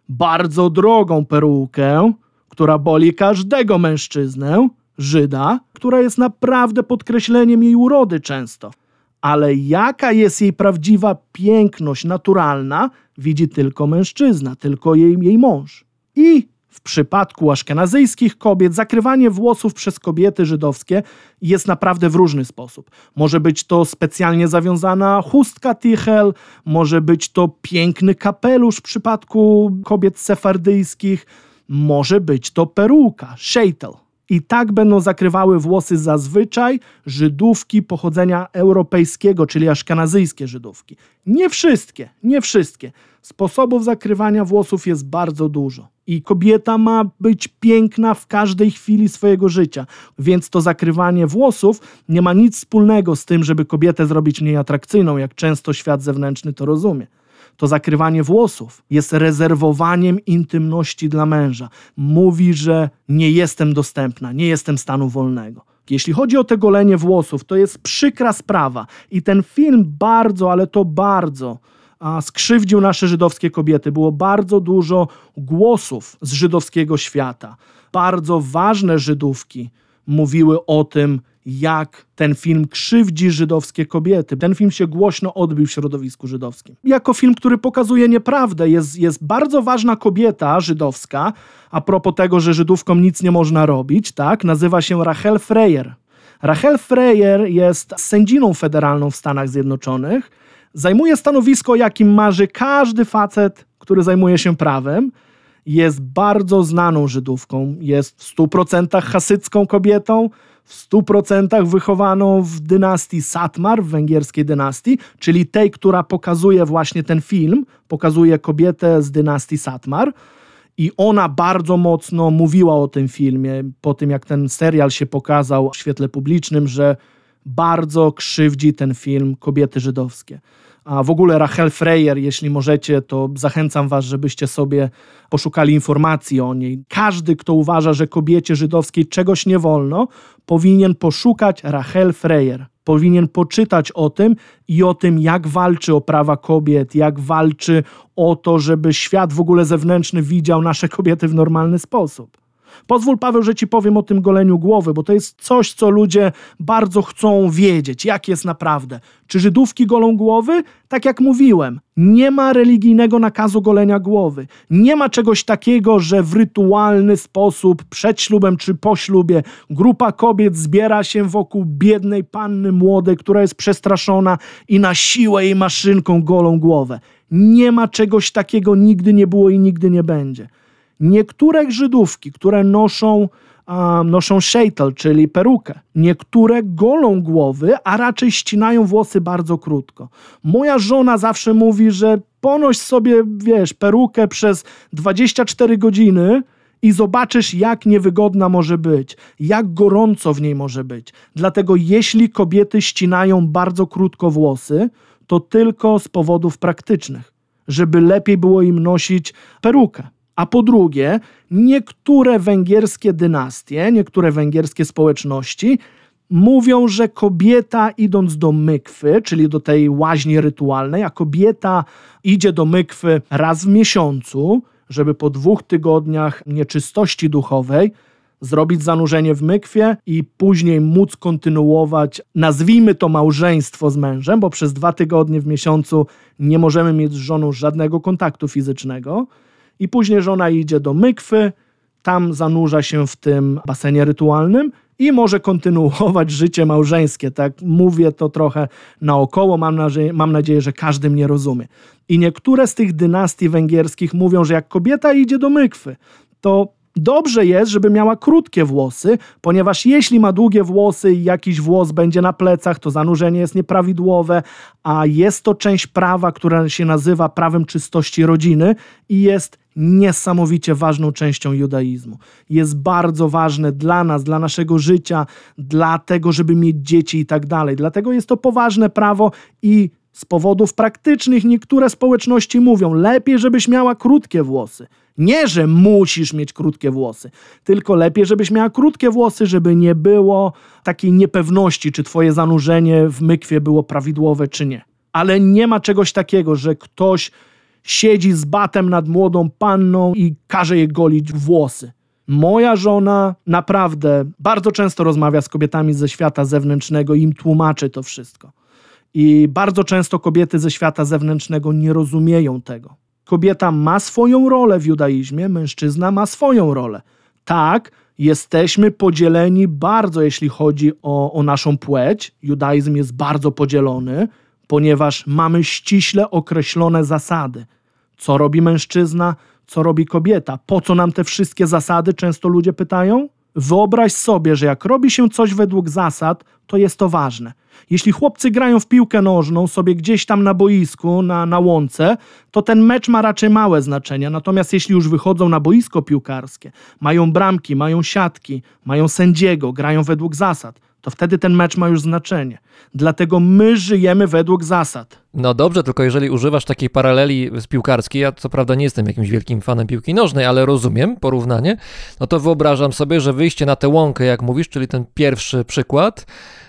Bardzo drogą perukę, która boli każdego mężczyznę, Żyda, która jest naprawdę podkreśleniem jej urody często ale jaka jest jej prawdziwa piękność naturalna, widzi tylko mężczyzna, tylko jej, jej mąż. I w przypadku aszkenazyjskich kobiet zakrywanie włosów przez kobiety żydowskie jest naprawdę w różny sposób. Może być to specjalnie zawiązana chustka tichel, może być to piękny kapelusz w przypadku kobiet sefardyjskich, może być to peruka, sheitel. I tak będą zakrywały włosy zazwyczaj Żydówki pochodzenia europejskiego, czyli aszkanazyjskie Żydówki. Nie wszystkie, nie wszystkie. Sposobów zakrywania włosów jest bardzo dużo. I kobieta ma być piękna w każdej chwili swojego życia, więc to zakrywanie włosów nie ma nic wspólnego z tym, żeby kobietę zrobić mniej atrakcyjną, jak często świat zewnętrzny to rozumie to zakrywanie włosów jest rezerwowaniem intymności dla męża. Mówi, że nie jestem dostępna, nie jestem stanu wolnego. Jeśli chodzi o te golenie włosów, to jest przykra sprawa i ten film bardzo, ale to bardzo a, skrzywdził nasze żydowskie kobiety. Było bardzo dużo głosów z żydowskiego świata. Bardzo ważne Żydówki mówiły o tym, jak ten film krzywdzi żydowskie kobiety. Ten film się głośno odbił w środowisku żydowskim. Jako film, który pokazuje nieprawdę, jest, jest bardzo ważna kobieta żydowska, a propos tego, że Żydówkom nic nie można robić, tak? Nazywa się Rachel Freyer. Rachel Freyer jest sędziną federalną w Stanach Zjednoczonych. Zajmuje stanowisko, jakim marzy każdy facet, który zajmuje się prawem jest bardzo znaną Żydówką, jest w 100% hasycką kobietą, w 100% wychowaną w dynastii Satmar, w węgierskiej dynastii, czyli tej, która pokazuje właśnie ten film, pokazuje kobietę z dynastii Satmar. I ona bardzo mocno mówiła o tym filmie, po tym jak ten serial się pokazał w świetle publicznym, że bardzo krzywdzi ten film kobiety żydowskie. A w ogóle Rachel Freyer, jeśli możecie, to zachęcam was, żebyście sobie poszukali informacji o niej. Każdy, kto uważa, że kobiecie żydowskiej czegoś nie wolno, powinien poszukać Rachel Freyer. Powinien poczytać o tym i o tym, jak walczy o prawa kobiet, jak walczy o to, żeby świat w ogóle zewnętrzny widział nasze kobiety w normalny sposób. Pozwól, Paweł, że ci powiem o tym goleniu głowy, bo to jest coś, co ludzie bardzo chcą wiedzieć, jak jest naprawdę. Czy Żydówki golą głowy? Tak jak mówiłem, nie ma religijnego nakazu golenia głowy. Nie ma czegoś takiego, że w rytualny sposób przed ślubem czy po ślubie grupa kobiet zbiera się wokół biednej panny młodej, która jest przestraszona i na siłę jej maszynką golą głowę. Nie ma czegoś takiego, nigdy nie było i nigdy nie będzie. Niektóre Żydówki, które noszą, um, noszą szejtel, czyli perukę, niektóre golą głowy, a raczej ścinają włosy bardzo krótko. Moja żona zawsze mówi, że ponoś sobie, wiesz, perukę przez 24 godziny i zobaczysz, jak niewygodna może być, jak gorąco w niej może być. Dlatego, jeśli kobiety ścinają bardzo krótko włosy, to tylko z powodów praktycznych, żeby lepiej było im nosić perukę. A po drugie, niektóre węgierskie dynastie, niektóre węgierskie społeczności mówią, że kobieta idąc do mykwy, czyli do tej łaźni rytualnej, a kobieta idzie do mykwy raz w miesiącu, żeby po dwóch tygodniach nieczystości duchowej zrobić zanurzenie w mykwie i później móc kontynuować, nazwijmy to małżeństwo z mężem, bo przez dwa tygodnie w miesiącu nie możemy mieć z żoną żadnego kontaktu fizycznego i później żona idzie do mykwy, tam zanurza się w tym basenie rytualnym i może kontynuować życie małżeńskie. Tak mówię to trochę naokoło, mam nadzieję, mam nadzieję, że każdy mnie rozumie. I niektóre z tych dynastii węgierskich mówią, że jak kobieta idzie do mykwy, to Dobrze jest, żeby miała krótkie włosy, ponieważ jeśli ma długie włosy i jakiś włos będzie na plecach, to zanurzenie jest nieprawidłowe, a jest to część prawa, która się nazywa prawem czystości rodziny i jest niesamowicie ważną częścią judaizmu. Jest bardzo ważne dla nas, dla naszego życia, dla tego, żeby mieć dzieci i tak dalej. Dlatego jest to poważne prawo i z powodów praktycznych niektóre społeczności mówią: lepiej, żebyś miała krótkie włosy. Nie, że musisz mieć krótkie włosy, tylko lepiej, żebyś miała krótkie włosy, żeby nie było takiej niepewności, czy twoje zanurzenie w mykwie było prawidłowe, czy nie. Ale nie ma czegoś takiego, że ktoś siedzi z batem nad młodą panną i każe jej golić włosy. Moja żona naprawdę bardzo często rozmawia z kobietami ze świata zewnętrznego i im tłumaczy to wszystko. I bardzo często kobiety ze świata zewnętrznego nie rozumieją tego. Kobieta ma swoją rolę w judaizmie, mężczyzna ma swoją rolę. Tak, jesteśmy podzieleni bardzo, jeśli chodzi o, o naszą płeć. Judaizm jest bardzo podzielony, ponieważ mamy ściśle określone zasady. Co robi mężczyzna, co robi kobieta. Po co nam te wszystkie zasady? Często ludzie pytają. Wyobraź sobie, że jak robi się coś według zasad, to jest to ważne. Jeśli chłopcy grają w piłkę nożną sobie gdzieś tam na boisku, na, na łące, to ten mecz ma raczej małe znaczenie. Natomiast jeśli już wychodzą na boisko piłkarskie, mają bramki, mają siatki, mają sędziego, grają według zasad, to wtedy ten mecz ma już znaczenie. Dlatego my żyjemy według zasad. No dobrze, tylko jeżeli używasz takiej paraleli z piłkarskiej, ja co prawda nie jestem jakimś wielkim fanem piłki nożnej, ale rozumiem porównanie, no to wyobrażam sobie, że wyjście na tę łąkę, jak mówisz, czyli ten pierwszy przykład,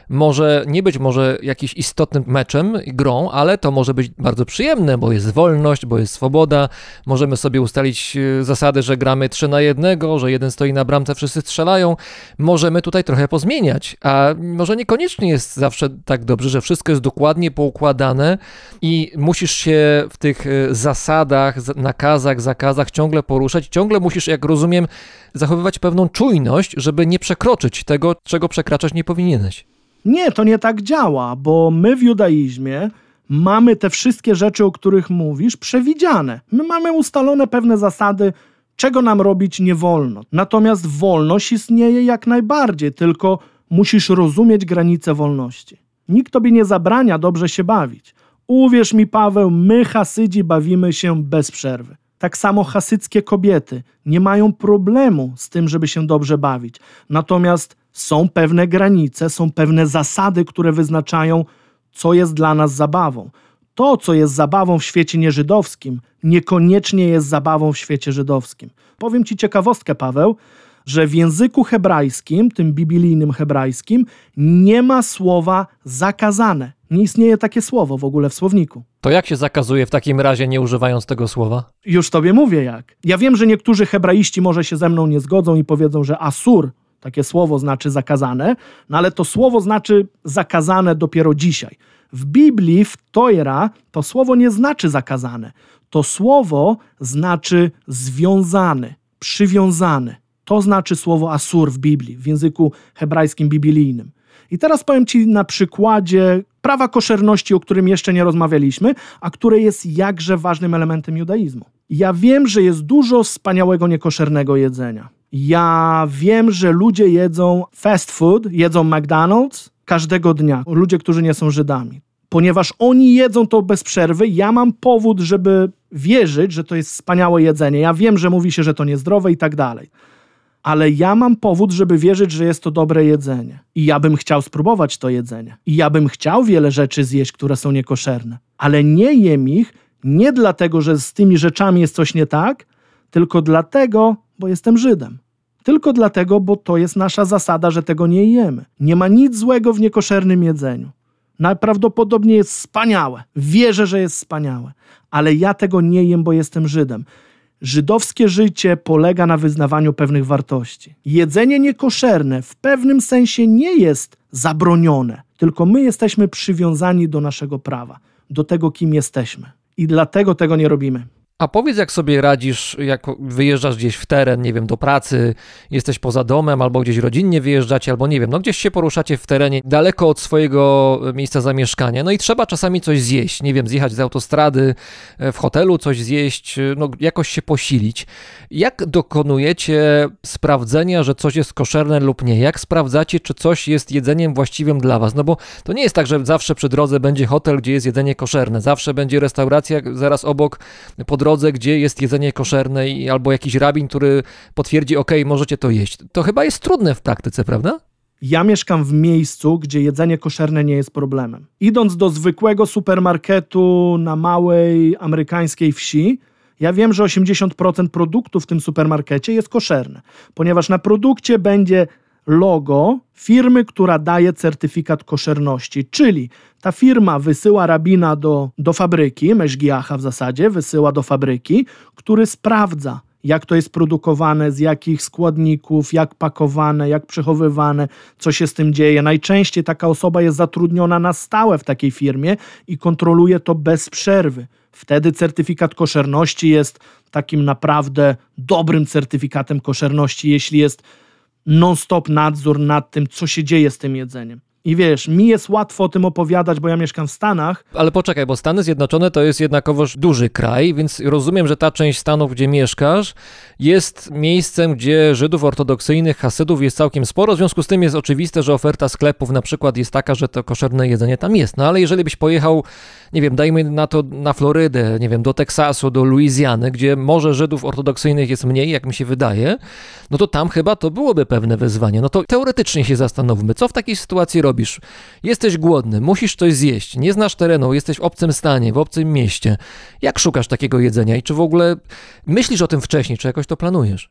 może nie być może jakiś istotnym meczem, grą, ale to może być bardzo przyjemne, bo jest wolność, bo jest swoboda. Możemy sobie ustalić e, zasady, że gramy 3 na 1, że jeden stoi na bramce, wszyscy strzelają. Możemy tutaj trochę pozmieniać, a może niekoniecznie jest zawsze tak dobrze, że wszystko jest dokładnie poukładane i musisz się w tych e, zasadach, nakazach, zakazach ciągle poruszać. Ciągle musisz, jak rozumiem, zachowywać pewną czujność, żeby nie przekroczyć tego, czego przekraczać nie powinieneś. Nie, to nie tak działa, bo my w judaizmie mamy te wszystkie rzeczy, o których mówisz, przewidziane. My mamy ustalone pewne zasady, czego nam robić nie wolno. Natomiast wolność istnieje jak najbardziej, tylko musisz rozumieć granice wolności. Nikt tobie nie zabrania dobrze się bawić. Uwierz mi, Paweł, my, Hasydzi, bawimy się bez przerwy. Tak samo hasyckie kobiety nie mają problemu z tym, żeby się dobrze bawić. Natomiast są pewne granice, są pewne zasady, które wyznaczają, co jest dla nas zabawą. To, co jest zabawą w świecie nieżydowskim, niekoniecznie jest zabawą w świecie żydowskim. Powiem ci ciekawostkę, Paweł, że w języku hebrajskim, tym biblijnym hebrajskim, nie ma słowa zakazane. Nie istnieje takie słowo w ogóle w słowniku. To jak się zakazuje w takim razie, nie używając tego słowa? Już tobie mówię jak. Ja wiem, że niektórzy hebraiści może się ze mną nie zgodzą i powiedzą, że asur, takie słowo znaczy zakazane, no ale to słowo znaczy zakazane dopiero dzisiaj. W Biblii, w Tojra, to słowo nie znaczy zakazane. To słowo znaczy związany, przywiązany. To znaczy słowo asur w Biblii, w języku hebrajskim biblijnym. I teraz powiem Ci na przykładzie prawa koszerności, o którym jeszcze nie rozmawialiśmy, a które jest jakże ważnym elementem judaizmu. Ja wiem, że jest dużo wspaniałego niekoszernego jedzenia. Ja wiem, że ludzie jedzą fast food, jedzą McDonald's każdego dnia. Ludzie, którzy nie są Żydami. Ponieważ oni jedzą to bez przerwy, ja mam powód, żeby wierzyć, że to jest wspaniałe jedzenie. Ja wiem, że mówi się, że to niezdrowe i tak dalej ale ja mam powód, żeby wierzyć, że jest to dobre jedzenie. I ja bym chciał spróbować to jedzenie. I ja bym chciał wiele rzeczy zjeść, które są niekoszerne. Ale nie jem ich nie dlatego, że z tymi rzeczami jest coś nie tak, tylko dlatego, bo jestem Żydem. Tylko dlatego, bo to jest nasza zasada, że tego nie jemy. Nie ma nic złego w niekoszernym jedzeniu. Najprawdopodobniej jest wspaniałe. Wierzę, że jest wspaniałe. Ale ja tego nie jem, bo jestem Żydem. Żydowskie życie polega na wyznawaniu pewnych wartości. Jedzenie niekoszerne w pewnym sensie nie jest zabronione, tylko my jesteśmy przywiązani do naszego prawa, do tego, kim jesteśmy. I dlatego tego nie robimy. A powiedz, jak sobie radzisz, jak wyjeżdżasz gdzieś w teren, nie wiem, do pracy, jesteś poza domem, albo gdzieś rodzinnie wyjeżdżacie, albo nie wiem, no gdzieś się poruszacie w terenie, daleko od swojego miejsca zamieszkania, no i trzeba czasami coś zjeść, nie wiem, zjechać z autostrady, e, w hotelu coś zjeść, e, no jakoś się posilić. Jak dokonujecie sprawdzenia, że coś jest koszerne lub nie? Jak sprawdzacie, czy coś jest jedzeniem właściwym dla was? No bo to nie jest tak, że zawsze przy drodze będzie hotel, gdzie jest jedzenie koszerne, zawsze będzie restauracja zaraz obok, po drodze, gdzie jest jedzenie koszerne i, albo jakiś rabin, który potwierdzi, ok, możecie to jeść. To chyba jest trudne w praktyce, prawda? Ja mieszkam w miejscu, gdzie jedzenie koszerne nie jest problemem. Idąc do zwykłego supermarketu na małej amerykańskiej wsi, ja wiem, że 80% produktu w tym supermarkecie jest koszerne, ponieważ na produkcie będzie logo firmy, która daje certyfikat koszerności, czyli ta firma wysyła rabina do, do fabryki, Meżgiacha w zasadzie, wysyła do fabryki, który sprawdza, jak to jest produkowane, z jakich składników, jak pakowane, jak przechowywane, co się z tym dzieje. Najczęściej taka osoba jest zatrudniona na stałe w takiej firmie i kontroluje to bez przerwy. Wtedy certyfikat koszerności jest takim naprawdę dobrym certyfikatem koszerności, jeśli jest non-stop nadzór nad tym, co się dzieje z tym jedzeniem. I wiesz, mi jest łatwo o tym opowiadać, bo ja mieszkam w Stanach. Ale poczekaj, bo Stany Zjednoczone to jest jednakowoż duży kraj, więc rozumiem, że ta część Stanów, gdzie mieszkasz, jest miejscem, gdzie Żydów ortodoksyjnych, Hasydów jest całkiem sporo. W związku z tym jest oczywiste, że oferta sklepów na przykład jest taka, że to koszerne jedzenie tam jest. No ale jeżeli byś pojechał, nie wiem, dajmy na to na Florydę, nie wiem, do Teksasu, do Luizjany, gdzie może Żydów ortodoksyjnych jest mniej, jak mi się wydaje, no to tam chyba to byłoby pewne wyzwanie. No to teoretycznie się zastanówmy, co w takiej sytuacji robić? Robisz? Jesteś głodny, musisz coś zjeść, nie znasz terenu, jesteś w obcym stanie, w obcym mieście. Jak szukasz takiego jedzenia i czy w ogóle myślisz o tym wcześniej, czy jakoś to planujesz?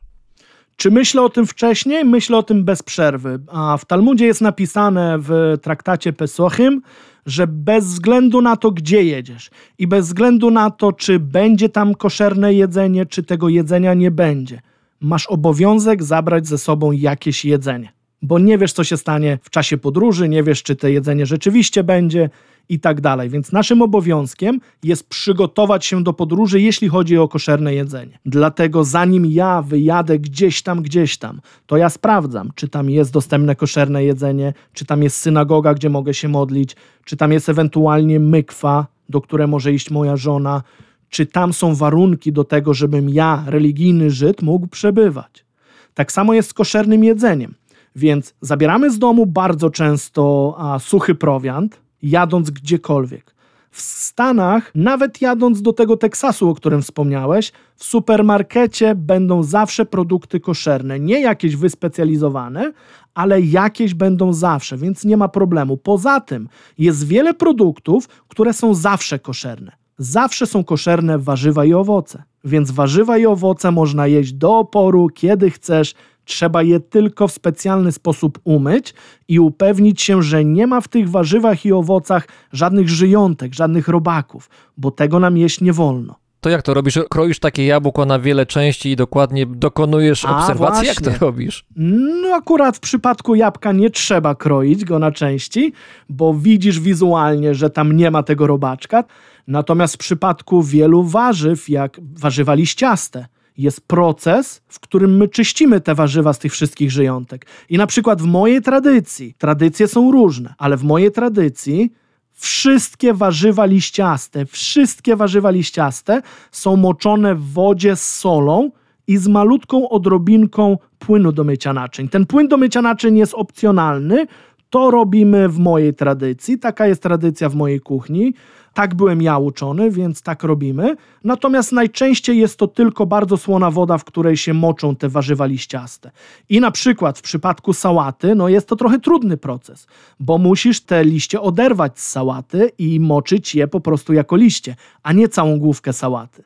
Czy myślę o tym wcześniej? Myślę o tym bez przerwy. A w Talmudzie jest napisane w traktacie Pesochim, że bez względu na to, gdzie jedziesz i bez względu na to, czy będzie tam koszerne jedzenie, czy tego jedzenia nie będzie, masz obowiązek zabrać ze sobą jakieś jedzenie bo nie wiesz, co się stanie w czasie podróży, nie wiesz, czy to jedzenie rzeczywiście będzie i tak dalej. Więc naszym obowiązkiem jest przygotować się do podróży, jeśli chodzi o koszerne jedzenie. Dlatego zanim ja wyjadę gdzieś tam, gdzieś tam, to ja sprawdzam, czy tam jest dostępne koszerne jedzenie, czy tam jest synagoga, gdzie mogę się modlić, czy tam jest ewentualnie mykwa, do której może iść moja żona, czy tam są warunki do tego, żebym ja, religijny Żyd, mógł przebywać. Tak samo jest z koszernym jedzeniem. Więc zabieramy z domu bardzo często a, suchy prowiant, jadąc gdziekolwiek. W Stanach, nawet jadąc do tego Teksasu, o którym wspomniałeś, w supermarkecie będą zawsze produkty koszerne. Nie jakieś wyspecjalizowane, ale jakieś będą zawsze, więc nie ma problemu. Poza tym jest wiele produktów, które są zawsze koszerne. Zawsze są koszerne warzywa i owoce. Więc warzywa i owoce można jeść do oporu, kiedy chcesz. Trzeba je tylko w specjalny sposób umyć i upewnić się, że nie ma w tych warzywach i owocach żadnych żyjątek, żadnych robaków, bo tego nam jeść nie wolno. To jak to robisz? Kroisz takie jabłko na wiele części i dokładnie dokonujesz A, obserwacji? Jak to robisz? No akurat w przypadku jabłka nie trzeba kroić go na części, bo widzisz wizualnie, że tam nie ma tego robaczka. Natomiast w przypadku wielu warzyw, jak warzywa liściaste, jest proces, w którym my czyścimy te warzywa z tych wszystkich żyjątek. I na przykład w mojej tradycji, tradycje są różne, ale w mojej tradycji wszystkie warzywa liściaste, wszystkie warzywa liściaste są moczone w wodzie z solą i z malutką odrobinką płynu do mycia naczyń. Ten płyn do mycia naczyń jest opcjonalny. To robimy w mojej tradycji. Taka jest tradycja w mojej kuchni. Tak byłem ja uczony, więc tak robimy. Natomiast najczęściej jest to tylko bardzo słona woda, w której się moczą te warzywa liściaste. I na przykład w przypadku sałaty, no jest to trochę trudny proces, bo musisz te liście oderwać z sałaty i moczyć je po prostu jako liście, a nie całą główkę sałaty.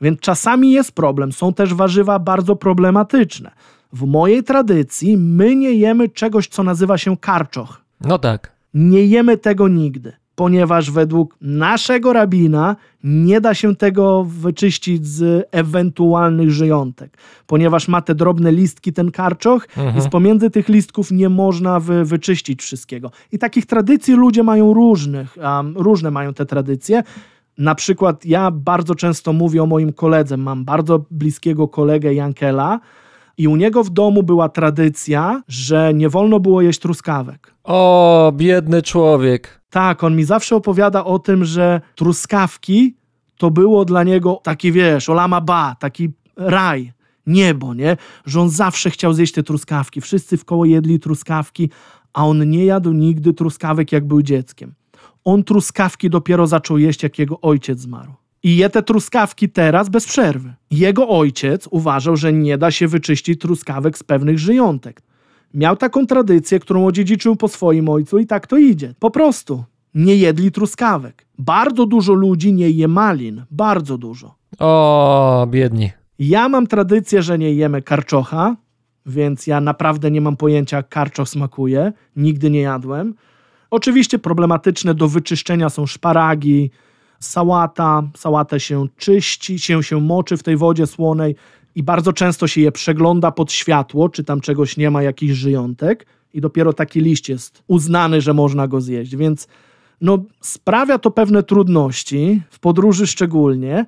Więc czasami jest problem. Są też warzywa bardzo problematyczne. W mojej tradycji my nie jemy czegoś, co nazywa się karczoch. No tak. Nie jemy tego nigdy, ponieważ według naszego rabina nie da się tego wyczyścić z ewentualnych żyjątek, ponieważ ma te drobne listki, ten karczoch, i z pomiędzy tych listków nie można wy, wyczyścić wszystkiego. I takich tradycji ludzie mają różnych, um, różne mają te tradycje. Na przykład ja bardzo często mówię o moim koledze, mam bardzo bliskiego kolegę Jankela i u niego w domu była tradycja, że nie wolno było jeść truskawek. O, biedny człowiek. Tak, on mi zawsze opowiada o tym, że truskawki to było dla niego taki, wiesz, olama ba, taki raj, niebo, nie? Że on zawsze chciał zjeść te truskawki. Wszyscy w koło jedli truskawki, a on nie jadł nigdy truskawek, jak był dzieckiem. On truskawki dopiero zaczął jeść, jak jego ojciec zmarł. I je te truskawki teraz bez przerwy. Jego ojciec uważał, że nie da się wyczyścić truskawek z pewnych żyjątek. Miał taką tradycję, którą odziedziczył po swoim ojcu i tak to idzie. Po prostu nie jedli truskawek. Bardzo dużo ludzi nie je malin. Bardzo dużo. O, biedni. Ja mam tradycję, że nie jemy karczocha, więc ja naprawdę nie mam pojęcia, jak karczoch smakuje. Nigdy nie jadłem. Oczywiście problematyczne do wyczyszczenia są szparagi, sałata. Sałatę się czyści, się, się moczy w tej wodzie słonej i bardzo często się je przegląda pod światło, czy tam czegoś nie ma, jakichś żyjątek i dopiero taki liść jest uznany, że można go zjeść. Więc no, sprawia to pewne trudności, w podróży szczególnie,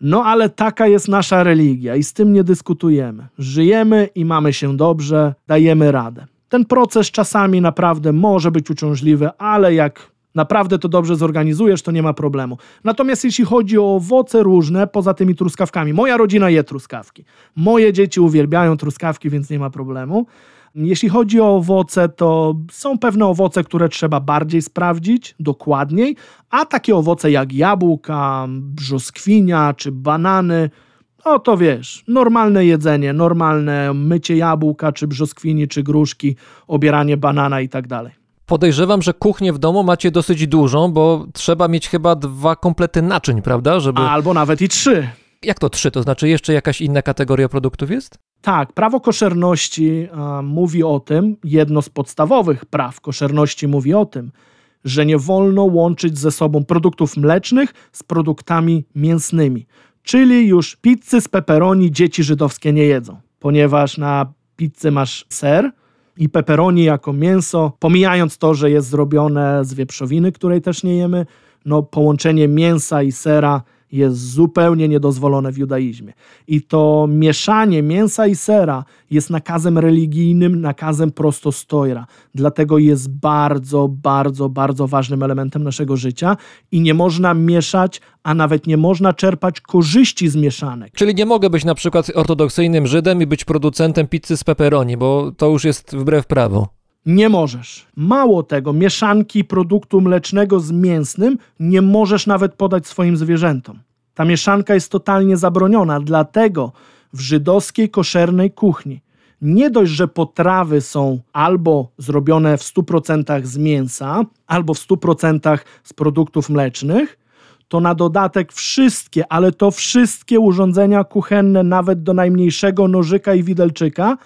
no ale taka jest nasza religia i z tym nie dyskutujemy. Żyjemy i mamy się dobrze, dajemy radę. Ten proces czasami naprawdę może być uciążliwy, ale jak naprawdę to dobrze zorganizujesz, to nie ma problemu. Natomiast jeśli chodzi o owoce różne, poza tymi truskawkami, moja rodzina je truskawki. Moje dzieci uwielbiają truskawki, więc nie ma problemu. Jeśli chodzi o owoce, to są pewne owoce, które trzeba bardziej sprawdzić, dokładniej, a takie owoce jak jabłka, brzoskwinia czy banany, no to wiesz, normalne jedzenie, normalne mycie jabłka czy brzoskwini czy gruszki, obieranie banana i tak dalej. Podejrzewam, że kuchnię w domu macie dosyć dużą, bo trzeba mieć chyba dwa komplety naczyń, prawda? Żeby... Albo nawet i trzy. Jak to trzy? To znaczy jeszcze jakaś inna kategoria produktów jest? Tak, prawo koszerności a, mówi o tym, jedno z podstawowych praw koszerności mówi o tym, że nie wolno łączyć ze sobą produktów mlecznych z produktami mięsnymi. Czyli już pizzy z pepperoni dzieci żydowskie nie jedzą, ponieważ na pizzy masz ser i pepperoni jako mięso, pomijając to, że jest zrobione z wieprzowiny, której też nie jemy, no połączenie mięsa i sera jest zupełnie niedozwolone w judaizmie. I to mieszanie mięsa i sera jest nakazem religijnym, nakazem prostostojra. Dlatego jest bardzo, bardzo, bardzo ważnym elementem naszego życia i nie można mieszać, a nawet nie można czerpać korzyści z mieszanek. Czyli nie mogę być na przykład ortodoksyjnym Żydem i być producentem pizzy z pepperoni, bo to już jest wbrew prawu. Nie możesz. Mało tego, mieszanki produktu mlecznego z mięsnym nie możesz nawet podać swoim zwierzętom. Ta mieszanka jest totalnie zabroniona, dlatego w żydowskiej koszernej kuchni nie dość, że potrawy są albo zrobione w 100% z mięsa, albo w 100% z produktów mlecznych, to na dodatek wszystkie, ale to wszystkie urządzenia kuchenne, nawet do najmniejszego nożyka i widelczyka,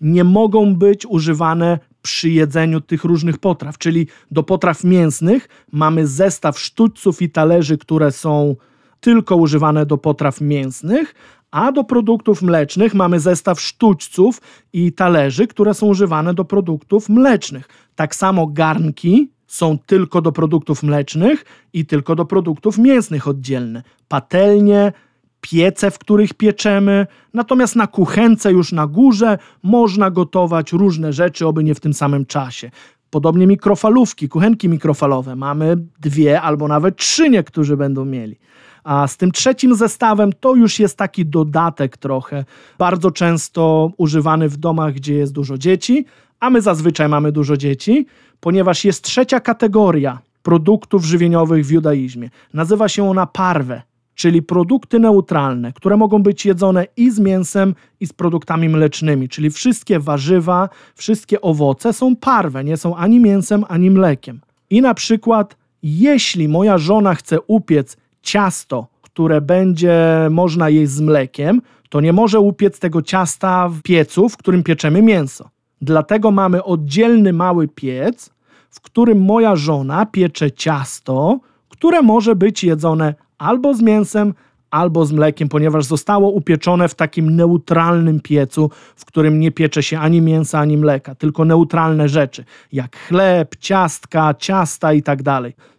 nie mogą być używane przy jedzeniu tych różnych potraw. Czyli do potraw mięsnych mamy zestaw sztućców i talerzy, które są tylko używane do potraw mięsnych, a do produktów mlecznych mamy zestaw sztućców i talerzy, które są używane do produktów mlecznych. Tak samo garnki są tylko do produktów mlecznych i tylko do produktów mięsnych oddzielne. Patelnie, piece, w których pieczemy, natomiast na kuchence już na górze można gotować różne rzeczy, oby nie w tym samym czasie. Podobnie mikrofalówki, kuchenki mikrofalowe. Mamy dwie albo nawet trzy niektórzy będą mieli. A z tym trzecim zestawem to już jest taki dodatek trochę, bardzo często używany w domach, gdzie jest dużo dzieci, a my zazwyczaj mamy dużo dzieci, ponieważ jest trzecia kategoria produktów żywieniowych w judaizmie. Nazywa się ona parwę, czyli produkty neutralne, które mogą być jedzone i z mięsem, i z produktami mlecznymi, czyli wszystkie warzywa, wszystkie owoce są parwe, nie są ani mięsem, ani mlekiem. I na przykład, jeśli moja żona chce upiec ciasto, które będzie można jeść z mlekiem, to nie może upiec tego ciasta w piecu, w którym pieczemy mięso. Dlatego mamy oddzielny mały piec, w którym moja żona piecze ciasto, które może być jedzone albo z mięsem, albo z mlekiem, ponieważ zostało upieczone w takim neutralnym piecu, w którym nie piecze się ani mięsa, ani mleka, tylko neutralne rzeczy, jak chleb, ciastka, ciasta i tak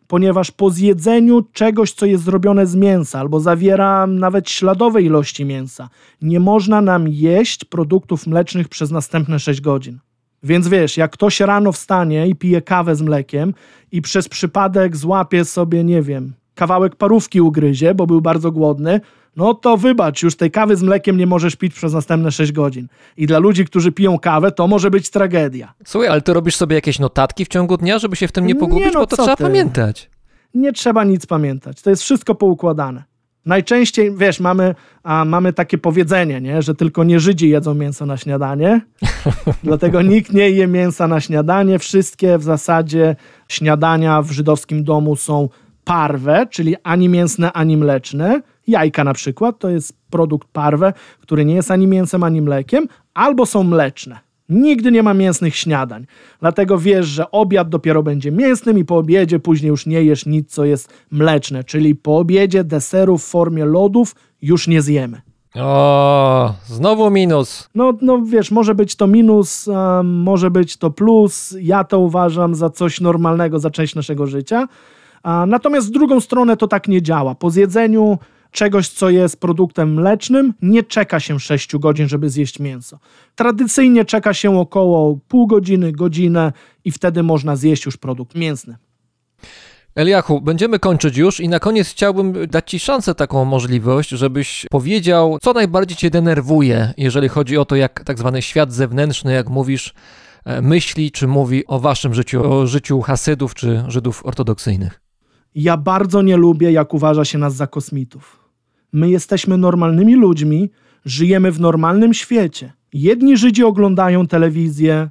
ponieważ po zjedzeniu czegoś, co jest zrobione z mięsa albo zawiera nawet śladowe ilości mięsa, nie można nam jeść produktów mlecznych przez następne 6 godzin. Więc wiesz, jak ktoś rano wstanie i pije kawę z mlekiem i przez przypadek złapie sobie, nie wiem, kawałek parówki ugryzie, bo był bardzo głodny, no to wybacz, już tej kawy z mlekiem nie możesz pić przez następne 6 godzin. I dla ludzi, którzy piją kawę, to może być tragedia. Słuchaj, ale ty robisz sobie jakieś notatki w ciągu dnia, żeby się w tym nie Nie, pogubić, no bo to trzeba ty. pamiętać. Nie trzeba nic pamiętać. To jest wszystko poukładane. Najczęściej, wiesz, mamy, a, mamy takie powiedzenie, nie? że tylko nie Żydzi jedzą mięso na śniadanie. Dlatego nikt nie je mięsa na śniadanie. Wszystkie w zasadzie śniadania w żydowskim domu są parwe, czyli ani mięsne, ani mleczne. Jajka na przykład to jest produkt parwe, który nie jest ani mięsem, ani mlekiem, albo są mleczne. Nigdy nie ma mięsnych śniadań. Dlatego wiesz, że obiad dopiero będzie mięsnym i po obiedzie później już nie jesz nic, co jest mleczne. Czyli po obiedzie deseru w formie lodów już nie zjemy. O, znowu minus. No, no wiesz, może być to minus, a może być to plus. Ja to uważam za coś normalnego, za część naszego życia. Natomiast z drugą stronę to tak nie działa. Po zjedzeniu czegoś, co jest produktem mlecznym, nie czeka się 6 godzin, żeby zjeść mięso. Tradycyjnie czeka się około pół godziny, godzinę i wtedy można zjeść już produkt mięsny. Eliachu, będziemy kończyć już i na koniec chciałbym dać Ci szansę, taką możliwość, żebyś powiedział, co najbardziej Cię denerwuje, jeżeli chodzi o to, jak tak zwany świat zewnętrzny, jak mówisz, e, myśli czy mówi o Waszym życiu, o życiu Hasydów czy Żydów ortodoksyjnych. Ja bardzo nie lubię, jak uważa się nas za kosmitów. My jesteśmy normalnymi ludźmi, żyjemy w normalnym świecie. Jedni Żydzi oglądają telewizję,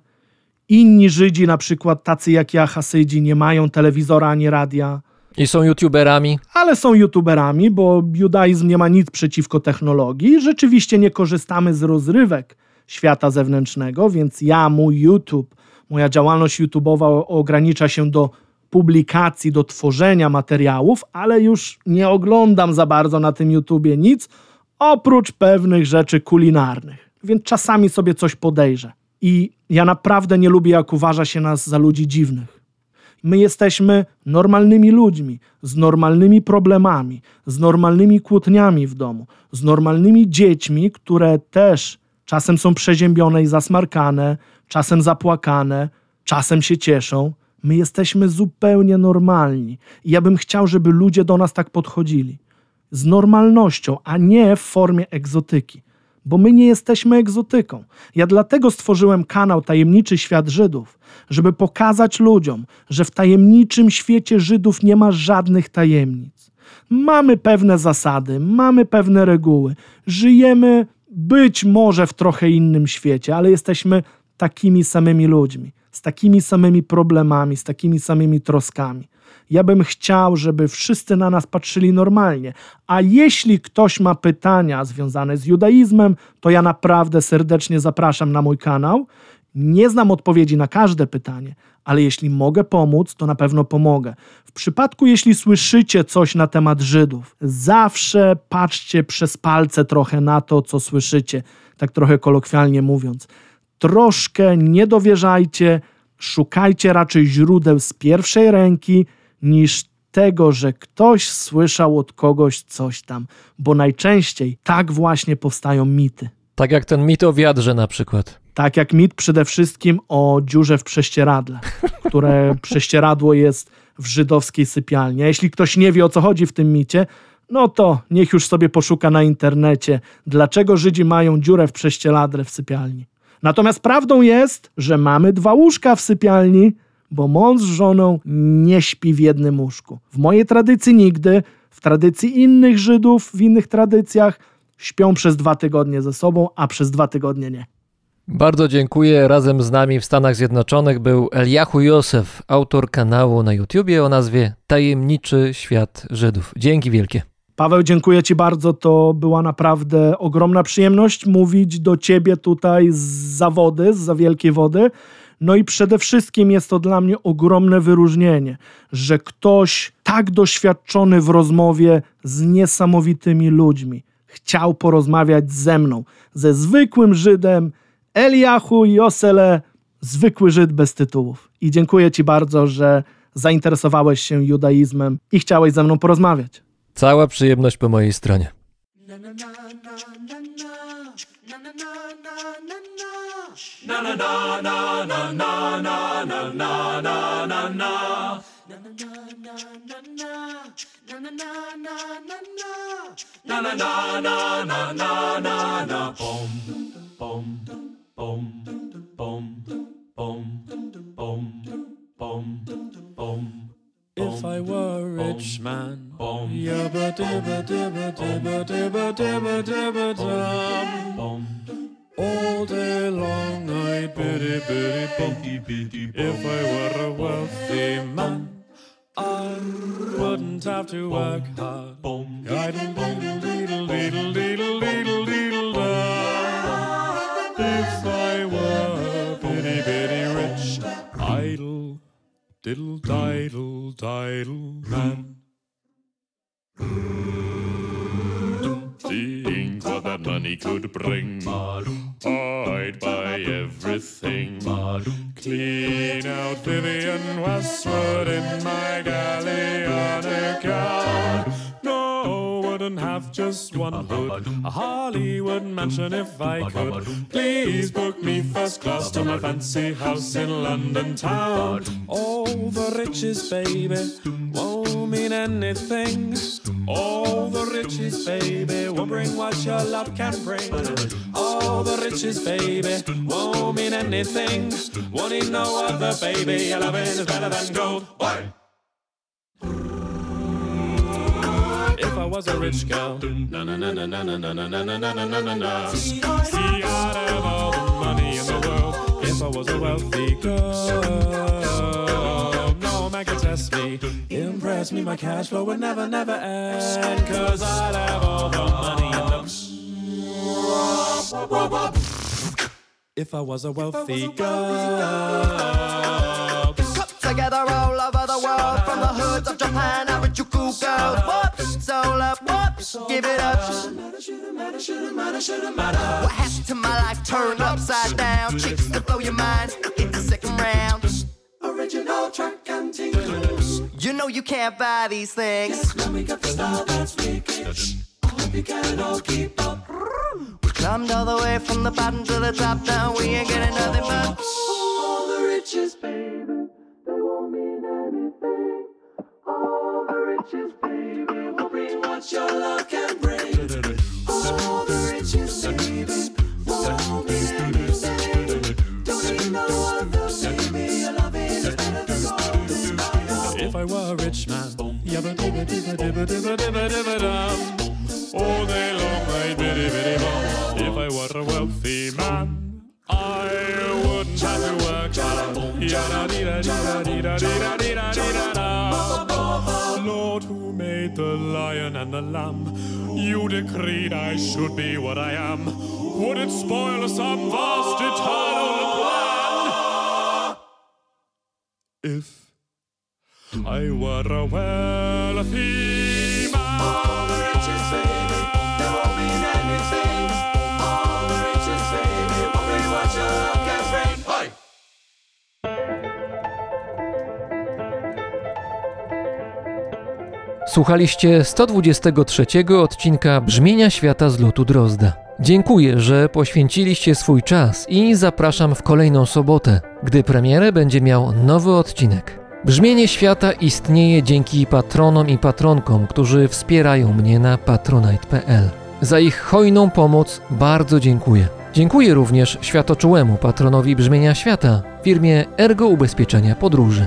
inni Żydzi, na przykład tacy jak ja, Hasydzi, nie mają telewizora ani radia, I są youtuberami. ale są youtuberami, bo judaizm nie ma nic przeciwko technologii. Rzeczywiście nie korzystamy z rozrywek świata zewnętrznego, więc ja, mój YouTube, moja działalność YouTubeowa ogranicza się do publikacji, do tworzenia materiałów, ale już nie oglądam za bardzo na tym YouTubie nic, oprócz pewnych rzeczy kulinarnych. Więc czasami sobie coś podejrzę. I ja naprawdę nie lubię, jak uważa się nas za ludzi dziwnych. My jesteśmy normalnymi ludźmi, z normalnymi problemami, z normalnymi kłótniami w domu, z normalnymi dziećmi, które też czasem są przeziębione i zasmarkane, czasem zapłakane, czasem się cieszą. My jesteśmy zupełnie normalni. I ja bym chciał, żeby ludzie do nas tak podchodzili. Z normalnością, a nie w formie egzotyki. bo my nie jesteśmy egzotyką. Ja dlatego stworzyłem kanał Tajemniczy Świat Żydów, żeby pokazać ludziom, że w tajemniczym świecie Żydów nie ma żadnych tajemnic. Mamy pewne zasady, mamy pewne reguły, żyjemy być może w trochę innym świecie, ale jesteśmy takimi samymi ludźmi, z takimi samymi problemami, z takimi samymi troskami. Ja bym chciał, żeby wszyscy na nas patrzyli normalnie. A jeśli ktoś ma pytania związane z judaizmem, to ja naprawdę serdecznie zapraszam na mój kanał. Nie znam odpowiedzi na każde pytanie, ale jeśli mogę pomóc, to na pewno pomogę. W przypadku, jeśli słyszycie coś na temat Żydów, zawsze patrzcie przez palce trochę na to, co słyszycie, tak trochę kolokwialnie mówiąc. Troszkę nie dowierzajcie, szukajcie raczej źródeł z pierwszej ręki niż tego, że ktoś słyszał od kogoś coś tam, bo najczęściej tak właśnie powstają mity. Tak jak ten mit o wiadrze na przykład. Tak jak mit przede wszystkim o dziurze w prześcieradle, które prześcieradło jest w żydowskiej sypialni. A jeśli ktoś nie wie o co chodzi w tym micie, no to niech już sobie poszuka na internecie, dlaczego Żydzi mają dziurę w prześcieradle w sypialni. Natomiast prawdą jest, że mamy dwa łóżka w sypialni, bo mąż z żoną nie śpi w jednym łóżku. W mojej tradycji nigdy, w tradycji innych Żydów, w innych tradycjach śpią przez dwa tygodnie ze sobą, a przez dwa tygodnie nie. Bardzo dziękuję. Razem z nami w Stanach Zjednoczonych był Eliahu Józef, autor kanału na YouTubie o nazwie Tajemniczy Świat Żydów. Dzięki wielkie. Paweł, dziękuję Ci bardzo. To była naprawdę ogromna przyjemność mówić do Ciebie tutaj z za wody, z za wielkiej wody. No i przede wszystkim jest to dla mnie ogromne wyróżnienie, że ktoś tak doświadczony w rozmowie z niesamowitymi ludźmi chciał porozmawiać ze mną, ze zwykłym Żydem, Eliahu Josele, zwykły Żyd bez tytułów. I dziękuję Ci bardzo, że zainteresowałeś się judaizmem i chciałeś ze mną porozmawiać. Cała przyjemność po mojej stronie. Bom, bom, bom, bom. If I were a rich man, yabba dibba dibba dibba dibba dibba dibba dum. All day long I'd biddy biddy bum. If I were a wealthy man, I wouldn't have to work hard. Idle diddle diddle diddle diddle diddle diddle diddle man. Think what that money could bring. I'd buy everything. Clean out Vivian Westwood in my Galliana Have just one hood. A Hollywood mansion if I could. Please book me first class to my fancy house in London town. All the riches, baby, won't mean anything. All the riches, baby, won't bring what your love can bring. All the riches, baby, won't mean anything. Won't need no other, baby. Your loving is better than gold. Why? was a rich girl. See, I'd have all the money in the world if I was a wealthy girl. No man could test me, impress me. My cash flow would never, never end. Cause I'd have all the money in the world. if I was a wealthy girl. Together all over the world, from the hoods of Japan, I you girls Whoops, soul up, whoops, give it up. What happened to my life turned upside down? Chicks to blow your mind in the second round. Original track and You know you can't buy these things. We got the style that's freakish I hope you can all keep up. We climbed all the way from the bottom to the top Now we ain't getting nothing but All the riches, baby. They won't mean anything. All baby. Will bring what your love can bring. All the riches, baby. If I were a rich man. All day long I'd biddy biddy. If I were a wealthy man. I wouldn't have to work. Lord, who made the lion and the lamb? You decreed I should be what I am. Would it spoil some vast eternal plan? If I were a wealthy Słuchaliście 123 odcinka Brzmienia Świata z lotu Drozda. Dziękuję, że poświęciliście swój czas i zapraszam w kolejną sobotę, gdy premierę będzie miał nowy odcinek. Brzmienie Świata istnieje dzięki patronom i patronkom, którzy wspierają mnie na patronite.pl. Za ich hojną pomoc bardzo dziękuję. Dziękuję również światoczułemu patronowi Brzmienia Świata, firmie Ergo Ubezpieczenia Podróży.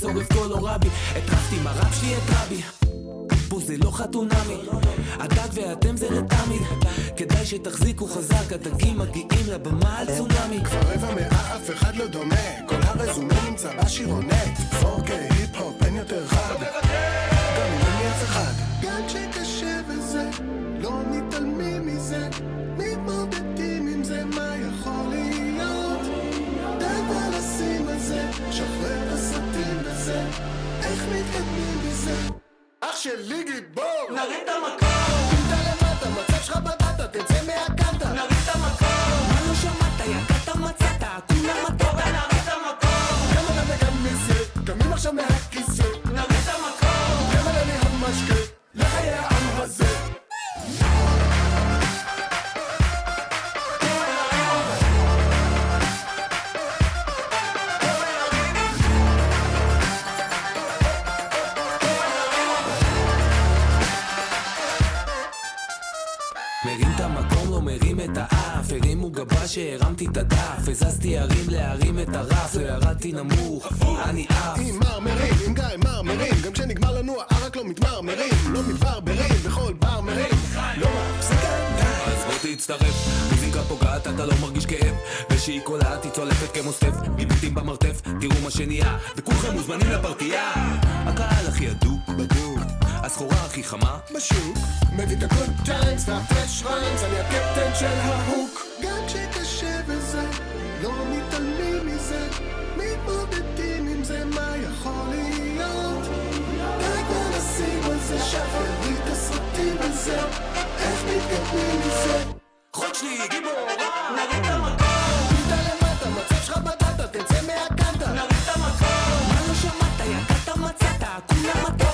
שורף קולורבי הטרפתי עם הרב שלי את רבי. פה זה לא חתונמי. הדג ואתם זה לתמיד. כדאי שתחזיקו חזק הדגים מגיעים לבמה על צונאמי. רבע מאה אף אחד לא דומה. כל הרזומה נמצא בשירונט. 4K היפ-הופ אין יותר חד. גם אם אין עץ אחד גם כשקשה וזה לא מתעלמים מזה. מתמודדים עם זה מה יכול להיות? די כבר לשים על זה שחרר את וזה איך מתקדמים מזה אח שלי גיבור נרים את המקום. אם אתה למטה מצב שלך בדאטה תצא מהקאטה נרים את המקום. מה לא שמעת? יגעת מצאת. כולם מטות גם עלה וגם מזה, קמים עכשיו מהכיסא שהרמתי את הדף הזזתי הרים להרים את הרף לא ירדתי נמוך, אני עף. עם מרמרים, עם גיא מרמרים גם כשנגמר לנו הערק לא מתמרמרים לא מתברברים בכל בר מרים. לא מפסיקה אז בוא תצטרף, מוזיקה פוגעת אתה לא מרגיש כאב ושהיא קולעת היא צולפת כמו סטף גיבוטים במרתף, תראו מה שנהיה וכולכם מוזמנים לפרטייה. הקהל הכי הדוק בדוק הסחורה הכי חמה. בשוק מביא את הגוד טיימס והפרש ריימס אני הקפטן של ההוק גם כשקשה וזה, לא מתעלמים מזה, מתמודדים עם זה, מה יכול להיות? די כבר נשים על זה, שחררי את הסרטים על איך מתקדמים מזה? חוד שלי גיבור, אה. נרים את המקום! תצא מהקאטה! נרים את המקום! מה לא שמעת, יגעת, מצאת, כולם אתה...